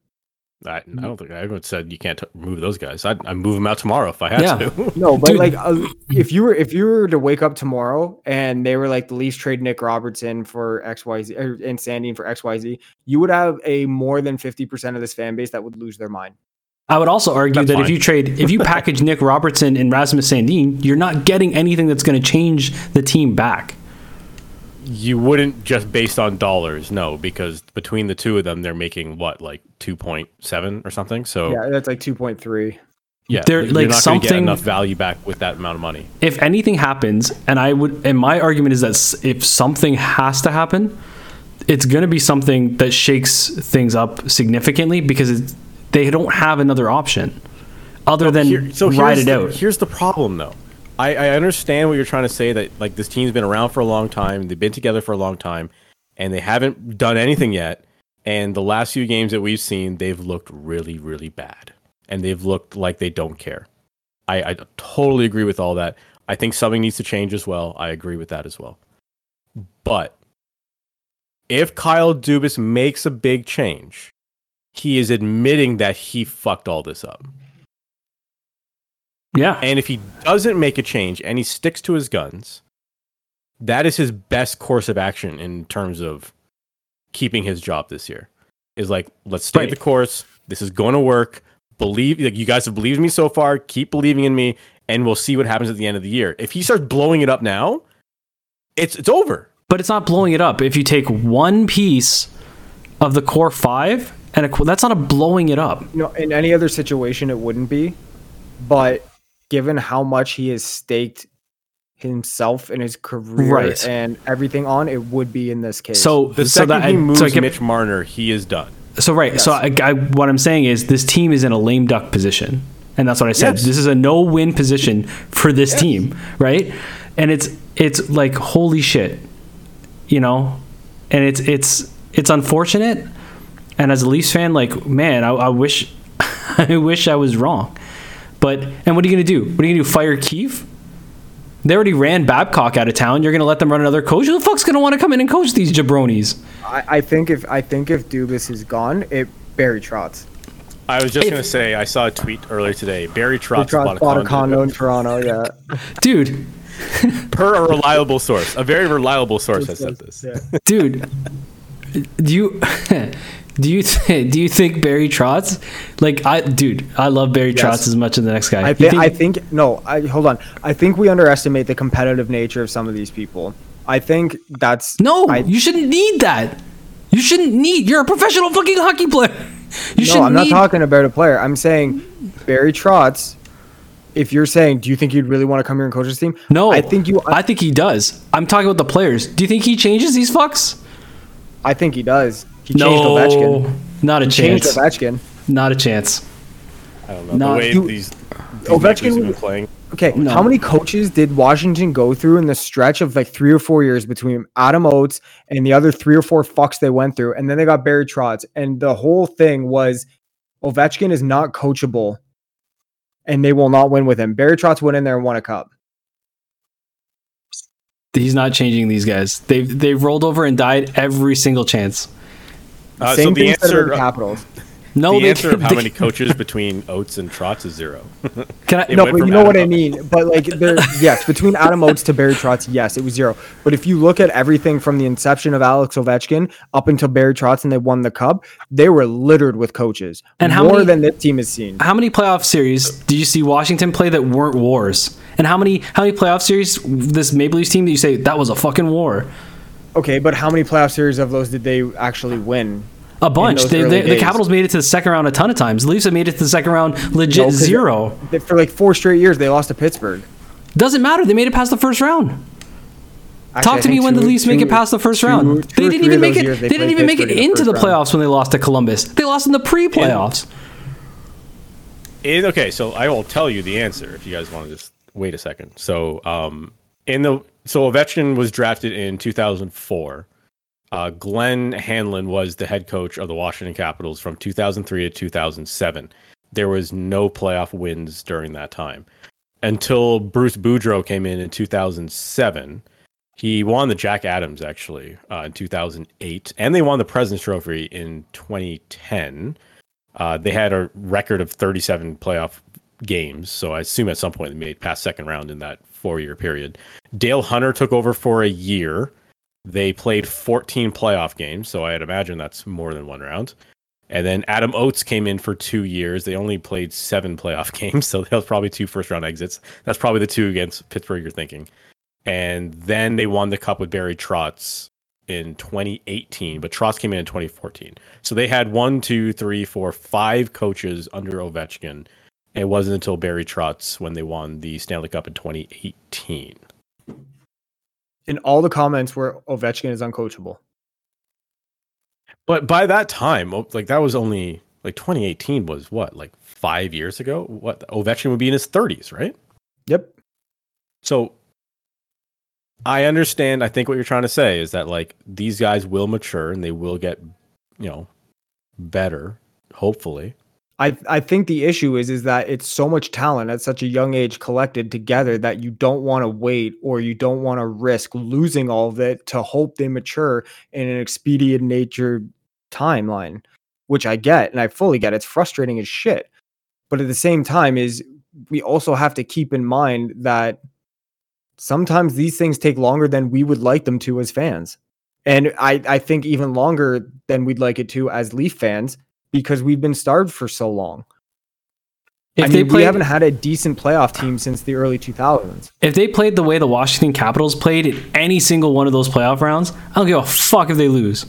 I, I don't think I haven't said you can't t- move those guys. I'd, I'd move them out tomorrow if I had Yeah. to. No, but Dude. like uh, if you were if you were to wake up tomorrow and they were like the Leafs trade Nick Robertson for XYZ or, and Sandin for XYZ, you would have a more than 50% of this fan base that would lose their mind. I would also argue That's that if you trade, if you package Nick Robertson and Rasmus Sandin, you're not getting anything that's going to change the team back. You wouldn't just based on dollars, no, because between the two of them, they're making what like two point seven or something. So yeah, Yeah, that's like 2.3. Yeah, They're, you're like, not going to get something- enough value back with that amount of money. if anything happens, and I would, and my argument is that if something has to happen, it's going to be something that shakes things up significantly because it's, they don't have another option other than Here- so ride it the, out. Here's the problem, though. I, I understand what you're trying to say that like this team's been around for a long time, they've been together for a long time, and they haven't done anything yet. And the last few games that we've seen, they've looked really, really bad, and they've looked like they don't care. I, I totally agree with all that. I think something needs to change as well. I agree with that as well. But if Kyle Dubas makes a big change, he is admitting that he fucked all this up. Yeah. And if he doesn't make a change and he sticks to his guns, that is his best course of action in terms of keeping his job this year. is like, let's stay Right. the course. This is going to work. Believe like you guys have believed in me so far. Keep believing in me, and we'll see what happens at the end of the year. If he starts blowing it up now, it's it's over. But it's not blowing it up. If you take one piece of the core five and a, that's not a blowing it up. You know, in any other situation, it wouldn't be. But given how much he has staked himself and his career Right. and everything on, it would be in this case. So The so second that he moves so get- Mitch Marner, he is done. So right. So I, I, what I'm saying is this team is in a lame duck position, and that's what I said. Yes. This is a no-win position for this team, right? And it's it's like holy shit, you know, and it's it's it's unfortunate. And as a Leafs fan, like man, I, I wish I wish I was wrong. But and what are you gonna do? What are you gonna do? Fire Keefe? They already ran Babcock out of town. You're gonna let them run another coach? Who the fuck's gonna want to come in and coach these jabronis? I, I think if I think if Dubas is gone, it Barry Trotz. I was just gonna say I saw a tweet earlier today. Barry Trotz, Trotz bought a condo in Toronto. Yeah, Dude, per a reliable source. A very reliable source has said this. Yeah. dude do you do you th- do you think Barry Trotz like I dude I love Barry Yes. Trotz as much as the next guy I, thi- think- I think no. I hold on. I think we underestimate the competitive nature of some of these people. I think that's no I, you shouldn't need that you shouldn't need you're a professional fucking hockey player you no, I'm not need talking about a player. I'm saying Barry Trotz. If you're saying, do you think you'd really want to come here and coach this team? no I think you. I, I think he does I'm talking about the players do you think he changes these fucks I think he does. He changed no Ovechkin. not a He changed chance Ovechkin. not a chance I don't know No, the way you- these, these Ovechkin Yankees have been playing. Okay, No. how many coaches did Washington go through in the stretch of like three or four years between Adam Oates and the other three or four fucks they went through, and then they got Barry Trotz, and the whole thing was Ovechkin is not coachable, and they will not win with him. Barry Trotz went in there and won a cup. he's not changing these guys they've they've rolled over and died every single chance Uh, so the thing answer, the Capitals. no the they, answer of how they- many coaches between Oates and Trotz is zero. can I, It No, but you from know what I mean. But like, there, yes, between Adam Oates to Barry Trotz, yes, it was zero. But if you look at everything from the inception of Alex Ovechkin up until Barry Trotz and they won the cup, they were littered with coaches. And how more many- than this team has seen. how many playoff series did you see Washington play that weren't wars? And how many how many playoff series this Maple Leafs team that you say that was a fucking war? Okay, but how many playoff series of those did they actually win? A bunch. They, they, the. Capitals made it to the second round a ton of times. The Leafs have made it to the second round legit No, 'cause zero. They- For like four straight years, they lost to Pittsburgh. Doesn't matter. They made it past the first round. Actually, Talk to me think when the two- Leafs make it past the first two- round. two They didn't even make it. They, they didn't played even make it Pittsburgh in the into the first round. playoffs when they lost to Columbus. They lost in the pre-playoffs. It- okay, so I will tell you the answer if you guys want to just wait a second. So, um, in the so Ovechkin was drafted in 2004. Uh, Glenn Hanlon was the head coach of the Washington Capitals from 2003 to 2007. There was no playoff wins during that time until Bruce Boudreau came in in 2007. He won the Jack Adams actually uh, in 2008, and they won the President's Trophy in 2010. Uh, they had a record of 37 playoff games, so I assume at some point they made past second round in that four year period. Dale Hunter took over for a year. They played 14 playoff games, so I'd imagine that's more than one round. And then Adam Oates came in for two years. They only played seven playoff games, so that was probably two first round exits. That's probably the two against Pittsburgh you're thinking. And then they won the cup with Barry Trotz in 2018, but Trotz came in in 2014. So they had one, two, three, four, five coaches under Ovechkin. It wasn't until Barry Trotz when they won the Stanley Cup in 2018. And all the comments were Ovechkin is uncoachable. But by that time, like that was only like 2018 was what, like five years ago? What Ovechkin would be in his 30s, right? Yep. So I understand. I think what you're trying to say is that like these guys will mature and they will get, you know, better, hopefully. I I think the issue is is that it's so much talent at such a young age collected together that you don't want to wait or you don't want to risk losing all of it to hope they mature in an expedient nature timeline, which I get and I fully get. It's frustrating as shit. But at the same time is we also have to keep in mind that sometimes these things take longer than we would like them to as fans. And I, I think even longer than we'd like it to as Leaf fans because we've been starved for so long. If I they mean, we haven't had a decent playoff team since the early 2000s. if they played the way the Washington Capitals played in any single one of those playoff rounds, I don't give a fuck if they lose.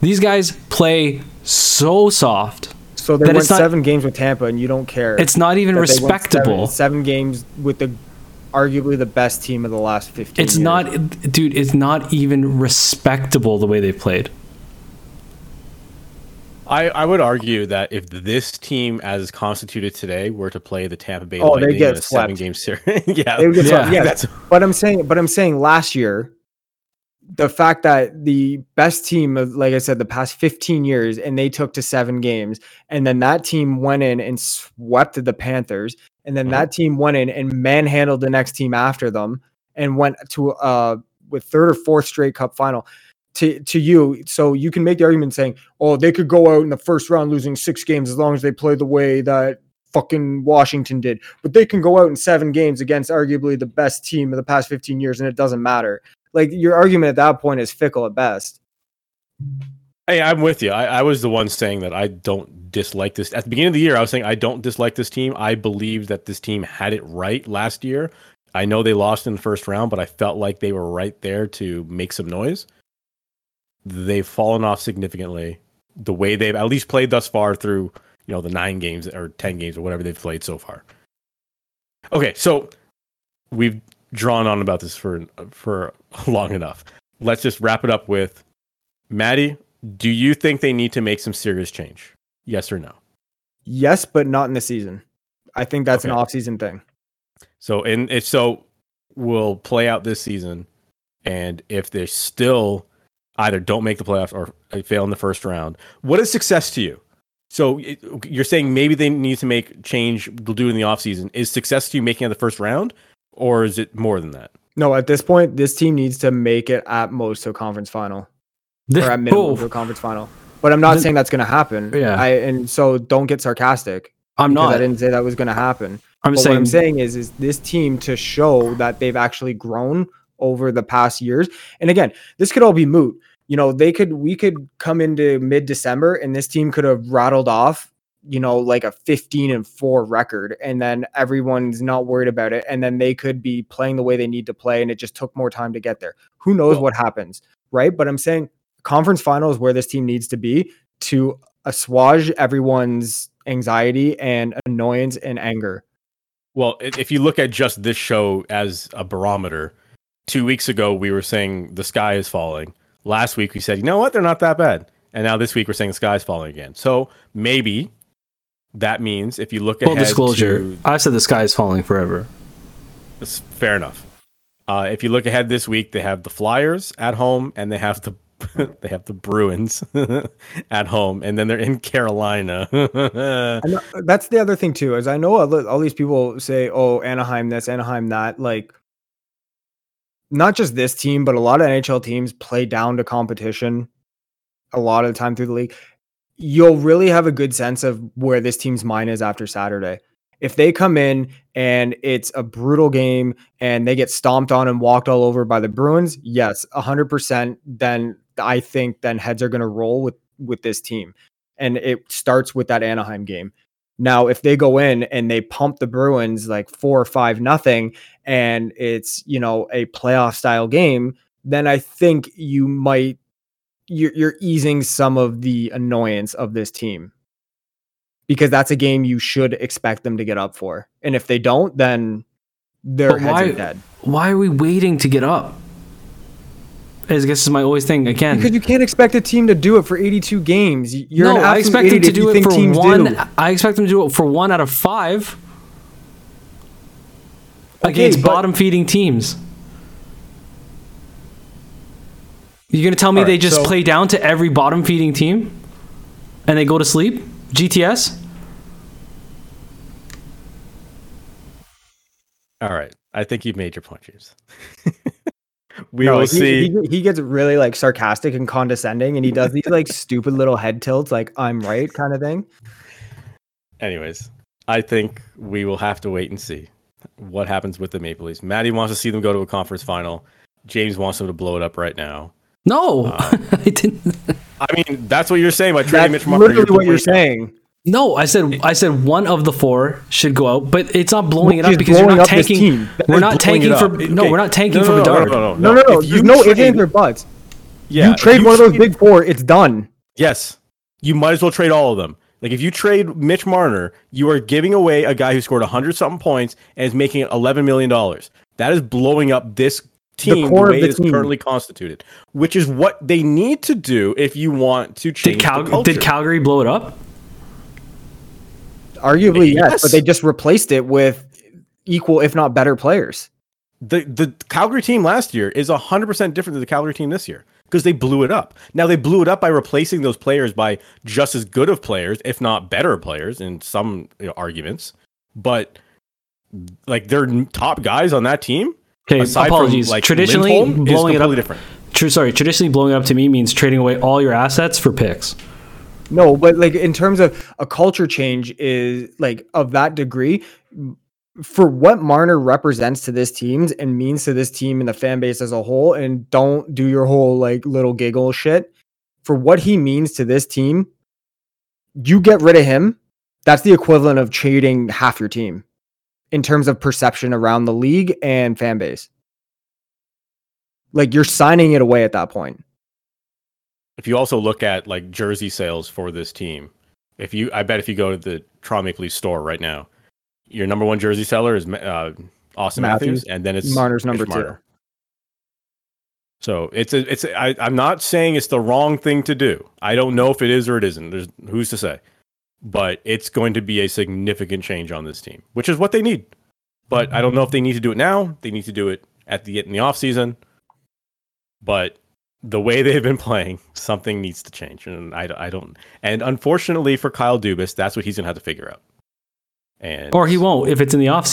These guys play so soft. So they it's not- seven games with Tampa, and you don't care. It's not even that they went respectable. Seven, seven games with the arguably the best team of the last 15 It's years. not, dude. It's not even respectable the way they played. I, I would argue that if this team, as constituted today, were to play the Tampa Bay Oh, they Lightning get in a swept. seven-game series, yeah, They would get Yeah. yeah, that's But I'm saying, but I'm saying last year, the fact that the best team of, like I said, the past 15 years, and they took to seven games, and then that team went in and swept the Panthers, and then Mhm. that team went in and manhandled the next team after them, and went to uh with third or fourth straight Cup final. To, to you, so you can make the argument saying, "Oh, they could go out in the first round losing six games as long as they play the way that fucking Washington did." but they can go out in seven games against arguably the best team of the past 15 years and it doesn't matter. Like your argument at that point is fickle at best. Hey, I'm with you. I, I was the one saying that I don't dislike this. At the beginning of the year, I was saying I don't dislike this team. I believe that this team had it right last year. I know they lost in the first round, but I felt like they were right there to make some noise. They've fallen off significantly. The way they've at least played thus far through, you know, the nine games or ten games or whatever they've played so far. Okay, so we've drawn on about this for for long enough. Let's just wrap it up with Maddie. Do you think they need to make some serious change? Yes or no? Yes, but not in the season. I think that's an off-season thing. So, and if so, will play out this season, and if they're still either don't make the playoffs or uh, fail in the first round, what is success to you? So you're saying maybe they need to make change. They'll do it in the offseason. Is success to you making it the first round, or is it more than that? No, at this point, this team needs to make it at most to a conference final or at minimum to a conference final. But I'm not Then- saying that's going to happen. Yeah. I and so don't get sarcastic. I'm not. I didn't say that was going to happen. I'm but saying, what I'm saying is, is this team to show that they've actually grown over the past years. And again, this could all be moot. You know, they could, we could come into mid December and this team could have rattled off, you know, like a 15 and four record, and then everyone's not worried about it. And then they could be playing the way they need to play, and it just took more time to get there. Who knows what happens, right? But I'm saying conference final is where this team needs to be to assuage everyone's anxiety and annoyance and anger. Well, if you look at just this show as a barometer, two weeks ago we were saying the sky is falling. Last week we said, you know what, they're not that bad. And now this week we're saying the sky is falling again. So maybe that means if you look ahead. full ahead disclosure, to- I've said the sky is falling forever. That's fair enough. Uh, if you look ahead this week, they have the Flyers at home, and they have the they have the Bruins at home, and then they're in Carolina. I know, that's the other thing too, is I know all, all these people say, "Oh, Anaheim that's Anaheim that." Like, not just this team, but a lot of NHL teams play down to competition a lot of the time through the league. You'll really have a good sense of where this team's mind is after Saturday. If they come in and it's a brutal game and they get stomped on and walked all over by the Bruins, yes, hundred percent. Then I think then heads are going to roll with with this team, and it starts with that Anaheim game. Now, if they go in and they pump the Bruins like four or five nothing, and it's you know a playoff style game, then I think you might you're, you're easing some of the annoyance of this team because that's a game you should expect them to get up for, and if they don't, then their But heads why- are dead. Why are we waiting to get up? I guess this is my always thing again. Because you can't expect a team to do it for 82 games. You're no, I expect them to do it for one. do. I expect them to do it for one out of five Okay, against but- bottom feeding teams. You're gonna tell me All they just so- play down to every bottom feeding team, and they go to sleep? GTS? All right, I think you've made your point, James. we No, will he, see. He, he gets really like sarcastic and condescending, and he does these like stupid little head tilts, like "I'm right" kind of thing. Anyways, I think we will have to wait and see what happens with the Maple Leafs. Maddie wants to see them go to a conference final. James wants them to blow it up right now. No, um, I didn't. I mean, that's what you're saying by trading Mitch Marner. literally what you're blowing- saying. No, I said I said one of the four should go out, but it's not blowing Which it up because you're not up tanking. team. That We're not tanking for no, Okay. we're not tanking No, for no, no, Bedard. no, no, No, no, no. If There's no ifs, trade- ands, or buts. Yeah, you if trade one of those trade- big four, it's done. Yes, you might as well trade all of them. Like if you trade Mitch Marner, you are giving away a guy who scored 100 something points and is making 11 million dollars. That is blowing up this team the, core of way the it is team. currently constituted, which is what they need to do if you want to change Did, Cal- the culture. did Calgary blow it up? Arguably, yes, Yes. but they just replaced it with equal, if not better, players. the the Calgary team last year is 100% different than the Calgary team this year because they blew it up. Now they blew it up by replacing those players by just as good of players, if not better players in some you know, arguments. But like their n- top guys on that team, Okay, aside apologies. from like Traditionally, Lindholm, is blowing it up. different. True, sorry. Traditionally, blowing it up to me means trading away all your assets for picks. No, but like in terms of a culture change is like of that degree for what Marner represents to this team and means to this team and the fan base as a whole and don't do your whole like little giggle shit for what he means to this team you get rid of him that's the equivalent of trading half your team in terms of perception around the league and fan base. Like you're signing it away at that point If you also look at like jersey sales for this team, if you, I bet if you go to the Toronto Maple Leafs store right now, your number one jersey seller is uh, Auston Matthews, Matthews. and then it's Marner's Mitch number two. Marner. So it's a, it's a, I, I'm not saying it's the wrong thing to do. I don't know if it is or it isn't. There's who's to say, but it's going to be a significant change on this team, which is what they need. But I don't know if they need to do it now. They need to do it at the in the off season. But the way they've been playing, something needs to change, and I, I don't. And unfortunately for Kyle Dubas, that's what he's gonna have to figure out. And Or he won't if it's in the off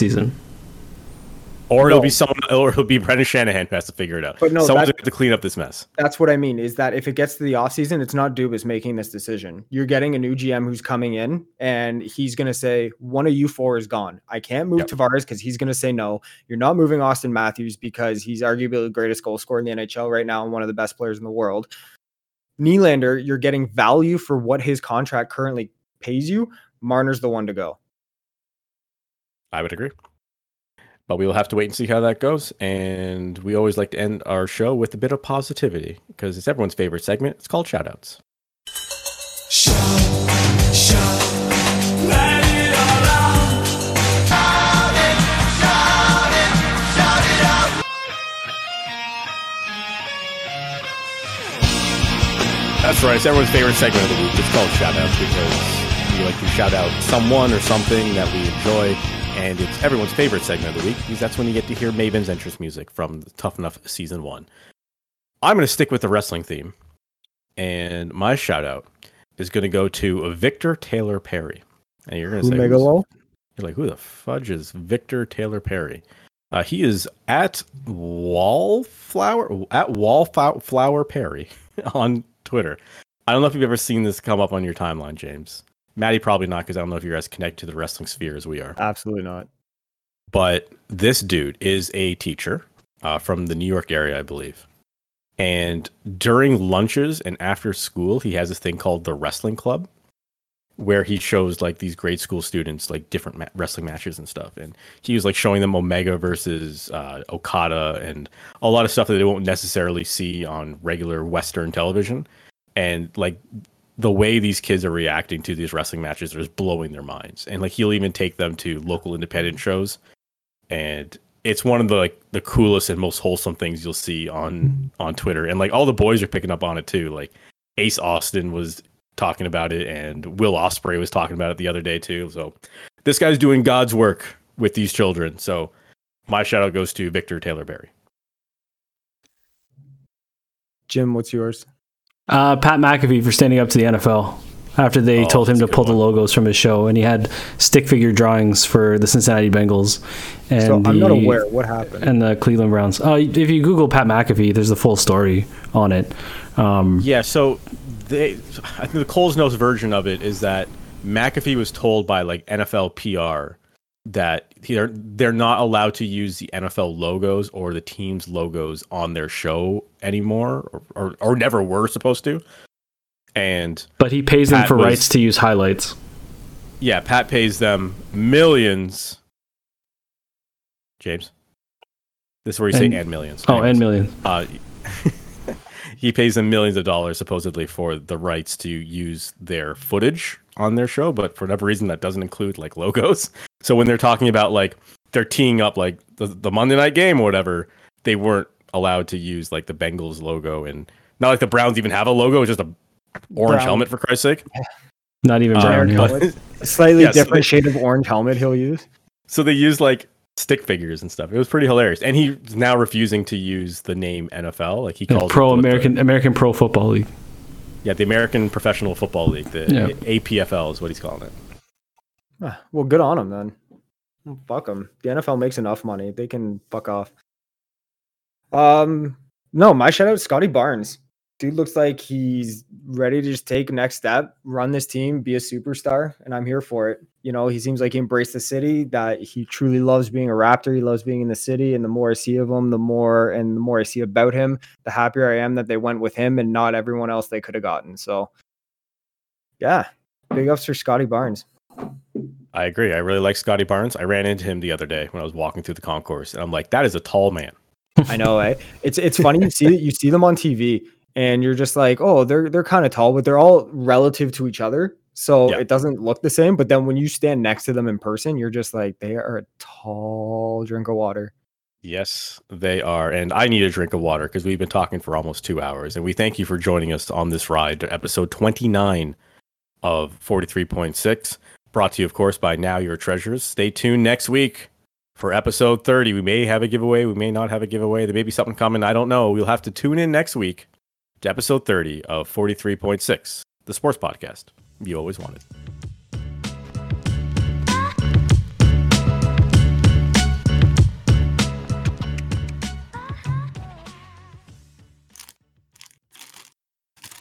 or it'll be someone, or it'll be Brendan Shanahan who has to figure it out. But no, someone's have to clean up this mess. That's what I mean is that if it gets to the offseason, it's not Dubas making this decision. You're getting a new GM who's coming in and he's going to say, one of you four is gone. I can't move Yep. Tavares because he's going to say no. You're not moving Auston Matthews because he's arguably the greatest goal scorer in the NHL right now and one of the best players in the world. Nylander, you're getting value for what his contract currently pays you. Marner's the one to go. I would agree. But we will have to wait and see how that goes. And we always like to end our show with a bit of positivity because it's everyone's favorite segment. It's called shoutouts. Shout, shout. That's right. It's everyone's favorite segment of the week. It's called shoutouts because we like to shout out someone or something that we enjoy. And it's everyone's favorite segment of the week because that's when you get to hear Maven's entrance music from Tough Enough season one. I'm going to stick with the wrestling theme. And my shout out is going to go to Victor Taylor Perry. And you're going to say, Megalo? you're like, who the fudge is Victor Taylor Perry? Uh, he is at Wallflower at Wallflower Perry on Twitter. I don't know if you've ever seen this come up on your timeline, James. Maddie probably not because I don't know if you're as connected to the wrestling sphere as we are. Absolutely not. But this dude is a teacher uh, from the New York area, I believe. And during lunches and after school, he has this thing called the Wrestling Club, where he shows like these grade school students like different ma- wrestling matches and stuff. And he was like showing them Omega versus uh, Okada and a lot of stuff that they won't necessarily see on regular Western television. And like the way these kids are reacting to these wrestling matches is blowing their minds. And like he'll even take them to local independent shows. And it's one of the like the coolest and most wholesome things you'll see on mm-hmm. on Twitter. And like all the boys are picking up on it too. Like Ace Austin was talking about it and Will Ospreay was talking about it the other day too. So this guy's doing God's work with these children. So my shout out goes to Victor Taylor Perry. Jim, what's yours? Uh, Pat McAfee for standing up to the NFL after they Oh, told him to a good pull the logos from his show, and he had stick figure drawings for the Cincinnati Bengals and so I'm not aware. What happened? and the Cleveland Browns. Uh, if you Google Pat McAfee, there's the full story on it. Um, Yeah, so they I think the Coles Notes version of it is that McAfee was told by like NFL PR that they're they're not allowed to use the NFL logos or the team's logos on their show anymore, or or, or never were supposed to. And But he pays them for was- rights to use highlights. yeah, Pat pays them millions. James, this is where you say And- and millions. Oh, Anyways. and millions. uh, he pays them millions of dollars supposedly for the rights to use their footage on their show, but for whatever reason that doesn't include like logos. So when they're talking about like they're teeing up like the, the Monday night game or whatever, they weren't allowed to use like the Bengals logo and not like the Browns even have a logo, it's just a orange Brown. helmet for Christ's sake. Not even Uh, brown. yeah. but- A slightly Yes, different like- shade of orange helmet he'll use. so they use like stick figures and stuff. It was pretty hilarious. And he's now refusing to use the name NFL. Like he Yeah, calls it Pro American American Pro Football League. Yeah, the American Professional Football League, the Yeah. APFL is what he's calling it. Ah, Well, good on him then. Fuck them. The NFL makes enough money; they can fuck off. Um, no, my shout out is Scottie Barnes. Dude looks like he's ready to just take next step, run this team, be a superstar, and I'm here for it. You know, he seems like he embraced the city, that he truly loves being a Raptor. He loves being in the city, and the more I see of him, the more and the more I see about him, the happier I am that they went with him and not everyone else they could have gotten. So, yeah, big ups for Scottie Barnes. I agree. I really like Scottie Barnes. I ran into him the other day when I was walking through the concourse, and I'm like, that is a tall man. I know, eh? It's it's funny you see you see them on TV and you're just like, oh, they're they're kind of tall, but they're all relative to each other. So Yeah. it doesn't look the same. But then when you stand next to them in person, you're just like, they are a tall drink of water. Yes, they are. And I need a drink of water because we've been talking for almost two hours. And we thank you for joining us on this ride to episode 29 of 43.6. Brought to you, of course, by Now Your Treasures. Stay tuned next week for episode 30. We may have a giveaway. We may not have a giveaway. There may be something coming. I don't know. We'll have to tune in next week to episode 30 of 43.6, the sports podcast you always wanted.